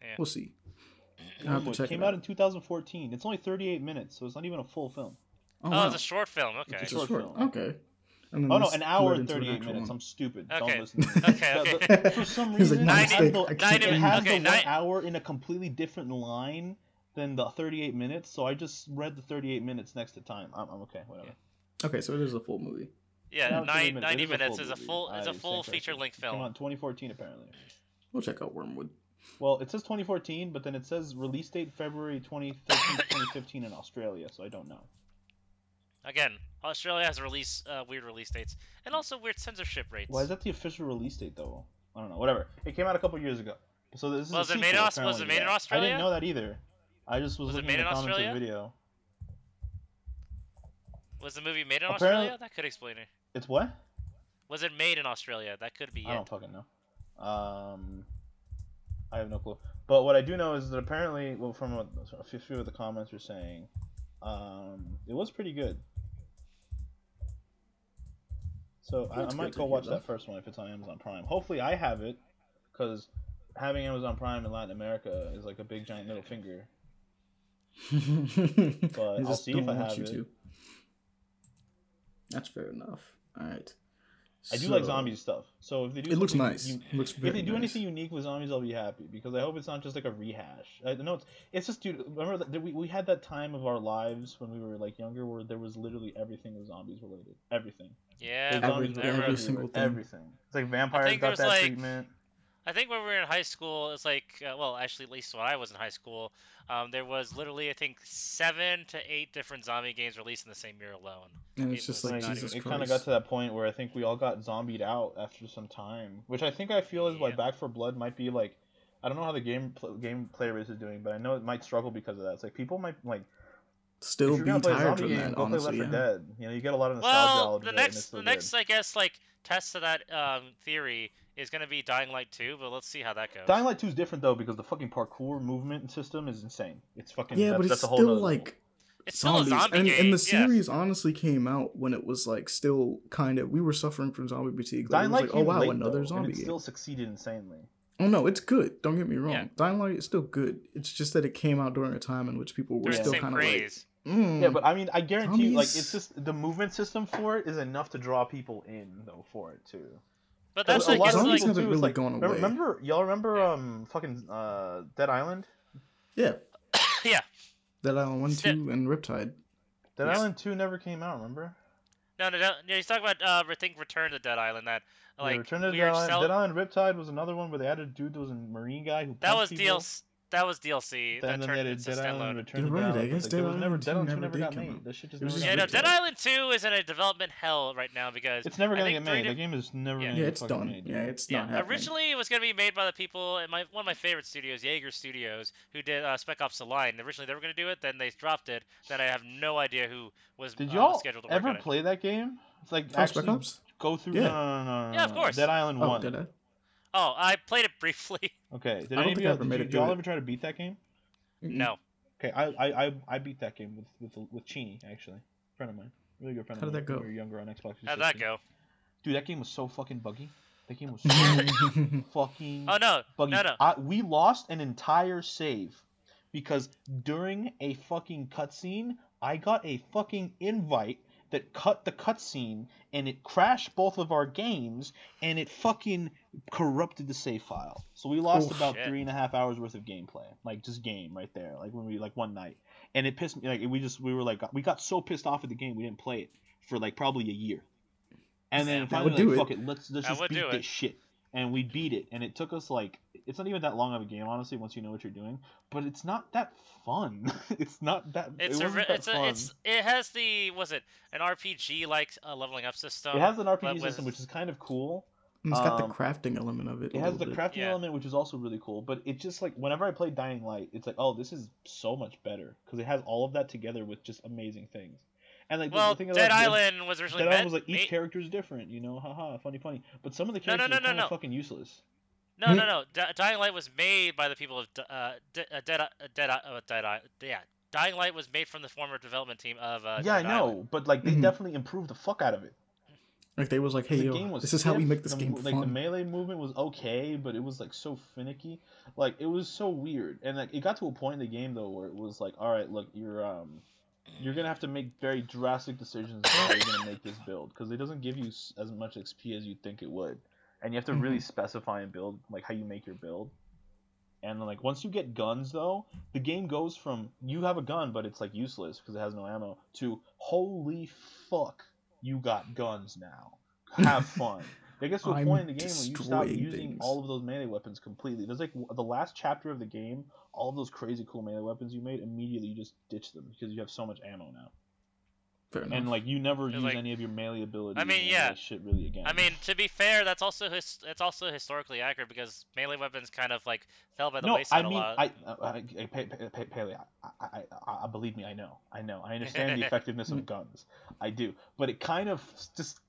Yeah. We'll see. I'll have to Wyrmwood check came it out in 2014. It's only 38 minutes, so it's not even a full film. Oh, oh, wow. it's a short film. Okay. It's a short short. film. Okay. And then Oh no, an hour and into an 38 minutes. one. I'm stupid. Okay. Don't listen. To me. Okay, okay. for some reason, like, it "My has mistake, the- Nine it minutes- has okay, the one hour in a completely different line than the 38 minutes. So I just read the 38 minutes next to time. I'm, I'm okay. Whatever. Okay, so it is a full movie. Yeah, No, 30 nine, minutes. 90 It is minutes full is a movie. full is I a full stand feature length corrected. Came out film. in 2014 apparently. We'll check out Wyrmwood. Well, it says 2014, but then it says release date February 2013 2015 in Australia, so I don't know. Again, Australia has release uh, weird release dates and also weird censorship rates. Why is that the official release date though? I don't know. Whatever. It came out a couple years ago. So this is Was a it made in sequel, Aus- was it made in that. I didn't know that either. I just was, Was looking made at the in comments of the video. Was the movie made in Apparently- Australia? That could explain it. It's what? Was it made in Australia? That could be I it. don't fucking know. Um, I have no clue. But what I do know is that apparently, well, from what a few of the comments are saying, um, it was pretty good. So I, I might go watch that first one if it's on Amazon Prime. Hopefully, I have it, because having Amazon Prime in Latin America is like a big giant middle finger. but I'll see if I have it. That's fair enough. All right. I do like So, zombie stuff. So if they do, It looks nice. u- It looks if they do nice. anything unique with zombies, I'll be happy because I hope it's not just like a rehash. I know it's it's just dude. Remember that we, we had that time of our lives when we were like younger where there was literally everything was zombies related. Everything. Yeah, There's Every- zombies I related every single thing. Everything. It's like vampires got that like- treatment. I think when we were in high school, it's like, uh, well, actually, at least when I was in high school, um, there was literally, I think, seven to eight different zombie games released in the same year alone. And it's It just like not Jesus it kind of got to that point where I think we all got zombied out after some time, which I think I feel is why Back 4 Blood might be like. I don't know how the game pl- game player base is doing, but I know it might struggle because of that. It's like people might like Still be gonna play a tired zombie from game, that. go Honestly, play Left yeah. 4 Dead. You know, you get a lot of nostalgia Well, the it, and it's next, the next, good. I guess, like test of that um, theory is gonna be Dying Light 2, but let's see how that goes. Dying Light 2 is different though because the fucking parkour movement system is insane. It's fucking Yeah, that's, but it's that's a whole still nother level. like It's still a zombies, zombie and, game. and the yeah. series honestly came out when it was like still kind of we were suffering from zombie fatigue. Like, Dying Light like, oh wow, late, another though, and zombie it game. still succeeded insanely. Oh no, it's good. Don't get me wrong. Yeah. Dying Light is still good. It's just that it came out during a time in which people were During the still kind of like, craze. mm, Yeah, but I mean, I guarantee you, like it's just the movement system for it is enough to draw people in though for it too. But But that's a like, lot of zombies like haven't too, really like, gone remember, away. remember y'all remember um fucking uh Dead Island? yeah, yeah. Dead Island one, Sti- two, and Riptide. Dead Yes. Island 2 never came out, remember? No, no, no. no he's talking about, uh, I think, Return to Dead Island. That like yeah, Return to we Dead Island. sell- Dead Island Riptide was another one where they added a dude that was a marine guy who that was punched people. DLC. That was DLC. Then, that then they turned into Dead Island standalone. Return You're to right, Dead I Island. guess Like, Dead was Island never 2 Dead Island 2 never never got made. out. That shit just never just Yeah, no. Dead Island 2 is in a development hell right now because It's never gonna get made. di- That game is never Yeah. gonna Yeah, get it's done. made. Yeah, it's Yeah, not happening. originally it was going to be made by the people at my one of my favorite studios, Yager Studios, who did uh, Spec Ops: The Line. Originally they were going to do it, then they dropped it. Then I have no idea who was Did uh, y'all scheduled to work ever on it. play that game? It's like Oh, Spec actually Ops? go through. Yeah. No, no, no, no, no, Yeah, of course. Dead Island One. did I? Oh, I played it briefly. Okay. Did I any of y'all, ever did, made you, it did y'all ever try to beat that game? No. Okay, I I, I, I beat that game with with with Chini actually, a friend of mine, really good friend How of did mine. that go? when We were younger on Xbox. How'd that go? Dude, that game was so fucking buggy. That game was so fucking Oh no, buggy. no, no. I, we lost an entire save because during a fucking cutscene, I got a fucking invite that cut the cutscene and it crashed both of our games and it fucking corrupted the save file. So we lost Oh, about shit. three and a half hours worth of gameplay, like just game right there, like when we like one night, and it pissed me like we just we were like we got so pissed off at the game we didn't play it for like probably a year, and then finally like fuck it, let's let's just beat this shit, and we beat it, and it took us like it's not even that long of a game honestly once you know what you're doing, but it's not that fun. it's not that It's it a, that it's a, it's it has the was it an RPG like uh, leveling up system. it has an but RPG with- system which is kind of cool. And It's got the Um, crafting element of it. It has the bit. crafting Yeah. element, which is also really cool. But it just like whenever I play Dying Light, it's like, oh, this is so much better because it has all of that together with just amazing things. And like the- well, the thing Dead about Island was originally Dead Island was like each ma- character is different, you know, haha, funny, funny. But some of the No, no, characters no, are no, kind of no. fucking useless. No, no, no. D- Dying Light was made by the people of uh, D- uh, Dead, uh, Dead, uh, Dead, I- yeah. Dying Light was made from the former development team of. Uh, yeah, I know, Island. but like they Mhm. definitely improved the fuck out of it. Like they was like, hey the yo, game was this is how we make this the game mo- like the melee movement was okay but it was like so finicky like it was so weird and like it got to a point in the game though where it was like all right look you're um you're gonna have to make very drastic decisions about how you're gonna make this build because it doesn't give you as much xp as you think it would and you have to really mm-hmm. specify and build like how you make your build. And like once you get guns though the game goes from you have a gun but it's like useless because it has no ammo to holy fuck you got guns now. Have fun. It gets to a I'm point in the game where you stop using things. all of those melee weapons completely. There's like the last chapter of the game all of those crazy cool melee weapons you made immediately you just ditch them because you have so much ammo now Fair enough. and like you never use like- any of your melee abilities I mean, or any of yeah. shit really again I mean, to be fair, that's also his- it's also historically accurate because melee weapons kind of like fell by the no, wayside I mean, a lot. I, uh, uh, I, I, I, I, I, I, I, believe me, I know, I know, I understand the effectiveness of guns, I do, but it kind of just,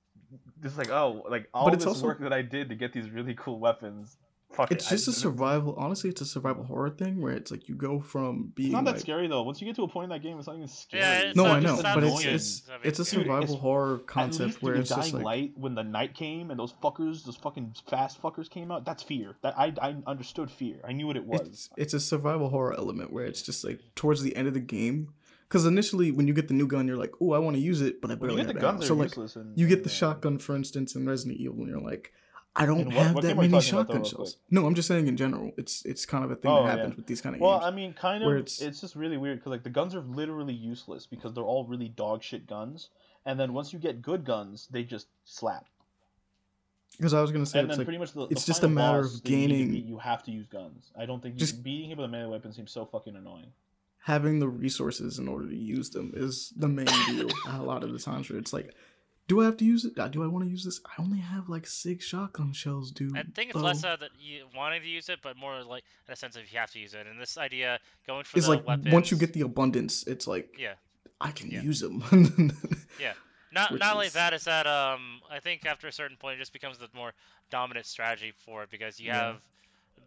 just like, oh, like all But this also- work that I did to get these really cool weapons, fuck it's it, just a a survival. Honestly, it's a survival horror thing where it's like you go from being It's not that like, scary though. Once you get to a point in that game, it's not even scary. Yeah, it's no, not- I know, sounds but it's it's I mean, it's a Dude, survival it's- horror concept where in it's just Dying like Light, when the night came and those fuckers, those fucking fast fuckers came out, that's fear. That I, I understood fear. I knew what it was. it's it's a survival horror element where it's just like towards the end of the game. Because initially, when you get the new gun, you're like, "Oh, I want to use it," but I when barely you get the have ammo. guns, So like, you get the shotgun, for instance, in Resident Evil, and you're like, "I don't what- have what that game are you many talking shotgun shells." No, I'm just saying in general. It's it's kind of a thing Oh, that yeah. happens with these kind of Well, games. Well, I mean, kind of. It's... it's- just really weird because like the guns are literally useless because they're all really dog shit guns, and then once you get good guns, they just slap. Because I was gonna say and it's then like pretty much the, it's the just a matter of that you gaining- You have to use guns. I don't think you, Just- beating him with a melee weapon seems so fucking annoying. having the resources in order to use them is the main deal. a lot of the times where it's like, do I have to use it? Uh, Do I want to use this? I only have like six shotgun shells, dude. I think it's Oh. less uh, that you wanting to use it, but more like in a sense of you have to use it. And this idea going for It's the like weapons. once you get the abundance, it's like yeah, I can Yeah. use them. Yeah. Not which not only that is that um I think after a certain point it just becomes the more dominant strategy for it because you Yeah. have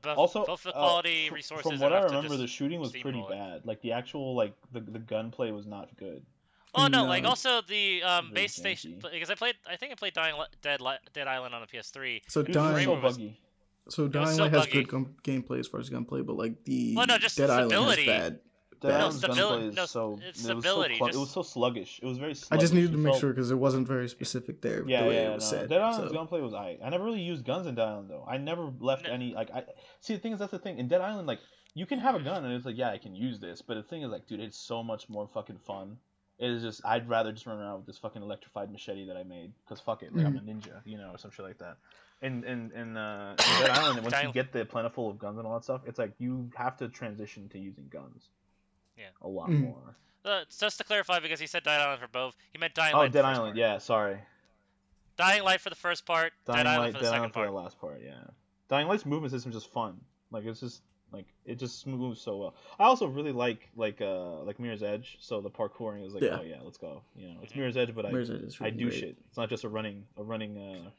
both, also both the uh, quality fr- resources. from what i remember the shooting was pretty steamroll it. bad like the actual like the, the gunplay was not good Oh no, like also the um, Very base station because I played I think I played Dying Li- Dead Li- Dead Island on the PS3. so it was dying, so was- buggy so dying so Light has buggy. good gun- gameplay as far as gunplay, but like the Well, no, just Dead Island stability. has bad. Dead No, Island's stabil- gunplay is no, so it's it was stability, so clun- it was so sluggish it was very Sluggish. I just needed to make sure because it wasn't very specific there. Yeah, the way yeah, it was no. said. Dead Island's so. gunplay was I. I never really used guns in Dead Island though. I never left No. any like I. See, the thing is that's the thing in Dead Island like you can have a gun and it's like yeah I can use this, but the thing is like dude it's so much more fucking fun. It is just I'd rather just run around with this fucking electrified machete that I made because fuck it like I'm a ninja you know or some shit like that. And and and uh, in Dead Island once you get the plentiful of guns and all that stuff, it's like you have to transition to using guns. Yeah. A lot Mm. more. Uh, just to clarify, because he said Dying Island for both, he meant Dying Oh, Light. Dead Island. part. Yeah, sorry. Dying Light for the first part, Dying Dead Island Light, for Dead the second Island for part. the last part, yeah. Dying Light's movement system is just fun. Like it's just like it just moves so well. I also really like like uh like Mirror's Edge, so the parkouring is like Yeah. oh yeah, let's go. You know, it's Mirror's Edge, but I Edge is I do great. shit. It's not just a running a running uh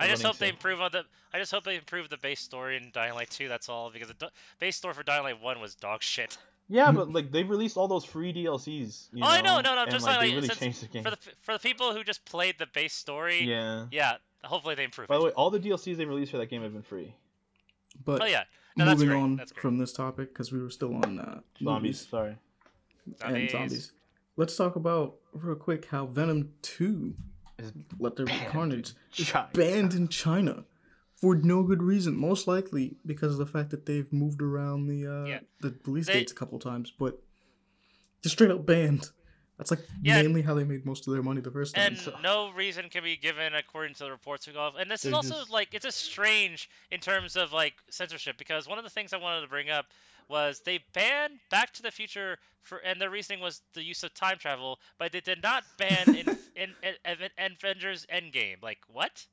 I just running hope they improve on the. I just hope they improve the base story in Dying Light 2. That's all, because the do- base story for Dying Light 1 was dog shit. Yeah, but like they've released all those free DLCs. You Oh, I know, know, no, no, and, just like, like- they really changed the game. For the for the people who just played the base story, Yeah. yeah, hopefully they improve By the way, all the DLCs they released for that game have been free. But Oh yeah, no, moving great. on That's from this topic because we were still on uh, Zombies, movies sorry. and Zombies. zombies. Let's talk about real quick how Venom Two, Is Let There Be Carnage, is banned in China for no good reason. Most likely because of the fact that they've moved around the uh, Yeah. the release They- dates a couple times, but just straight up banned. That's like Yeah. mainly how they made most of their money the first time. and so- no reason can be given according to the reports we got. And this is They're also just- like it's just strange in terms of like censorship because one of the things I wanted to bring up was they banned Back to the Future for, and their reasoning was the use of time travel, but they did not ban in, in, in, in Avengers Endgame. Like what?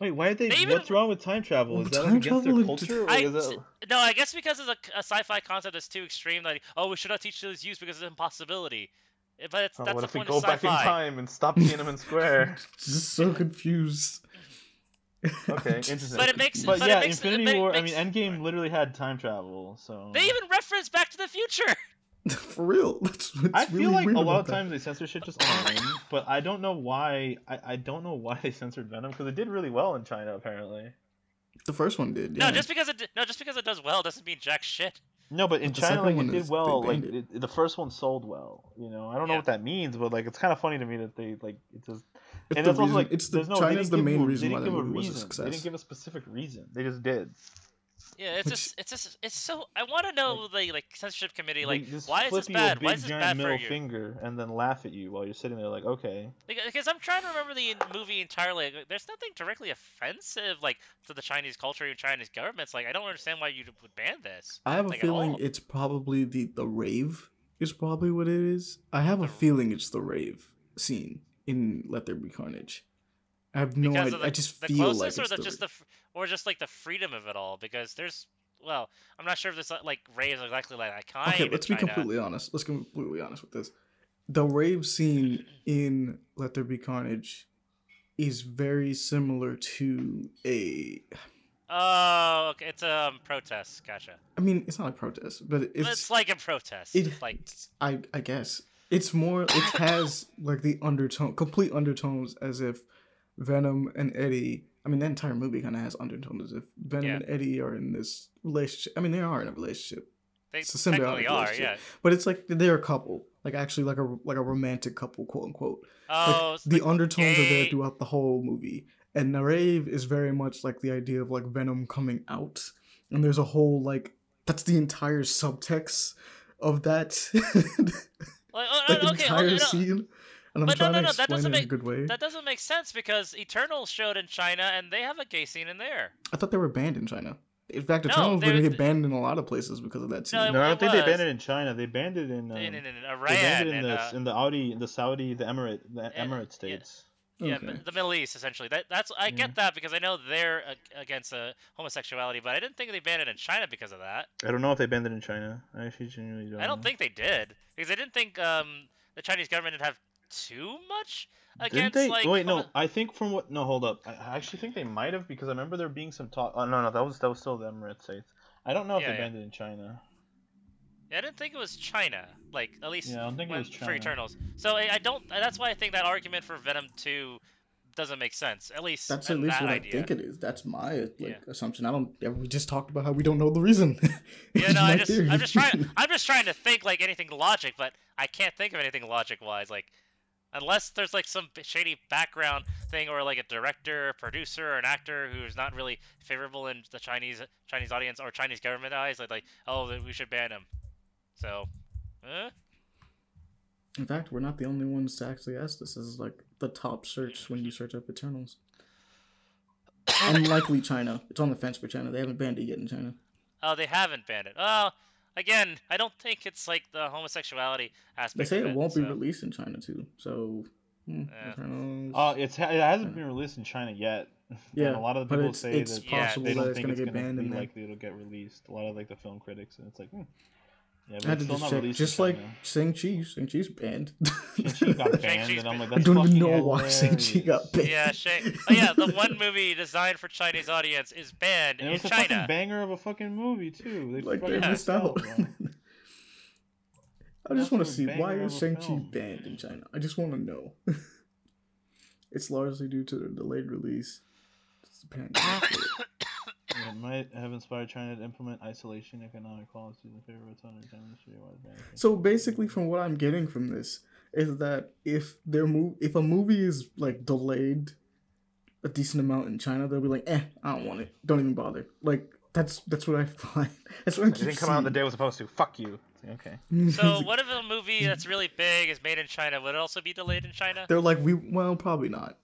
Wait, why did they? They even- what's wrong with time travel? Well, Is that time like against their travel culture? Or I, is that... no, I guess because it's a, a sci-fi concept that's too extreme. Like, oh, we should not teach this use because it's an impossibility. Eh, But it's, Oh, that's what the if we go back in time and stop Tiananmen Square? just so confused. Okay, interesting. But it makes- But, but it yeah, makes- Infinity it War. makes- I mean, Endgame literally had time travel, so. They even reference Back to the Future. For real, that's what's I feel really like weird a lot of that. times they censor shit just on a whim, but I don't know why. I, I don't know why they censored Venom because it did really well in China apparently. The first one did. Yeah. No, just because it no, just because it does well doesn't mean jack shit. No, but in But China, like it did well. Like it, the first one sold well. You know, I don't know what that means, but like it's kind of funny to me that they like it just. It's and the that's also reason- like it's the no, China's the main you a- reason they why didn't the movie was a reason. They didn't give a specific reason. They just did. Yeah, it's Which- just it's just it's so I want to know the like censorship committee like why is flip this bad? Why is this giant bad for middle you? finger and then laugh at you while you're sitting there like, okay. Because uh, I'm trying to remember the movie entirely. There's nothing directly offensive like to the Chinese culture and Chinese governments. Like I don't understand why you would ban this. I have a like, at feeling it's probably the the rave is probably what it is. I have a feeling it's the rave scene in Let There Be Carnage. I have no idea. the, I just the feel like closeness it's or the, the just the or just like the freedom of it all. Because there's well, I'm not sure if this like rave is exactly like that kind. Okay, let's be completely honest. Let's be completely honest with this. The rave scene in Let There Be Carnage is very similar to a. Oh, okay, it's a um, protest. Gotcha. I mean, it's not a protest, but It's, it's. like a protest. it, It's like I I guess it's more. It has like the undertone, complete undertones, as if Venom and Eddie. I mean, the entire movie kind of has undertones if Venom Yeah. and Eddie are in this relationship. I mean, they are in a relationship. they it's a symbiotic are. relationship. Yeah. but it's like they're a couple, like actually like a like a romantic couple, quote unquote. Oh, like the undertones are there throughout the whole movie, and the rave is very much like the idea of like Venom coming out, and there's a whole like that's the entire subtext of that, Like, oh, like okay, entire okay, no, scene. And I'm But no, trying no, to no, that explain doesn't it in a make- good way. that doesn't make sense because Eternals showed in China and they have a gay scene in there. I thought they were banned in China. In fact, No, Eternals they're- going to get banned in a lot of places because of that scene. No, it- No, I don't think they banned it in China. They banned it in. Um, in, in, in they Iran banned it in and the uh, in the Audi, the Saudi, the Emirate, the Yeah, Emirate states. yeah, Okay. m- the Middle East essentially. That that's I get that because I know they're against uh, homosexuality, but I didn't think they banned it in China because of that. I don't know if they banned it in China. I actually genuinely don't. I don't know. think they did because I didn't think um, the Chinese government would have too much Didn't against they? like. Wait, no. I think from what? No, hold up. I, I actually think they might have because I remember there being some talk. Oh no, no, that was that was still the Emirate states. I don't know if Yeah, they yeah. banned it in China. Yeah, I didn't think it was China. Like at least Yeah, I don't think it when- was for Eternals. So I, I don't. That's why I think that argument for Venom Two doesn't make sense. At least That's at least that what idea. I think it is. That's my like Yeah. assumption. I don't. We just talked about how we don't know the reason. Yeah, no, I my just, theory. I'm just trying. I'm just trying to think like anything logic, but I can't think of anything logic wise. Like, unless there's like some shady background thing, or like a director, producer, or an actor who's not really favorable in the Chinese Chinese audience or Chinese government eyes, like like, oh, we should ban him. So, uh, In fact, we're not the only ones to actually ask this. This is like the top search when you search up Eternals. Unlikely China. It's on the fence for China. They haven't banned it yet in China. oh, they haven't banned it. Oh, again, I don't think it's like the homosexuality aspect. They say of it won't be released in China too. So, hmm, Yeah. Uh, it's it hasn't been released in China yet. Yeah, and a lot of the people it's- say it's that possible they don't it's think gonna it's get gonna banned be in there. likely it'll get released. A lot of like the film critics, and it's like, hmm. Yeah, but I had it's to still just not check. Just like China. Shang-Chi. Shang-Chi's banned. Shang-Chi got banned, and I'm like, I don't even fucking know why Shang-Chi got banned. Yeah, Shang- oh yeah, the one movie designed for Chinese audience is banned And it in was a China. fucking banger of a fucking movie too. They like fucking they missed out. I just want to see why is of a Shang-Chi banned in China. I just want to know. it's largely due to the delayed release. It's the pandemic. Yeah, might have inspired China to implement isolation economic policies in favor of its own industry. So basically, from what I'm getting from this is that if their move, if a movie is like delayed a decent amount in China, they'll be like, "Eh, I don't want it. Don't even bother." Like that's that's what I find. That's what I It didn't come out on the day it was supposed to. Fuck you. Okay. So what if a movie that's really big is made in China? Would it also be delayed in China? They're like, we well, probably not.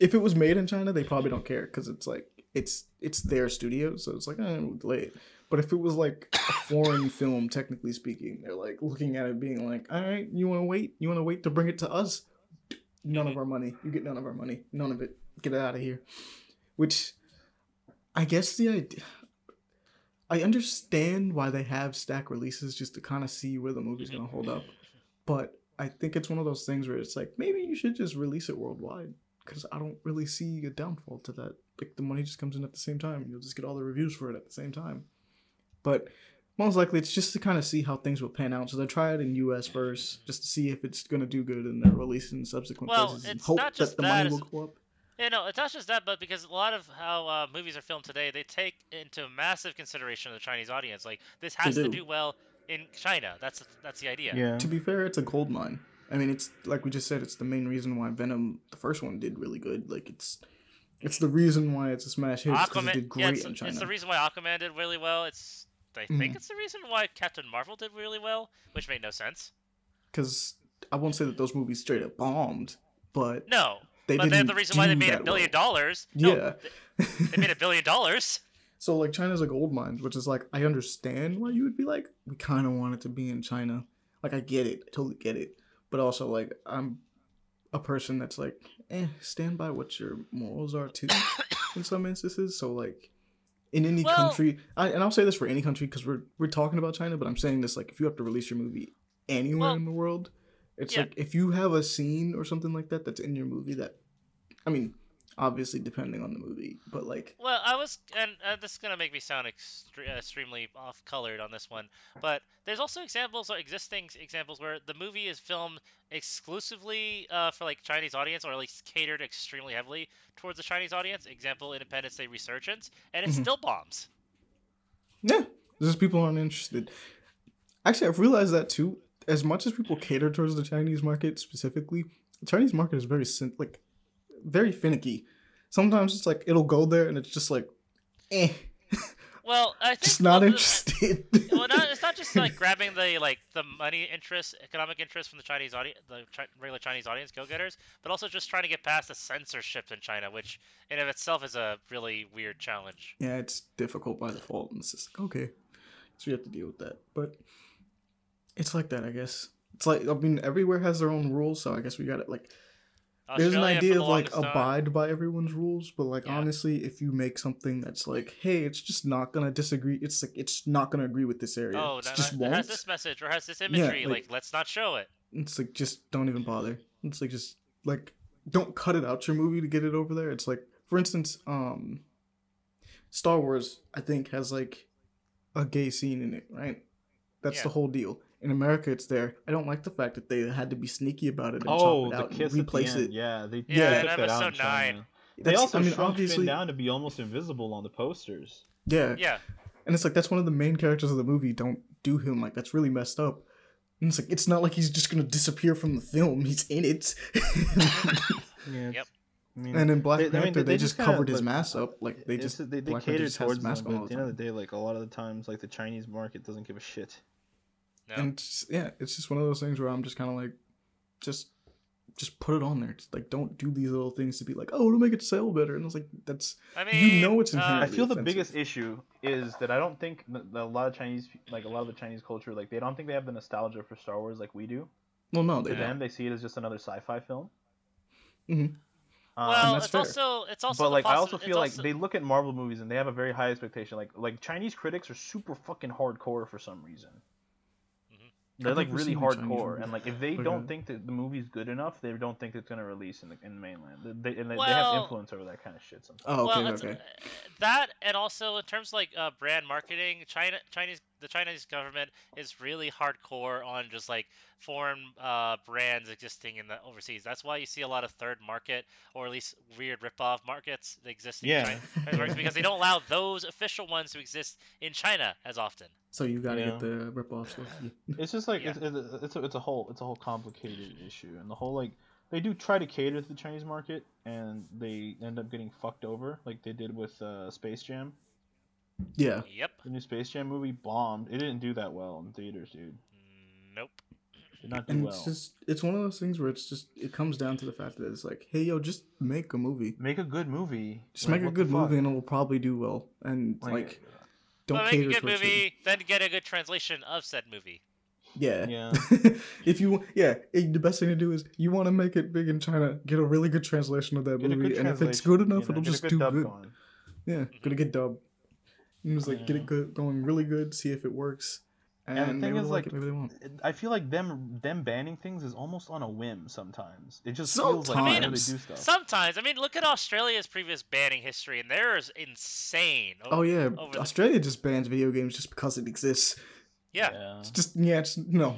If it was made in China, they probably don't care because it's like it's it's their studio, so it's like, eh, we'll delay it. But if it was like a foreign film, technically speaking, they're like looking at it, being like, all right, you want to wait? You want to wait to bring it to us? None of our money. You get none of our money. None of it. Get it out of here. Which, I guess the idea. I understand why they have stack releases just to kind of see where the movie's gonna hold up, but I think it's one of those things where it's like maybe you should just release it worldwide because I don't really see a downfall to that. Like the money just comes in at the same time, you'll just get all the reviews for it at the same time. But most likely it's just to kind of see how things will pan out. So they try it in U.S. first, just to see if it's gonna do good, and then release it in subsequent Well, places and it's hope not just that the that, money will it's- go up. Yeah, no, it's not just that, but because a lot of how uh, movies are filmed today, they take into massive consideration the Chinese audience. Like this has to do. do well in China. That's that's the idea. Yeah. To be fair, it's a gold mine. I mean, it's like we just said, it's the main reason why Venom, the first one, did really good. Like it's, it's the reason why it's a smash hit because it Aquaman, did yeah, great it's, in China. it's the reason why Aquaman did really well. It's I Mhm. think it's the reason why Captain Marvel did really well, which made no sense. Because I won't say that those movies straight up bombed, but No, they but didn't. they're the reason why they made a billion well. dollars. No, Yeah. they made a billion dollars. so like China's a gold mine, which is like I understand why you would be like, we kind of want it to be in China. Like I get it, I totally get it, but also like I'm a person that's like, eh, stand by what your morals are too. in some instances, so like. In any Well- country, I, and I'll say this for any country because we're we're talking about China, but I'm saying this like if you have to release your movie anywhere Well, in the world, it's yeah. like if you have a scene or something like that that's in your movie that, I mean, obviously depending on the movie, but like Well, I was, and uh, this is gonna make me sound extre- uh, extremely off-colored on this one, but there's also examples or existing examples where the movie is filmed exclusively uh, for like Chinese audience, or at least catered extremely heavily towards the Chinese audience. Example: Independence Day Resurgence, and it Mhm. still bombs. Yeah, just people aren't interested. Actually, I've realized that too. As much as people cater towards the Chinese market specifically, the Chinese market is very like very finicky. Sometimes it's like it'll go there and it's just like, eh, Well, I think just not well, interested. well, not, it's not just like grabbing the like the money interest, economic interest from the Chinese audience, the chi- regular Chinese audience go-getters, but also just trying to get past the censorship in China, which in of itself is a really weird challenge. yeah, it's difficult by default, and it's just like okay, so we have to deal with that. But it's like that, I guess. It's like I mean, everywhere has their own rules, so I guess we got it. Like, there's an idea of like time- abide by everyone's rules, but like Yeah. honestly, if you make something that's like, hey, it's just not gonna disagree. It's like it's not gonna agree with this area. Oh, it's that, just that has this message or has this imagery. like- like, let's not show it. It's like just don't even bother. It's like just like don't cut it out your movie to get it over there. It's like for instance, um Star Wars I think has like a gay scene in it, right? That's the whole deal. In America it's there. I don't like the fact that they had to be sneaky about it and Oh, chop it the out kiss and at the replace end. it. Yeah, they Yeah, they in took that out episode nine. They also I mean, shrunk obviously, Finn down to be almost invisible on the posters. yeah, Yeah, and it's like that's one of the main characters of the movie. Don't do him like that's really messed up. And it's like it's not like he's just gonna disappear from the film. He's in it. Yeah. Yep. I mean, and in Black They- I mean, Panther, they they, just just kinda, covered his like, mask up. Like they just they, they Black Panther cater just has towards his them, but at the the end of the day, like a lot of the times, like the Chinese market doesn't give a shit. No. And just- yeah, it's just one of those things where I'm just kind of like, just, just put it on there. Just like don't do these little things to be like, oh, to make it sell better. And it's like that's I mean, you know it's uh, I inherently feel the offensive. biggest issue is that I don't think that that a lot of Chinese, like a lot of the Chinese culture, like they don't think they have the nostalgia for Star Wars like we do. well, no, To they them, don't. they see it as just another sci-fi film. Mhm. Um, well, that's it's fair. also it's also but the like I also feel like also- they look at Marvel movies and they have a very high expectation. Like like Chinese critics are super fucking hardcore for some reason. They're like really seen a Chinese hardcore, and like if they But, don't think that the movie's good enough, they don't think it's gonna release in the in the mainland. They, they, and they, they have influence over that kind of shit sometimes. Oh, okay, well, okay. uh, that and also in terms of like uh, brand marketing, China Chinese the Chinese government is really hardcore on just like foreign uh, brands existing in the overseas. That's why you see a lot of third market or at least weird rip-off markets that exist in Yeah. China because they don't allow those official ones to exist in China as often. So you gotta Yeah. get the rip-offs. It's just like Yeah. it's, it's, it's, a, it's a whole it's a whole complicated issue, and the whole like they do try to cater to the Chinese market, and they end up getting fucked over, like they did with uh, Space Jam. Yeah. Yep. The new Space Jam movie bombed. It didn't do that well in theaters, dude. Nope. Did not do And well. it's just it's one of those things where it's just it comes down to the fact that it's like, hey yo, just make a movie. Make a good movie. Just Like, make a what the good fuck? movie and it'll probably do well. And like, don't But make cater a good to a movie, then get a good translation of said movie. Yeah. Yeah. if you yeah, it, the best thing to do is you want to make it big in China, get a really good translation of that Get movie, and if it's translation, good you enough, know, it'll just do good. going. Yeah, gonna mm-hmm. get dubbed. And just like get it good, going really good, see if it works, and, And the thing is, like, like, it, maybe they won't. I feel like them them banning things is almost on a whim sometimes. It just feels like they know they do Sometimes. stuff. Sometimes, I mean, look at Australia's previous banning history, and theirs insane. Oh yeah, over the- Australia just bans video games just because it exists. yeah. yeah. It's just yeah, it's no.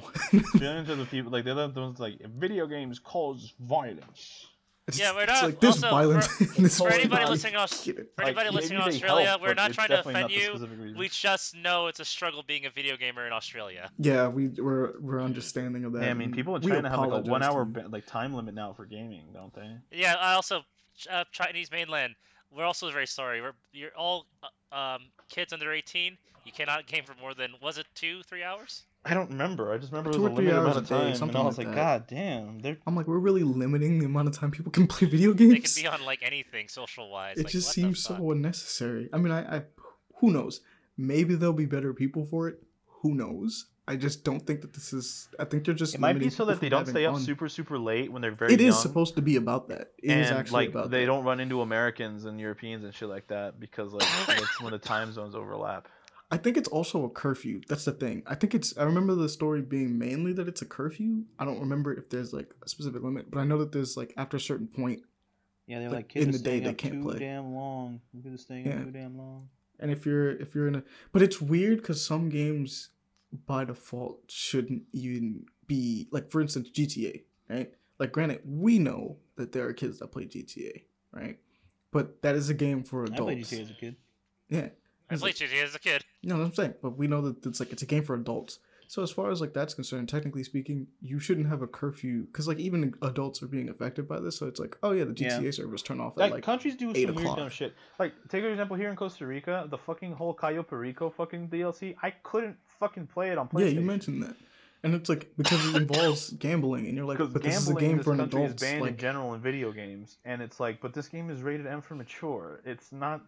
Billions of the people like they're the ones like video games cause violence. It's, Yeah, we're not- like there's also, violence for- in this for anybody body. listening to Aus- For anybody Like, listening to maybe they Australia, help, we're not trying to offend you. We just know it's a struggle being a video gamer in Australia. Yeah, we we're we're understanding of that. Yeah, I mean, people in we China have like a one hour to you. ba- like time limit now for gaming, don't they? Yeah, I also uh, Chinese mainland. We're also very sorry. We're you're all uh, um, kids under 18. You cannot game for more than was it two, three hours? I don't remember. I just remember it Two was or a three limited hours amount of a day, time, and something I was like like. God damn, they're I'm like, we're really limiting the amount of time people can play video games. They games. can be on like anything social wise. it like, just seems so unnecessary. I mean, I, I, who knows? Maybe there'll be better people for it. Who knows? I just don't think that this is. I think they're just. it might be so that they don't having stay up super super late when they're very It is young. supposed to be about that. It is and actually like about they that. don't run into Americans and Europeans and shit like that because like that's when the time zones overlap. I think it's also a curfew. That's the thing. I think it's. I remember the story being mainly that it's a curfew. I don't remember if there's like a specific limit, but I know that there's like after a certain point, Yeah, they're Like, like kids in the day, they can't too play. damn long. Look at Yeah. up too damn long. and if you're if you're in a, but it's weird because some games by default shouldn't even be like for instance GTA, right? Like granted, we know that there are kids that play GTA, right? But that is a game for adults. I played GTA as a kid. Yeah, I played GTA as a kid. You know what I'm saying? But we know that it's like it's a game for adults. So as far as like that's concerned, technically speaking, you shouldn't have a curfew because like even adults are being affected by this. So it's like, oh yeah, the Yeah. GTA servers turn off at Like, like countries do 8 some weird dumb shit. Like take an example here in Costa Rica, the fucking whole Cayo Perico fucking DLC. I couldn't fucking play it on PlayStation. yeah, you mentioned that, and it's like because it involves gambling, and you're like, but this is a gambling in game for an adult. is banned in Like general in video games, and it's like, but this game is rated M for mature. It's not.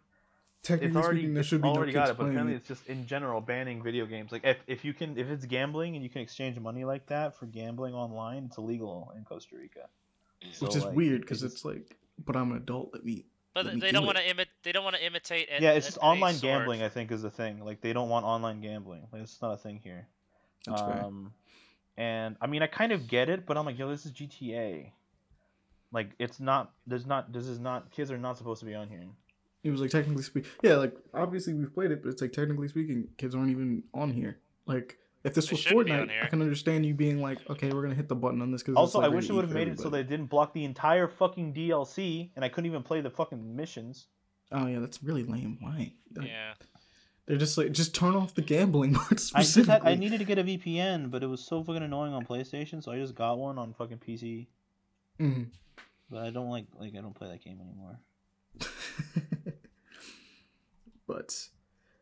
It's technically already speaking, there should be no already kids got it, but apparently it's just in general banning video games. Like if, if you can if it's gambling and you can exchange money like that for gambling online, it's illegal in Costa Rica. which is like, weird because just- it's like, but I'm an adult. Let me. But Let me they do don't it. want to imi- They don't want to imitate. An, yeah, it's an- just online sword. gambling. I think is the thing. Like they don't want online gambling. Like it's not a thing here. That's fair. Um, and I mean, I kind of get it, but I'm like, yo, this is GTA. Like, it's not. There's not. This is not. Kids are not supposed to be on here. It was like technically speaking, yeah, like obviously we've played it, but it's like technically speaking, kids aren't even on here. Like if this They was shouldn't be on Fortnite, I can understand you being like, okay, we're gonna hit the button on this because Also, I wish it would have made it so they didn't block the entire fucking DLC, and I couldn't even play the fucking missions. Oh yeah, that's really lame. Why? Like, Yeah. They're just like just turn off the gambling mode I had, specifically. I needed to get a VPN, but it was so fucking annoying on PlayStation, so I just got one on fucking PC. Mhm. But I don't like like I don't play that game anymore. but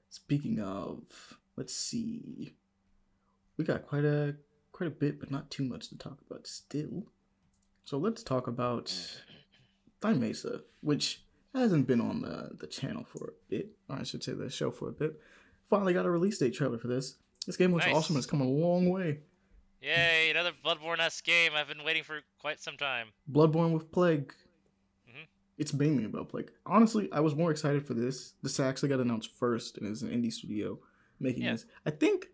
speaking of, let's see, we got quite a quite a bit, but not too much to talk about still. So let's talk about Thymesia, which hasn't been on the the channel for a bit, or I should say the show for a bit. Finally got a release date trailer for this. This game looks Nice. awesome. It's come a long way. Yay! Another Bloodborne-esque game. I've been waiting for quite some time. Bloodborne with Plague. It's mainly about Plague. Honestly, I was more excited for this. This actually got announced first, and is an indie studio making Yeah. this. I think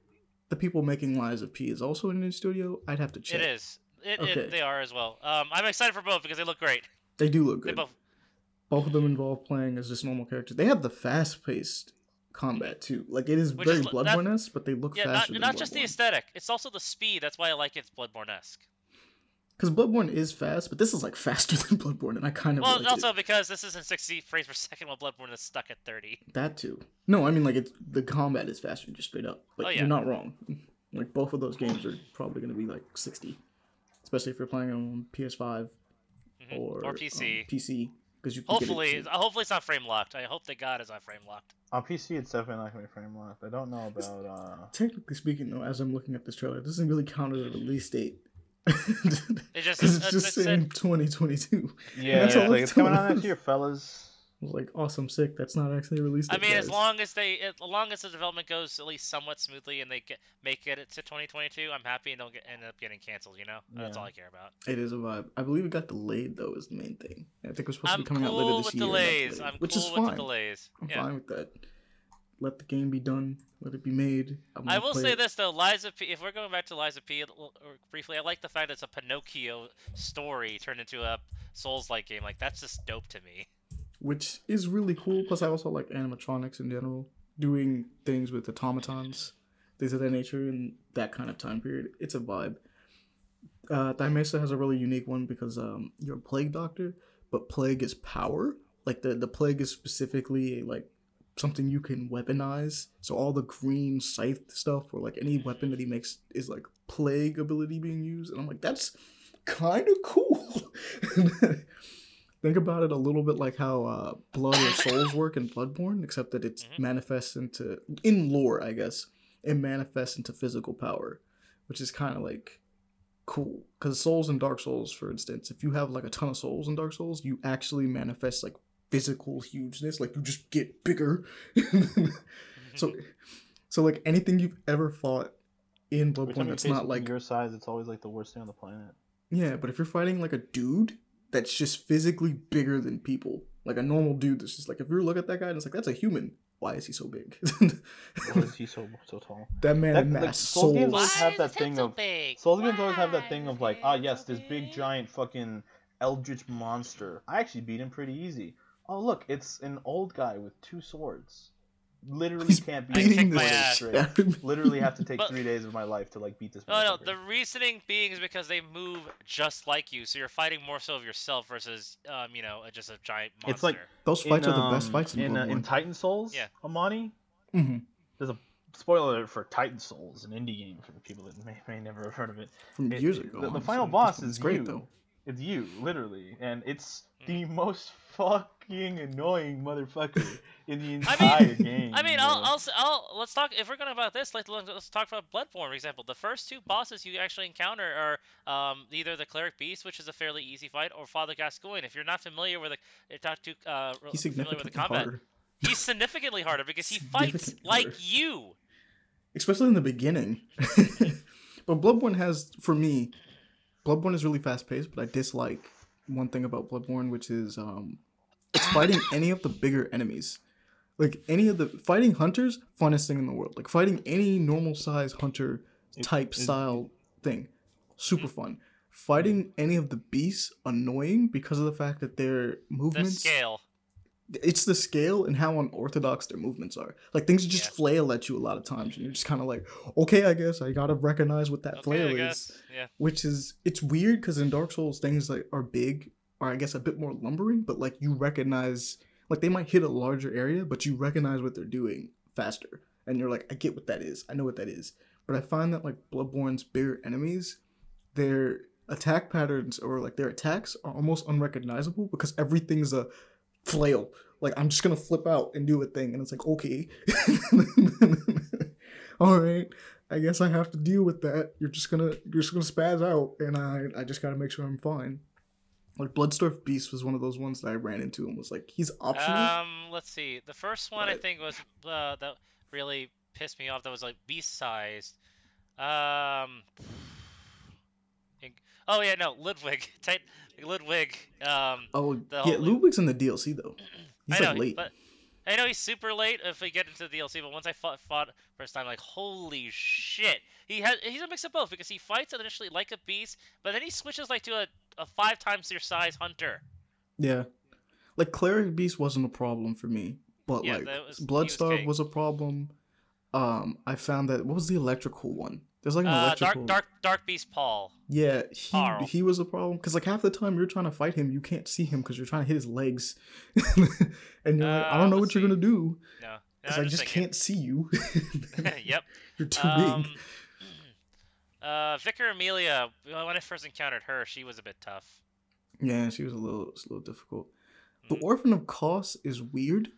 the people making Lies of P is also an indie studio. I'd have to check. It is. It, Okay. it, they are as well. Um, I'm excited for both because they look great. They do look good. both. Both of them involve playing as just normal characters. They have the fast-paced combat too. Like it is Which very is- Bloodborne-esque, but they look Yeah, not, faster. not just the aesthetic. It's also the speed. That's why I like it's Bloodborne-esque. Because Bloodborne is fast, but this is like faster than Bloodborne, and I kind of Well, like also it. because this isn't 60 frames per second while Bloodborne is stuck at 30. that too. No, I mean like it's the combat is faster, just straight up. Like Oh, yeah. you're not wrong. Like both of those games are probably going to be like 60, especially if you're playing on PS5 Mhm. or, Or um, PC. PC because you can Hopefully, get it hopefully it's not frame locked. I hope that God is not frame locked. On PC, it's definitely not gonna be frame locked. I don't know about. uh Technically speaking, though, as I'm looking at this trailer, it doesn't really count as a release date. It just, it's, it's just it said- saying 2022. Yeah, That's it's all like it's it's coming out next us. year, fellas. I was like, awesome, sick. That's not actually released. I mean, as long as they, as long as the development goes at least somewhat smoothly and they get make it to 2022, I'm happy and don't get end up getting canceled. You know, that's all I care about. It is a vibe. I believe it got delayed though. Is the main thing. I think it was supposed I'm to be coming out later this with year. delays. delayed, I'm which cool is with fine. the delays. I'm yeah. fine with that. Let the game be done. Let it be made. I will say it. this though, Lies of P. If we're going back to Lies of P. briefly, I like the fact that it's a Pinocchio story turned into a Souls-like game. Like that's just dope to me. which is really cool. Plus, I also like animatronics in general, doing things with automatons, things of that nature, in that kind of time period. It's a vibe. Uh, has a really unique one because um, you're a plague doctor, but plague is power. Like the the plague is specifically like something you can weaponize. So all the green scythe stuff or like any weapon that he makes is like plague ability being used, and I'm like that's kind of cool. Think about it a little bit like how uh, blood or souls work in Bloodborne, except that it Mhm. manifests into in lore, I guess, it manifests into physical power, which is kind of like cool. Because souls in Dark Souls, for instance, if you have like a ton of souls in Dark Souls, you actually manifest like physical hugeness, like you just get bigger. so, so like anything you've ever fought in Every Bloodborne, that's not like your size. It's always like the worst thing on the planet. yeah, but if you're fighting like a dude that's just physically bigger than people, like a normal dude that's just like if you look at that guy and it's like that's a human. Why is he so big? Why is he so so tall? that man That- in like, mass Soul games always have that thing of big? Souls games always have that thing of like, ah yes, this big giant fucking eldritch monster. I actually beat him pretty easy. Oh look, it's an old guy with two swords. Literally He's can't beat beating him kicked my ass. straight. Literally have to take But- three days of my life to like beat this. No, no. The reasoning being is because they move just like you, so you're fighting more so of yourself versus, um, you know, just a giant monster. It's like- Those In, fights are the best um, fights in, in, uh, in Titan Souls. Yeah. Amani. Mhm. There's a spoiler for Titan Souls, an indie game for the people that may, may never have heard of it. From It- years ago. The, the final boss is great you. though. It's you, literally, and it's the Mm-hmm. most fucking annoying motherfucker in the I mean- entire game. I mean, I'll. I'll, s- I'll, let's talk. If we're going to about this, like, let's let's talk about Bloodborne, for example. The first two bosses you actually encounter are um, either the Cleric Beast, which is a fairly easy fight, or Father Gascoigne. If you're not familiar with the, if not too uh, He's familiar with the significantly combat, harder, he's significantly harder because he fights Significantly like harder. you. especially in the beginning. but Bloodborne has, for me, Bloodborne is really fast paced. But I dislike one thing about Bloodborne, which is um, it's fighting any of the bigger enemies. Like any of the fighting hunters, funnest thing in the world. Like fighting any normal size hunter type style thing, super fun. Fighting mm. any of the beasts, annoying because of the fact that their The movements scale. it's the scale and how unorthodox their movements are. Like things just Yeah. flail at you a lot of times, and you're just kind of like, okay, I guess I gotta recognize what that Okay, flail is. Yeah. Which is it's weird because in Dark Souls things like are big, or I guess a bit more lumbering, but like you recognize, like they might hit a larger area, but you recognize what they're doing faster, and you're like, I get what that is, I know what that is. But I find that like Bloodborne's bigger enemies, their attack patterns or like their attacks are almost unrecognizable because everything's a flail. Like I'm just gonna flip out and do a thing, and it's like okay, all right. I guess I have to deal with that. You're just gonna you're just gonna spaz out, and I I just gotta make sure I'm fine. Like Blood-starved Beast was one of those ones that I ran into and was like, he's optional. Um, let's see. The first one I think was uh, that really pissed me off. That was like beast sized. Um. Oh yeah, no, Ludwig. Tight, Ludwig. Um, oh yeah, Ludwig's in the DLC though. He's I know, like late. but I know he's super late if we get into the DLC. But once I fought, fought first time, like holy shit, he has he's a mix of both because he fights initially like a beast, but then he switches like to a, a five times your size hunter. Yeah. Like Cleric Beast wasn't a problem for me but Yeah, like was- he was was, a problem. Um, I found that what was the electrical one? There's like an Uh, electrical. Dark Dark Dark Beast Paarl. Yeah, he he was a problem because like half the time you're trying to fight him, you can't see him because you're trying to hit his legs, and you're like, I Uh, don't know let's what you're gonna do No, because I'm I just thinking. can't see you. yep. you're too Um, big. uh, Vicar Amelia. When I first encountered her, she was a bit tough. Yeah, she was a little, it's a little difficult. The Mm. Orphan of Kos is weird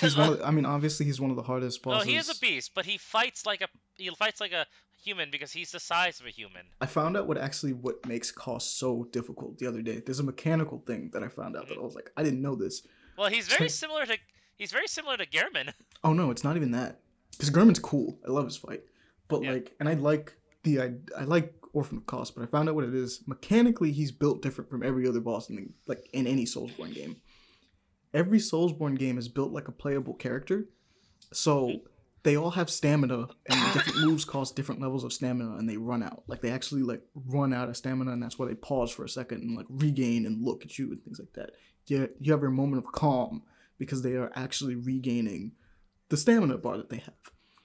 he's one. Of, I mean, obviously he's one of the hardest bosses. No, he is a beast, but he fights like a he fights like a human because he's the size of a human. I found out what actually what makes Kos so difficult the other day. There's a mechanical thing that I found out that I was like, I didn't know this. Well, he's very similar to he's very similar to Gehrman. Oh no, it's not even that. Because Gehrman's cool. I love his fight. But Yeah. like, and I like the I, I like Orphan of Kos, but I found out what it is. Mechanically, he's built different from every other boss in the, like in any Soulsborne game. Every Soulsborne game is built like a playable character, so mm-hmm. they all have stamina, and different moves cause different levels of stamina, and they run out. Like they actually like run out of stamina, and that's why they pause for a second and like regain and look at you and things like that. You you have your moment of calm because they are actually regaining the stamina bar that they have.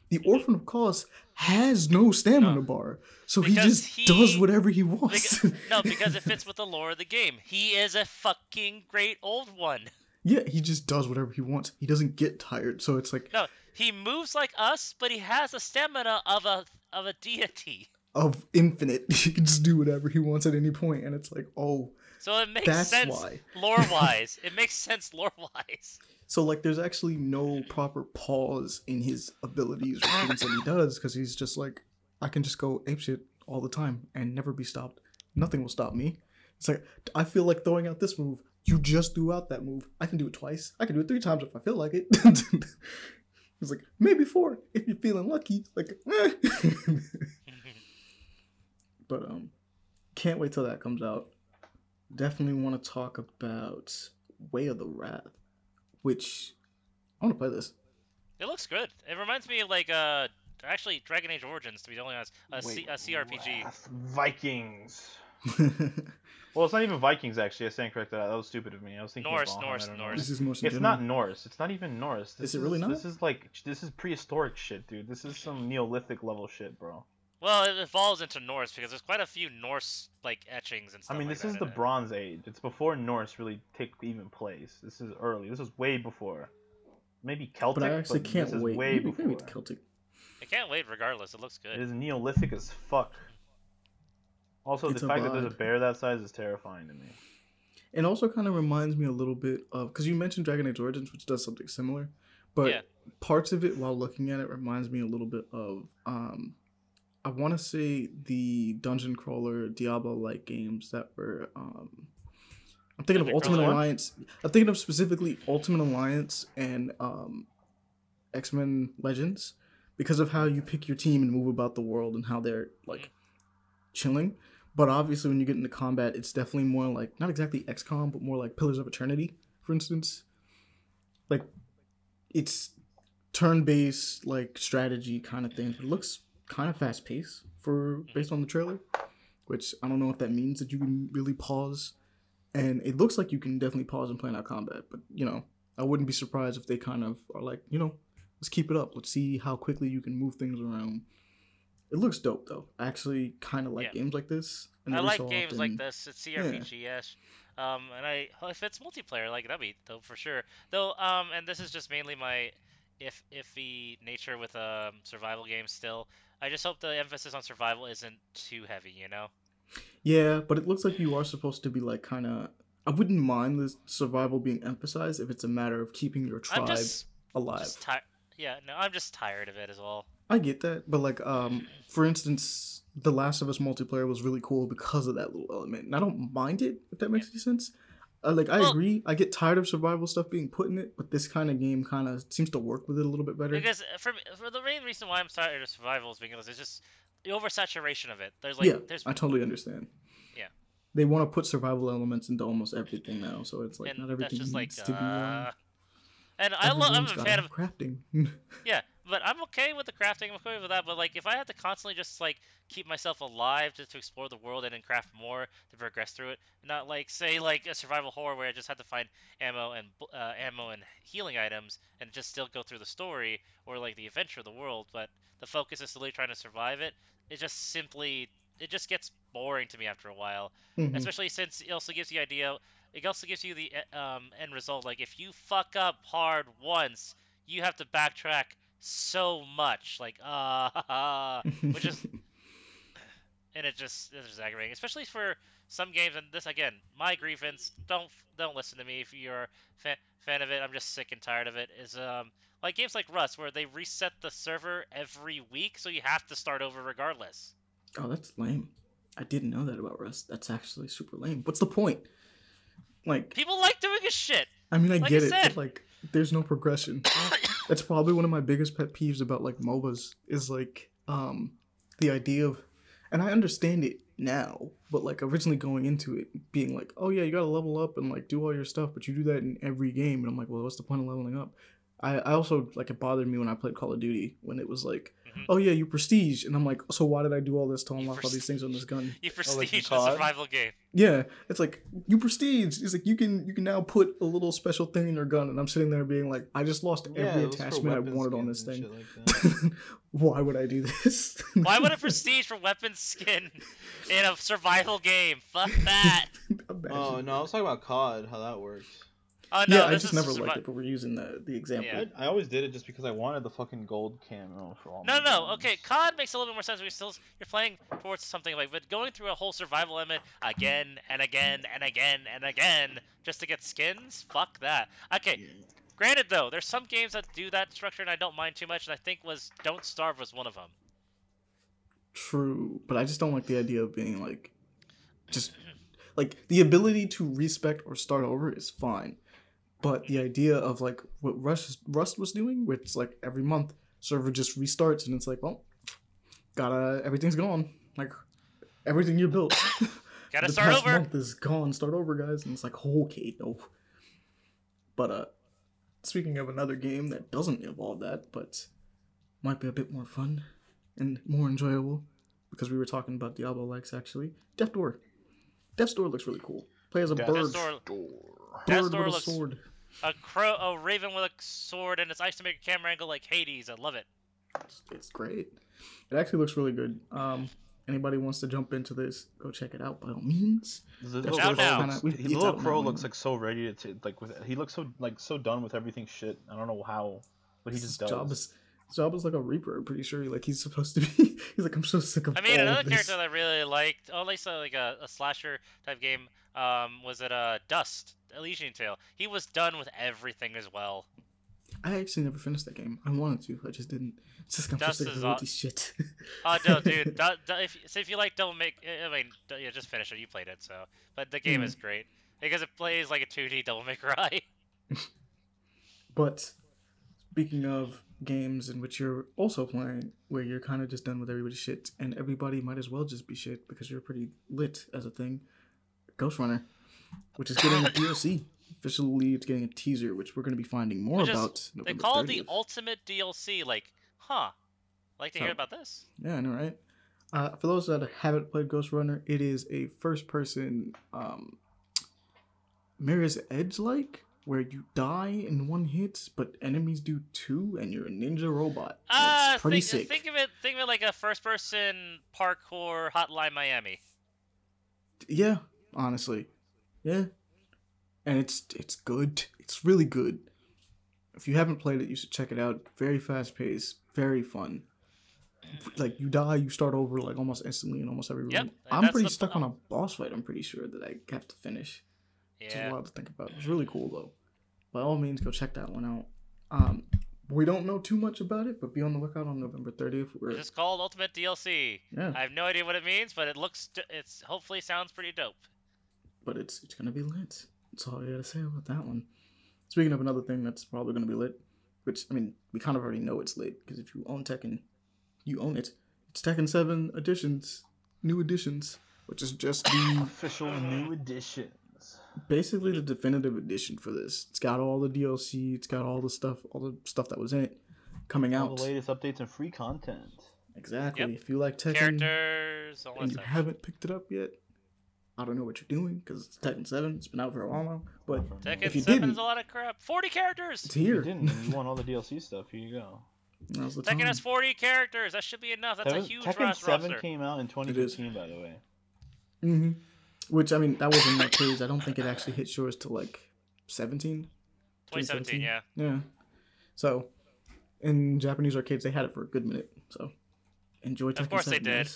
The mm-hmm. Orphan of Kos has no stamina No. bar, so he just he- does whatever he wants. Because, no, because it fits with the lore of the game. He is a fucking great old one. Yeah, he just does whatever he wants. He doesn't get tired, so it's like No, he moves like us, but he has the stamina of a of a deity. of infinite. He can just do whatever he wants at any point, and it's like, oh, So it makes that's sense why. lore wise. it makes sense lore wise. So like, there's actually no proper pause in his abilities or things that he does because he's just like, I can just go apeshit all the time and never be stopped. Nothing will stop me. It's like I feel like throwing out this move. You just threw out that move. I can do it twice. I can do it three times if I feel like it. it's like maybe four if you're feeling lucky. Like, eh. but um, can't wait till that comes out. Definitely want to talk about Way of the Wrath, which I want to play this. It looks good. It reminds me of like uh actually Dragon Age Origins to be totally honest, a, C- a CRPG. Wrath, Vikings. Well, it's not even Vikings actually. I stand corrected. That was stupid of me. I was thinking Norse, of Valheim, Norse, I don't know. Norse. this is Norse It's general. not Norse. It's not even Norse. This Is it really not? This is like this is prehistoric shit, dude. This is some Neolithic level shit, bro. Well, it falls into Norse because there's quite a few Norse like etchings and stuff. I mean, like this that is in the it. Bronze Age. It's before Norse really take even place. This is early. This is way before. Maybe Celtic, but I actually can't this is wait. way maybe, before. maybe it's Celtic. I can't wait. Regardless, it looks good. It is Neolithic as fuck. Also, It's the fact that there's a bear that size is terrifying to me. It also kind of reminds me a little bit of because you mentioned Dragon Age Origins, which does something similar, but Yeah. parts of it while looking at it reminds me a little bit of um, I want to say the dungeon crawler Diablo like games that were um, I'm thinking of Ultimate Crawler? Alliance. I'm thinking of specifically Ultimate Alliance and um, X Men Legends because of how you pick your team and move about the world and how they're like chilling. But obviously, when you get into combat, it's definitely more like not exactly XCOM, but more like Pillars of Eternity, for instance. Like, it's turn-based like strategy kind of thing. It looks kind of fast-paced for based on the trailer, which I don't know if that means that you can really pause. And it looks like you can definitely pause and plan out combat, but you know, I wouldn't be surprised if they kind of are like, you know, let's keep it up. Let's see how quickly you can move things around. It looks dope though. I actually kind of like Yeah. games like this. and I like so games often- like this. It's CRPG ish. Um, and I if it's multiplayer, like that'd be dope for sure. Though, um, and this is just mainly my if iffy nature with um survival games. Still, I just hope the emphasis on survival isn't too heavy. You know. Yeah, but it looks like you are supposed to be like kind of. I wouldn't mind the survival being emphasized if it's a matter of keeping your tribe just alive. just tired. Yeah, no, I'm just tired of it as well. I get that, but like, um, for instance, The Last of Us multiplayer was really cool because of that little element, and I don't mind it if that makes any sense. Uh, like, I Well- agree. I get tired of survival stuff being put in it, but this kind of game kind of seems to work with it a little bit better. Because uh, for for the main reason why I'm tired of survival is because it's just the oversaturation of it. There's like yeah, there's I totally understand. Yeah. They want to put survival elements into almost everything now, so it's like and not everything just like needs to be one. uh, and I love I'm a fan of crafting. Yeah, but I'm okay with the crafting. I'm okay with that. But like, if I had to constantly just like keep myself alive just to explore the world and then craft more to progress through it, not like say like a survival horror where I just had to find ammo and uh, ammo and healing items and just still go through the story or like the adventure of the world, but the focus is still trying to survive it. It just simply it just gets boring to me after a while Mhm. especially since it also gives the idea it also gives you the um, end result like if you fuck up hard once you have to backtrack so much like uh which is and it just it's just aggravating especially for some games and this again my grievance don't don't listen to me if you're a fan, fan of it i'm just sick and tired of it is um like games like rust where they reset the server every week so you have to start over regardless oh, that's lame. I didn't know that about Rust. That's actually super lame. What's the point? Like, people like doing a shit I mean, I Like I get it, said. but like, there's no progression. That's probably one of my biggest pet peeves about like MOBAs is like um the idea of, and I understand it now, but like originally going into it being like, oh yeah, you gotta level up and like do all your stuff, but you do that in every game, and I'm like, well, what's the point of leveling up? I, I also like it bothered me when I played Call of Duty when it was like, Mhm. oh yeah, you prestige, and I'm like, so why did I do all this to unlock all these things on this gun? You Oh, prestige like you the survival game. Yeah, it's like you prestige. It's like you can you can now put a little special thing in your gun, and I'm sitting there being like, I just lost Yeah, every it was for attachment I wanted on this thing. like. Why would I do this? Why would a prestige for weapon skin in a survival game? Fuck that. Oh no, I was talking about COD, how that works. Oh no, yeah, I just never survi- liked it, but we're using the the example. Yeah. I, I always did it just because I wanted the fucking gold camo for all. No, my no, guns. okay. COD makes a little bit more sense. We still you're playing towards something like, but going through a whole survival element again and again and again and again just to get skins. Fuck that. Okay. Granted, though, there's some games that do that structure, and I don't mind too much. And I think was Don't Starve was one of them. True, but I just don't like the idea of being like, just like the ability to respect or start over is fine, but the idea of like what Rust Rust was doing, which like every month server just restarts and it's like, well, gotta everything's gone, like everything you built. Gotta the start past over. month is gone. Start over, guys. And it's like, okay, no. But uh, speaking of another game that doesn't involve that, but might be a bit more fun and more enjoyable, because we were talking about Diablo likes actually. Death Door. Death's Door looks really cool. Play as a Death's bird. Door- Door. Death's Bird Door with a looks- sword. A crow, a raven with a sword, and it's isometric camera angle like Hades. I love it. It's, it's great. It actually looks really good. Um, anybody wants to jump into this, go check it out by all means. The That's little out crow, now. looks, We- the little crow now. looks like so ready to like with he looks so like so done with everything shit. I don't know how, but he his just does. job is his job is like a reaper. I'm pretty sure. Like he's supposed to be. he's like I'm so sick of. I mean, all another of this. character that I really liked, oh, at least uh, like a, a slasher type game, um, was it uh, Dust, Elysian Tail. He was done with everything as well. I actually never finished that game. I wanted to. I just didn't. It's just Dust is multi shit. Oh no, dude! du- du- if so, if you like Devil Make, I mean, yeah, just finish it. You played it, so. But the game Mhm. is great because it plays like a 2D Devil May Cry. but speaking of games in which you're also playing, where you're kind of just done with everybody's shit, and everybody might as well just be shit because you're pretty lit as a thing. Ghostrunner, which is getting a DLC. Officially, it's getting a teaser, which we're going to be finding more about. They call it the ultimate DLC. Like, huh? Like to hear about this? Yeah, I know, right? Uh, for those that haven't played Ghostrunner, it is a first-person um, Mirror's Edge like, where you die in one hit, but enemies do two, and you're a ninja robot. And Ah, it's pretty think, sick. think of it. Think of it like a first-person parkour Hotline Miami. Yeah, honestly, yeah, and it's it's good. It's really good. If you haven't played it, you should check it out. Very fast paced, very fun. Like you die, you start over like almost instantly in almost every room. Yep, I'm pretty the- stuck on a boss fight. I'm pretty sure that I have to finish. Yeah. Which is Yeah. wild to think about. It's really cool though. By all means, go check that one out. Um, we don't know too much about it, but be on the lookout on November 30th. We're, It's called Ultimate DLC. yeah, I have no idea what it means, but it looks. It's hopefully sounds pretty dope. But it's it's gonna be lit. That's all I gotta say about that one. Speaking of another thing that's probably gonna be lit, which I mean we kind of already know it's lit because if you own Tekken, you own it. It's Tekken Seven editions, new editions, which is just the Official new editions. basically the definitive edition for this. It's got all the DLC, it's got all the stuff, all the stuff that was in it. coming All out. the latest updates and free content. Exactly. Yep. If you like Tekken Characters, and you stuff. haven't picked it up yet, I don't know what you're doing because it's Tekken 7. It's been out for a while now, but Tekken if you 7's didn't- a lot of crap. 40 characters! it's If you didn't, you want all the DLC stuff. Here you go. Now's the Tekken time. has 40 characters. That should be enough. That's a Tekken- huge Tekken ros- 7 roster. came out in 2015, by the way. Mm-hmm. Which I mean, that was in my page. I don't think it actually hit yours till like 17. 2017, yeah. Yeah. So, in Japanese arcades, they had it for a good minute. So, enjoy Tekken Of course they 7, did.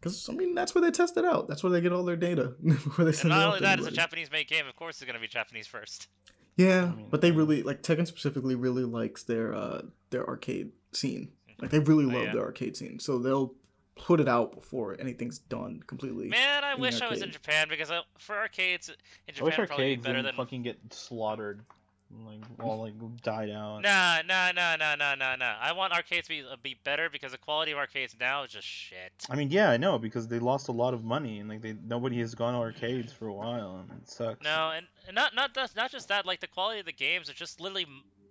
Because I mean, that's where they test it out. That's where they get all their data. where they send it not out only that, it's a. Japanese made game. Of course, it's going to be Japanese first. Yeah, I mean, but they really like Tekken specifically really likes their uh their arcade scene. Like they really Oh, love yeah. their arcade scene, so they'll put it out before anything's done completely. Man, I wish I was in. Japan because I, for arcades in I Japan, wish it'd probably be better than. fucking get slaughtered. Like, all like died out. Nah, nah, nah, nah, nah, nah, nah. I want arcades to be, uh, be better because the quality of arcades now is just shit. I mean, yeah, I know because they lost a lot of money and like they nobody has gone to arcades for a while and it sucks. No, and, and not not that, not just that. Like the quality of the games are just literally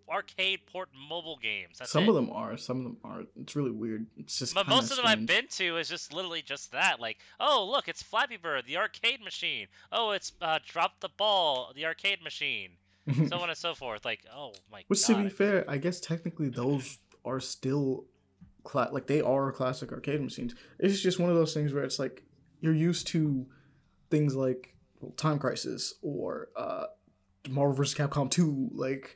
arcade port mobile games. That's some it. of them are, some of them aren't. It's really weird. It's just But kinda most of them I've been to is just literally just that. Like, oh look, it's Flappy Bird, the arcade machine. Oh, it's uh, Drop the Ball, the arcade machine. so on and so forth. Like, oh my Which, god. to be fair, I guess technically those are still, cla- like they are classic arcade machines. It's just one of those things where it's like you're used to things like well, Time Crisis or uh, Marvel vs. Capcom 2, like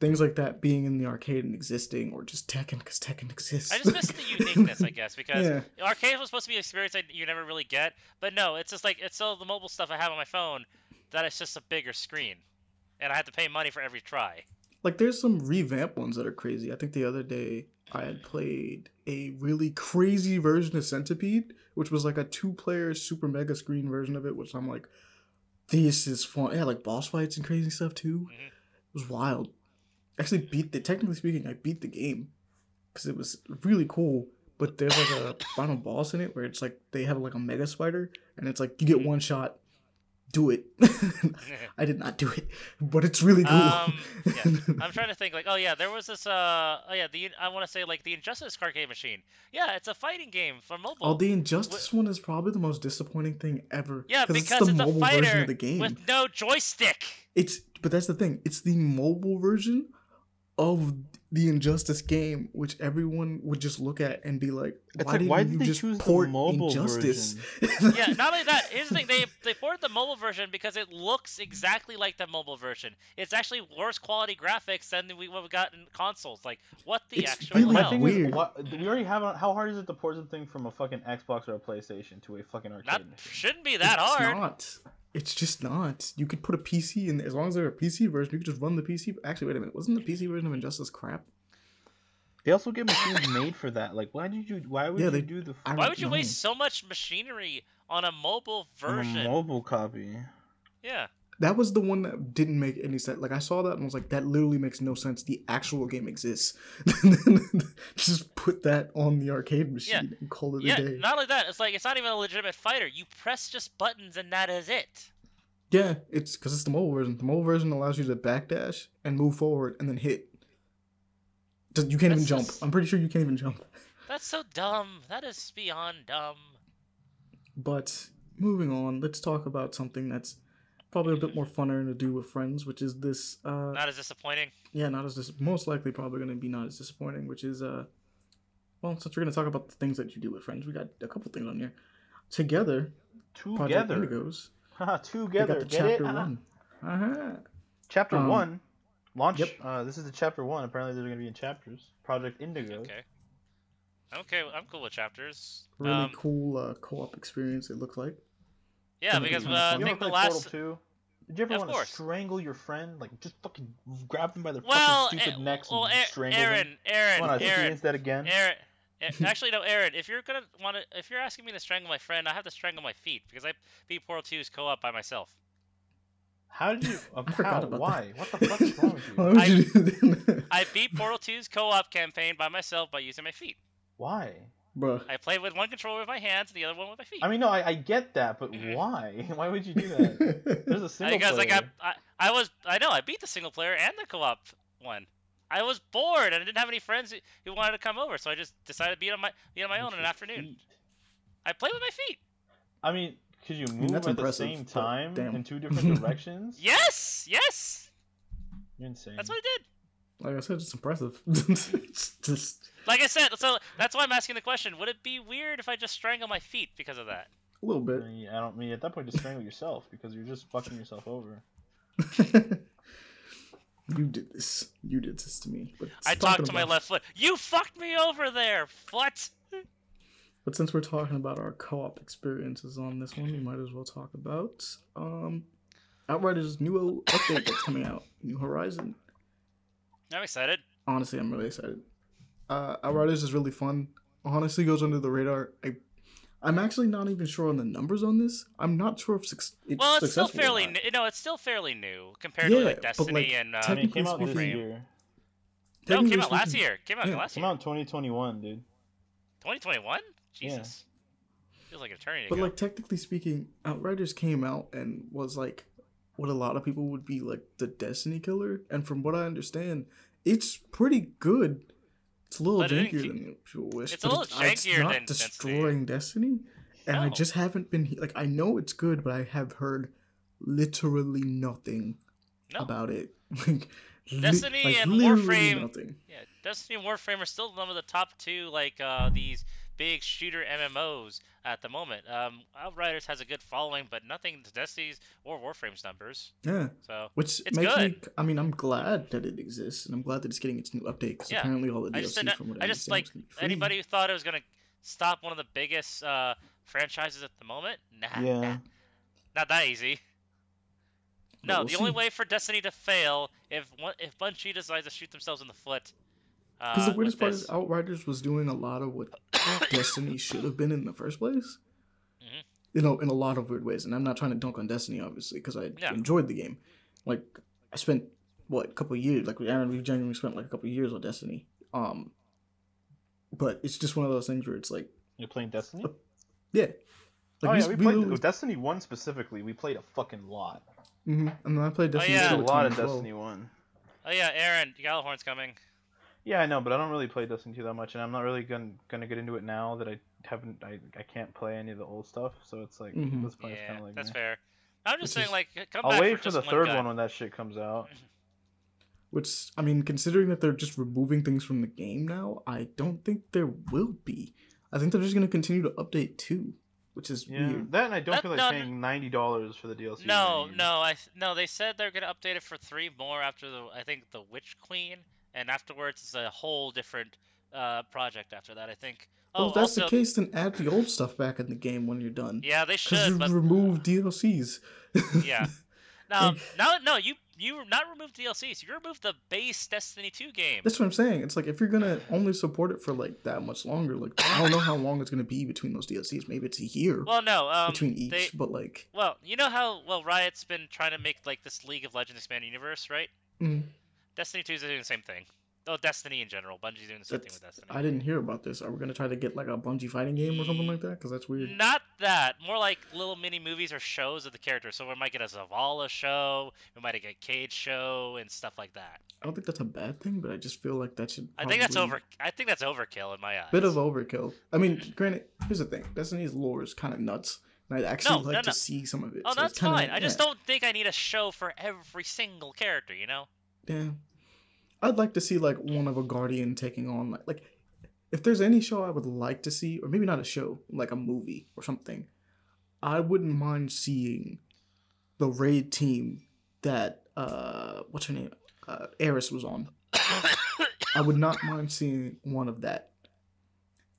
things like that being in the arcade and existing, or just Tekken because Tekken exists. I just miss the uniqueness, I guess, because Yeah. arcade was supposed to be an experience that you never really get. But no, it's just like it's still the mobile stuff I have on my phone that it's just a bigger screen, and I have to pay money for every try. Like there's some revamp ones that are crazy. I think the other day I had played a really crazy version of Centipede, which was like a two-player super mega screen version of it, which I'm like, this is fun. Yeah, like boss fights and crazy stuff too. Mhm. It was wild. Actually, beat the technically speaking, I beat the game because it was really cool. But there's like a final boss in it where it's like they have like a mega spider, and it's like you get one shot, do it. I did not do it, but it's really cool. Um, yeah. I'm trying to think like, oh yeah, there was this. Uh, oh yeah, the I want to say like the Injustice arcade machine. Yeah, it's a fighting game for mobile. Oh, the Injustice one is probably the most disappointing thing ever. yeah, 'cause because it's, a version of the game. with no joystick. It's but that's the thing. It's the mobile version of the Injustice game, which everyone would just look at and be like, "Why like, didn't why you did they just choose the port mobile Injustice?" Yeah, not only that, here's the thing: they they ported the mobile version because it looks exactly like the mobile version. It's actually worse quality graphics than we what we got in consoles. Like, what the It's actual really hell? thing weird. is, what, we already have. A, how hard is it to port something from a fucking Xbox or a PlayStation to a fucking arcade? Not machine? shouldn't be that it's hard. not. It's just not. You could put a PC in as long as they're a PC version. You could just run the PC. Actually, wait a minute. Wasn't the PC version of Injustice crap? They also get machines made for that. Like, why did you? Why would Yeah, you they- do the I Why would you know. waste so much machinery on a mobile on a version? mobile copy? yeah. That was the one that didn't make any sense. Like I saw that and was like, that literally makes no sense. The actual game exists. Just put that on the arcade machine and call it Yeah, a day. not only that, it's like it's not even a legitimate fighter. You press just buttons and that is it. yeah, it's because it's the mobile version. The mobile version allows you to backdash and move forward and then hit. You can't even jump. just- I'm pretty sure you can't even jump. That's so dumb. That is beyond dumb. But moving on, let's talk about something that's probably a bit more funner to do with friends, which is this. Uh, Not as disappointing. yeah, not as dis- most likely probably going to be not as disappointing, which is uh, well, since we're going to talk about the things that you do with friends, we got a couple things on here. Twogether, Project Twogether, Indigos, Haha, they together. got the Get chapter it? Haha. one. Uh-huh. Chapter Um, one. Launch. yep. Uh, this is the chapter one. Apparently, they're going to be in chapters. Project Indigo. Okay. Okay, I'm cool with chapters. Really um, cool uh, co-op experience. It looks like. Yeah, because uh, I. You think ever the play last. Portal 2? Did you ever Yeah, want to course. strangle your friend? Like, just fucking grab them by their Well, fucking stupid eh, necks well, and Aaron, strangle Aaron, them? Aaron, Wanna Aaron, experience that again? Aaron. eh, Actually, no, Aaron. If you're gonna want to, if you're asking me to strangle my friend, I have to strangle my feet because I beat Portal 2's co-op by myself. How did you? Uh, I forgot how? about Why? that. What the fuck is wrong with Why you? would I- you do that? I beat Portal 2's co-op campaign by myself by using my feet. Why? Bruh. I played with one controller with my hands and the other one with my feet. I mean, no, I, I get that, but Mhm. why? Why would you do that? There's a single because player. like I, I, I was, I know I beat the single player and the co-op one. I was bored and I didn't have any friends who, who wanted to come over, so I just decided to be on my be on my own in an afternoon. I play with my feet. I mean, could you move that's at the same time damn. in two different directions? Yes, yes, You're insane. that's what I did. Like I said, it's impressive. it's just Like I said, so that's why I'm asking the question: Would it be weird if I just strangle my feet because of that? a little I bit. mean, I don't mean at that point just strangle yourself because you're just fucking yourself over. you did this. You did this to me. But I talked to my left foot. You fucked me over there. What? But since we're talking about our co-op experiences on this one, we might as well talk about um, Outriders' new update that's coming out, New Horizon. I'm excited. Honestly, I'm really excited. Uh, Outriders is really fun. Honestly, goes under the radar. I, I'm actually not even sure on the numbers on this. I'm not sure if suc- it's Well, it's still successful or fairly new. No, it's still fairly new compared to like but, Destiny like, and. Uh, I mean, it came Technically out this speaking- year. no, came out last year. Came out yeah. last Came out in 2021, dude. 2021. Jesus. Feels like an eternity But ago. like technically speaking, Outriders came out and was like what a lot of people would be like the Destiny killer, and from what I understand, it's pretty good. It's a little But jankier keep- than people wish. it's a little it's jankier not than Destiny. destroying Destiny, and I just haven't been like I know it's good, but I have heard literally nothing no. about it. like, li- Destiny like, and Warframe- Nothing. Yeah, Destiny and Warframe are still some of the top two like uh, these big shooter MMOs at the moment. Um, Outriders has a good following, but nothing to Destiny's or Warframe's numbers. Yeah. So Which It's makes me. I mean, I'm glad that it exists, and I'm glad that it's getting its new update because Yeah. apparently all the I DLC just said, from what I, I just like is gonna be free. anybody who thought it was gonna stop one of the biggest uh, franchises at the moment. Nah, Yeah. nah, not that easy. But No, we'll the only way for Destiny to fail if one, if Bungie decides to shoot themselves in the foot. Because Uh, the weirdest part this. is Outriders was doing a lot of what Destiny should have been in the first place. Mhm. You know, in a lot of weird ways. And I'm not trying to dunk on Destiny, obviously, because I Yeah. enjoyed the game. Like, I spent what a couple of years. Like, Aaron, we genuinely spent like a couple of years on Destiny. Um, but it's just one of those things where it's like, You're playing Destiny? yeah. Like, oh yeah, we played literally- Destiny One specifically. We played a fucking lot. Mhm. And then I played Oh, Destiny yeah. a 2 with lot Tom of. Destiny One. Oh yeah, Aaron, Gjallarhorn's coming. Yeah, I know, but I don't really play Destiny 2 that much, and I'm not really gonna gonna get into it now that I haven't I, I can't play any of the old stuff. So it's like Mhm. this point is Yeah, kind of like that's meh. fair. I'm just Which saying, is- like, come I'll back wait for, for the third gun. one when that shit comes out. Which I mean, considering that they're just removing things from the game now, I don't think there will be. I think they're just gonna continue to update too, which is Yeah, weird. that and I don't That- feel like no, paying ninety dollars for the DLC. No, no, I no. They said they're gonna update it for three more after the I think the Witch Queen, and afterwards it's a whole different uh, project after that. I think. Well, Oh, if that's also, the case, then add the old stuff back in the game when you're done. yeah, they Because should, you but remove DLCs. yeah. No, Like- no, no. You you not remove DLCs. You remove the base Destiny 2 game. That's what I'm saying. It's like if you're gonna only support it for like that much longer, like I don't know how long it's gonna be between those DLCs. Maybe it's a year Well, no. Um, between each, they, but like, well, you know how well Riot's been trying to make like this League of Legends expanded universe, right? mm, Destiny 2 is doing the same thing. Oh, Destiny in general. Bungie's doing the same thing with Destiny. I didn't hear about this. Are we gonna try to get like a Bungie fighting game or something like that? Because that's weird. Not that. More like little mini movies or shows of the characters. So we might get a Zavala show, we might get a Cayde show, and stuff like that. I don't think that's a bad thing, but I just feel like that should. I think that's probably- over. I think that's overkill in my eyes. Bit of overkill. I mean, granted, here's the thing: Destiny's lore is kind of nuts, and I'd actually No, like no, to see some of it. Oh, so that's fine. like, I just don't think I need a show for every single character. You know? Yeah, I'd like to see like one of a guardian taking on like like if there's any show I would like to see, or maybe not a show, like a movie or something. I wouldn't mind seeing the raid team that uh what's her name uh Eris was on. I would not mind seeing one of that.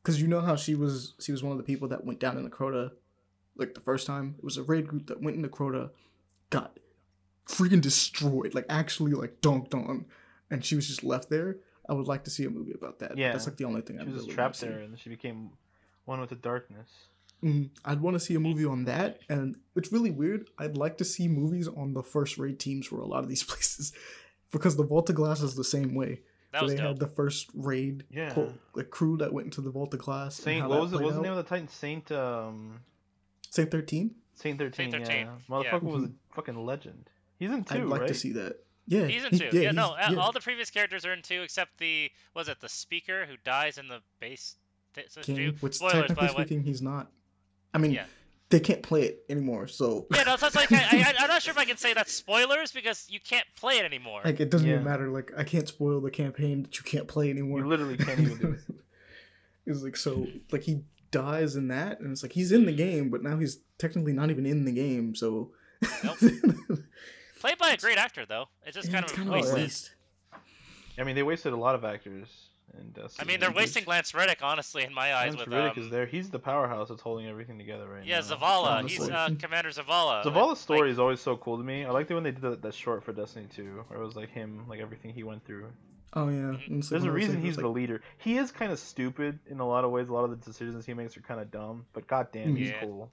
Cause you know how she was she was one of the people that went down in the Crota like the first time. It was a raid group that went into Crota, got freaking destroyed, like actually like dunked on, and she was just left there. I would like to see a movie about that. Yeah. That's like the only thing She I'd was really trapped there, and she became one with the darkness. Mhm. I'd want to see a movie on that, and it's really weird. I'd like to see movies on the first raid teams for a lot of these places, because the Vault of Glass is the same way. That So was they dope. had the first raid, Yeah. co- the crew that went into the Vault of Glass. Saint, what was it? What was the name of the Titan? Saint, um, Saint Thirteen. Saint Thirteen. Saint 13, Yeah, yeah. motherfucker was a fucking legend. He's in 2 I'd like right? to see that. Yeah, He's in he- two. Yeah, no, he's- a- all the previous characters are in two except the was it the speaker who dies in the base. Th- so King, two- which spoilers, technically by the way. speaking, he's not. I mean, Yeah. they can't play it anymore, so Yeah, no, that's like I, I, I'm not sure if I can say that's spoilers because you can't play it anymore. like it doesn't even matter. Like I can't spoil the campaign that you can't play anymore. You literally can't even do it. it's like so, like he dies in that, and it's like he's in the game, but now he's technically not even in the game. So, Nope. Played by a great actor though. It's just Yeah, kind it's of kinda a wasted. waste. I mean, they wasted a lot of actors. And I mean, they're wasting Lance Reddick, honestly, in my eyes. Lance with Reddick um, is there. He's the powerhouse that's holding everything together right yeah, now. Zavala. He's uh, Commander Zavala. Zavala's Like- story is always so cool to me. I liked it when they did that, that short for Destiny 2, where it was like him, like everything he went through. Oh yeah, and it's like There's a reason he's it's the leader. He is kind of stupid in a lot of ways. A lot of the decisions he makes are kind of dumb, but goddamn, he's Yeah. cool.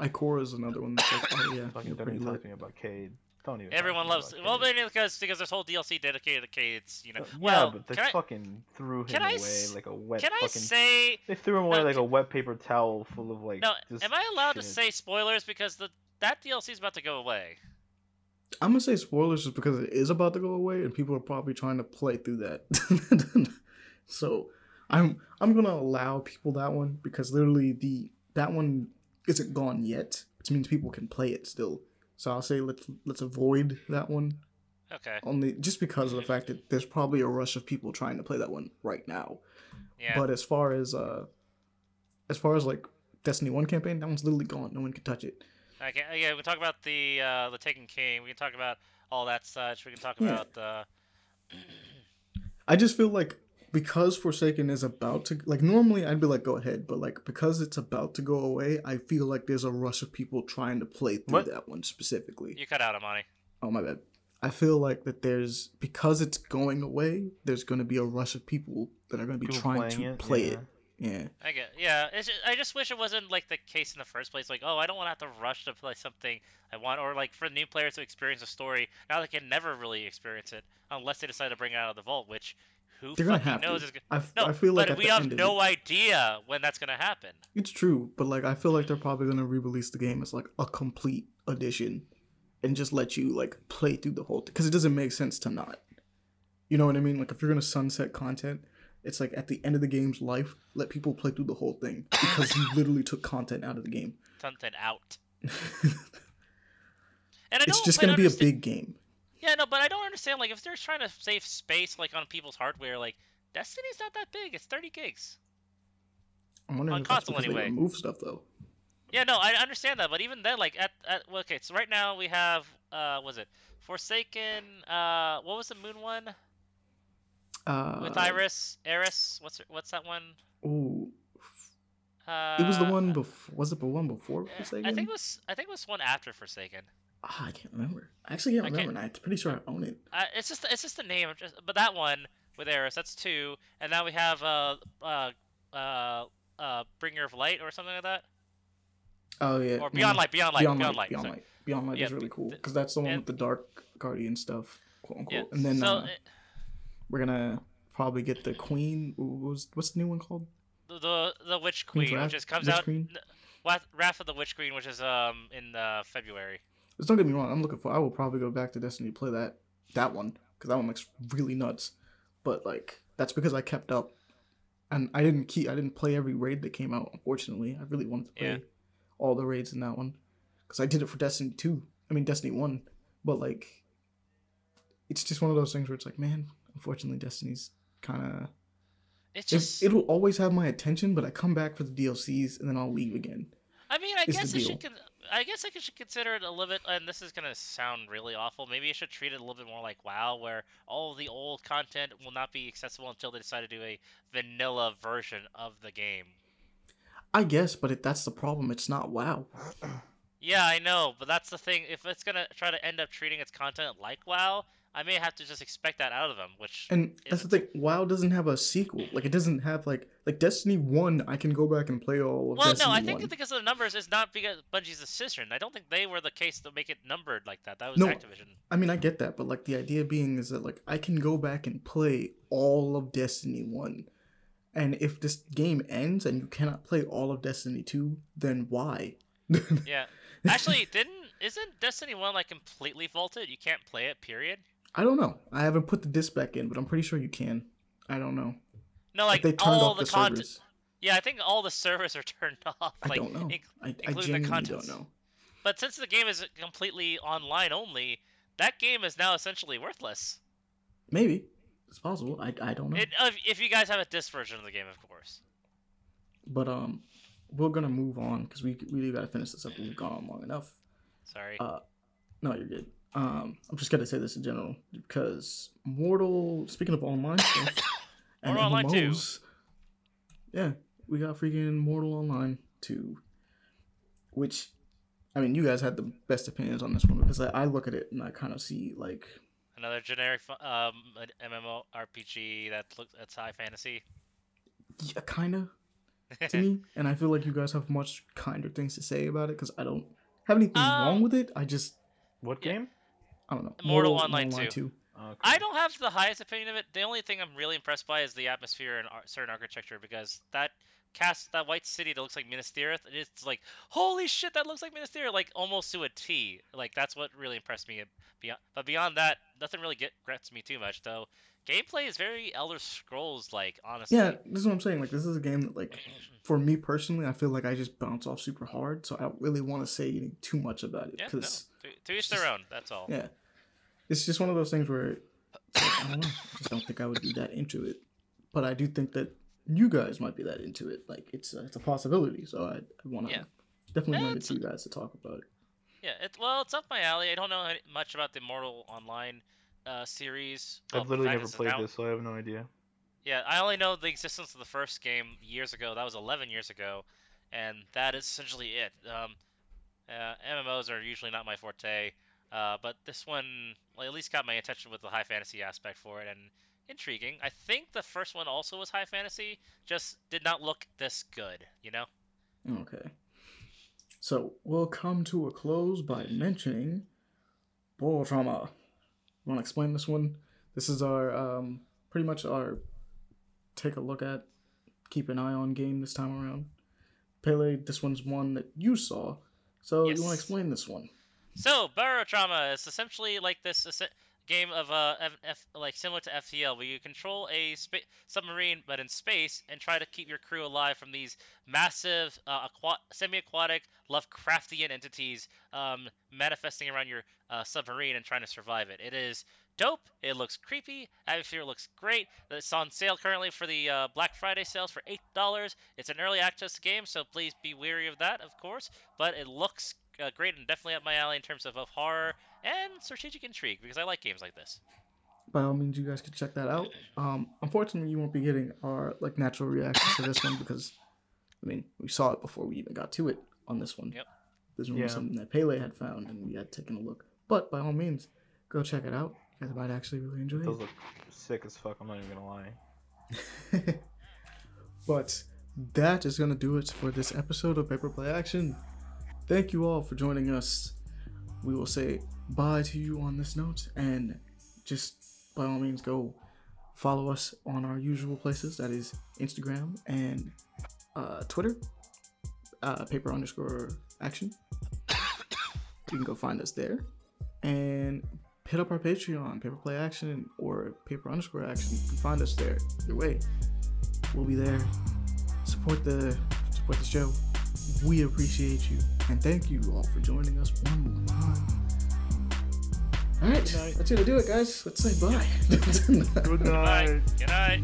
Ikora is another one that's like, oh yeah, Fucking you're pretty lit. to about Cayde. Don't even. Everyone loves. about Well, Cayde. maybe because because there's whole DLC dedicated to Cayde's. You know. Yeah, well, but they can I, fucking threw him can I away s- like a wet can I fucking. say? They threw him away No, like can- a wet paper towel full of like. No, just am I allowed to say spoilers because the that DLC is about to go away? I'm gonna say spoilers just because it is about to go away, and people are probably trying to play through that. so I'm I'm gonna allow people that one because literally the that one isn't gone yet, which means people can play it still. So I'll say let's let's avoid that one Okay. only just because of the fact that there's probably a rush of people trying to play that one right now. Yeah. But as far as uh, as far as like Destiny One campaign, that one's literally gone. No one can touch it. Okay. Yeah. We can talk about the uh, the Taken King. We can talk about all that such. We can talk Yeah. about uh, I just feel like because Forsaken is about to like normally I'd be like go ahead, but like because it's about to go away, I feel like there's a rush of people trying to play through What? that one specifically. you cut out Amani. Oh my bad. I feel like that there's because it's going away, there's going to be a rush of people that are going to be People trying to it, play yeah. it. Yeah. I get. Yeah. It's just, I just wish it wasn't like the case in the first place. Like, oh, I don't want to have to rush to play something I want, or like for new players to experience a story. Now they can never really experience it unless they decide to bring it out of the vault, which who They're going to have knows to. gonna. I, f- No, I feel like but we have no it, idea when that's gonna happen. It's true, but like I feel like they're probably going to re-release the game as like a complete edition and just let you like play through the whole thing because it doesn't make sense to not. You know what I mean? Like if you're gonna sunset content, it's like at the end of the game's life, let people play through the whole thing because you literally took content out of the game. Something out. And I it's don't just gonna be a big game. Yeah, no, but I don't understand. Like, if they're trying to save space, like on people's hardware, like Destiny's not that big. It's 30 gigs. I'm wondering On console anyway. remove stuff though. Yeah, no, I understand that, but even then, like at, at well, okay, so right now we have uh, was it Forsaken? Uh, what was the Moon one Uh, with Iris? Eris? What's her, what's that one? Ooh, Uh, it was the one before. Was it the one before uh, Forsaken? I think it was I think it was one after Forsaken. Ah, I can't remember. I actually can't I can't- remember. and I'm pretty sure I own it. Uh, it's just it's just the name, just, but that one with Eris, that's two, and now we have uh uh uh uh Bringer of Light or something like that, Oh yeah. or Beyond no. Light, Beyond Light, Beyond, Beyond Light, Light. Beyond. Light, Beyond Light Yeah, is really cool because that's the one and- with the Dark Guardian stuff, quote unquote. Yeah. And then so, uh, uh, we're gonna probably get the Queen. What was what's the new one called? the the the Witch Queen's Queen, Wrath? which just comes Witch out. Queen? Wrath, Wrath of the Witch Queen, which is um in uh, February. Don't get me wrong. I'm looking for. I will probably go back to Destiny to play that that one because that one looks really nuts. But like that's because I kept up, and I didn't keep. I didn't play every raid that came out. Unfortunately, I really wanted to play Yeah. all the raids in that one because I did it for Destiny two. I mean Destiny one, but like it's just one of those things where it's like, man, unfortunately, Destiny's kind of. It's It, just. it'll always have my attention, but I come back for the DLCs and then I'll leave again. I mean, I the guess I should. Con- I guess I should consider it a little bit. And this is gonna sound really awful. Maybe I should treat it a little bit more like WoW, where all the old content will not be accessible until they decide to do a vanilla version of the game. I guess, but it, that's the problem. It's not WoW. Yeah, I know, but that's the thing. If it's gonna try to end up treating its content like WoW, I may have to just expect that out of them. Which And that's the thing. WoW doesn't have a sequel. Like it doesn't have like like Destiny One. I can go back and play all of Destiny. well, Destiny no, I think 1. because of the numbers, it's not because Bungie's a decision. I don't think they were the case to make it numbered like that. That was No. Activision. I mean, I get that, but like the idea being is that like I can go back and play all of Destiny One, and if this game ends and you cannot play all of Destiny Two, then why? Yeah. Actually, didn't isn't Destiny One like completely vaulted? You can't play it. Period. I don't know. I haven't put the disc back in, but I'm pretty sure you can. I don't know. No, like they turned all off the, the, content. servers. Yeah, I think all the servers are turned off. I like, don't know. inc- I, I including the contents. don't know. But since the game is completely online only, that game is now essentially worthless. Maybe it's possible. I, I don't know. It, if, if you guys have a disc version of the game, of course. But um, we're gonna move on because we we gotta finish this up. We've gone on long enough. Sorry. Uh, no, you're good. Um, I'm just gonna say this in general because Mortal. Speaking of online stuff and Mortal Online 2. Yeah, we got freaking Mortal Online two, which, I mean, you guys had the best opinions on this one because I, I look at it and I kind of see like, Another generic fu- um an MMORPG that looks that's high fantasy. yeah, kind of to me, and I feel like you guys have much kinder things to say about it because I don't have anything Um, wrong with it. I just What Yeah. game? I don't know. Mortal Online 2. 2. Okay. I don't have the highest opinion of it. The only thing I'm really impressed by is the atmosphere and ar- certain architecture because that cast that white city that looks like Minas Tirith, it's like holy shit, that looks like Minas Tirith, like almost to a T. Like that's what really impressed me. Beyond, but beyond that, nothing really get gets me too much though. Gameplay is very Elder Scrolls like, honestly. Yeah, this is what I'm saying. Like, this is a game that, like, for me personally, I feel like I just bounce off super hard, so I don't really want to say anything too much about it Yeah, no, because to, to each their own. That's all. yeah, it's just one of those things where like, I don't know, I just don't think I would be that into it. But I do think that you guys might be that into it. Like, it's a, it's a possibility. So I, I want to Yeah. definitely Yeah, leave it it's- to you guys to talk about it. Yeah, it, well, it's up my alley. I don't know much about the Mortal Online uh, series. I've Well, literally never played this, so I have no idea. Yeah, I only know the existence of the first game years ago. That was 11 years ago, and that is essentially it. Um, uh, MMOs are usually not my forte, uh, but this one well, at least got my attention with the high fantasy aspect for it, and intriguing. I think the first one also was high fantasy, just did not look this good, you know? Okay. So we'll come to a close by mentioning Barotrauma. Want to explain this one? This is our um, pretty much our take a look at, keep an eye on game this time around. Pele, this one's one that you saw, so you want to explain this one? So, Barotrauma is essentially like this game of uh, F- F- like similar to FTL, where you control a spa- submarine but in space and try to keep your crew alive from these massive uh, aqua- semi-aquatic Lovecraftian entities um, manifesting around your uh, submarine and trying to survive it. It is dope. It looks creepy. Atmosphere looks great. It's on sale currently for the uh, Black Friday sales for eight dollars. It's an early access game, so please be wary of that, of course. But it looks uh, great and definitely up my alley in terms of, of horror and strategic intrigue because I like games like this. By all means, you guys can check that out. Um, unfortunately, you won't be getting our like natural reaction to this one because, I mean, we saw it before we even got to it on this one. Yep. This one Yeah. was something that Pele had found, and we had taken a look. But by all means, go check it out. You guys might actually really enjoy It it. look sick as fuck. I'm not even gonna lie. but that is going to do it for this episode of Paper Play Action. Thank you all for joining us. We will say bye to you on this note, and just by all means go follow us on our usual places that is Instagram and uh, Twitter, uh, paper underscore action. You can go find us there and hit up our Patreon, Paper Play Action or Paper underscore Action. You can find us there. Either way, we'll be there. Support the support the show. We appreciate you and thank you all for joining us one more time. All right, that's gonna do it, guys. Let's say bye. Good Bye. night. Good night.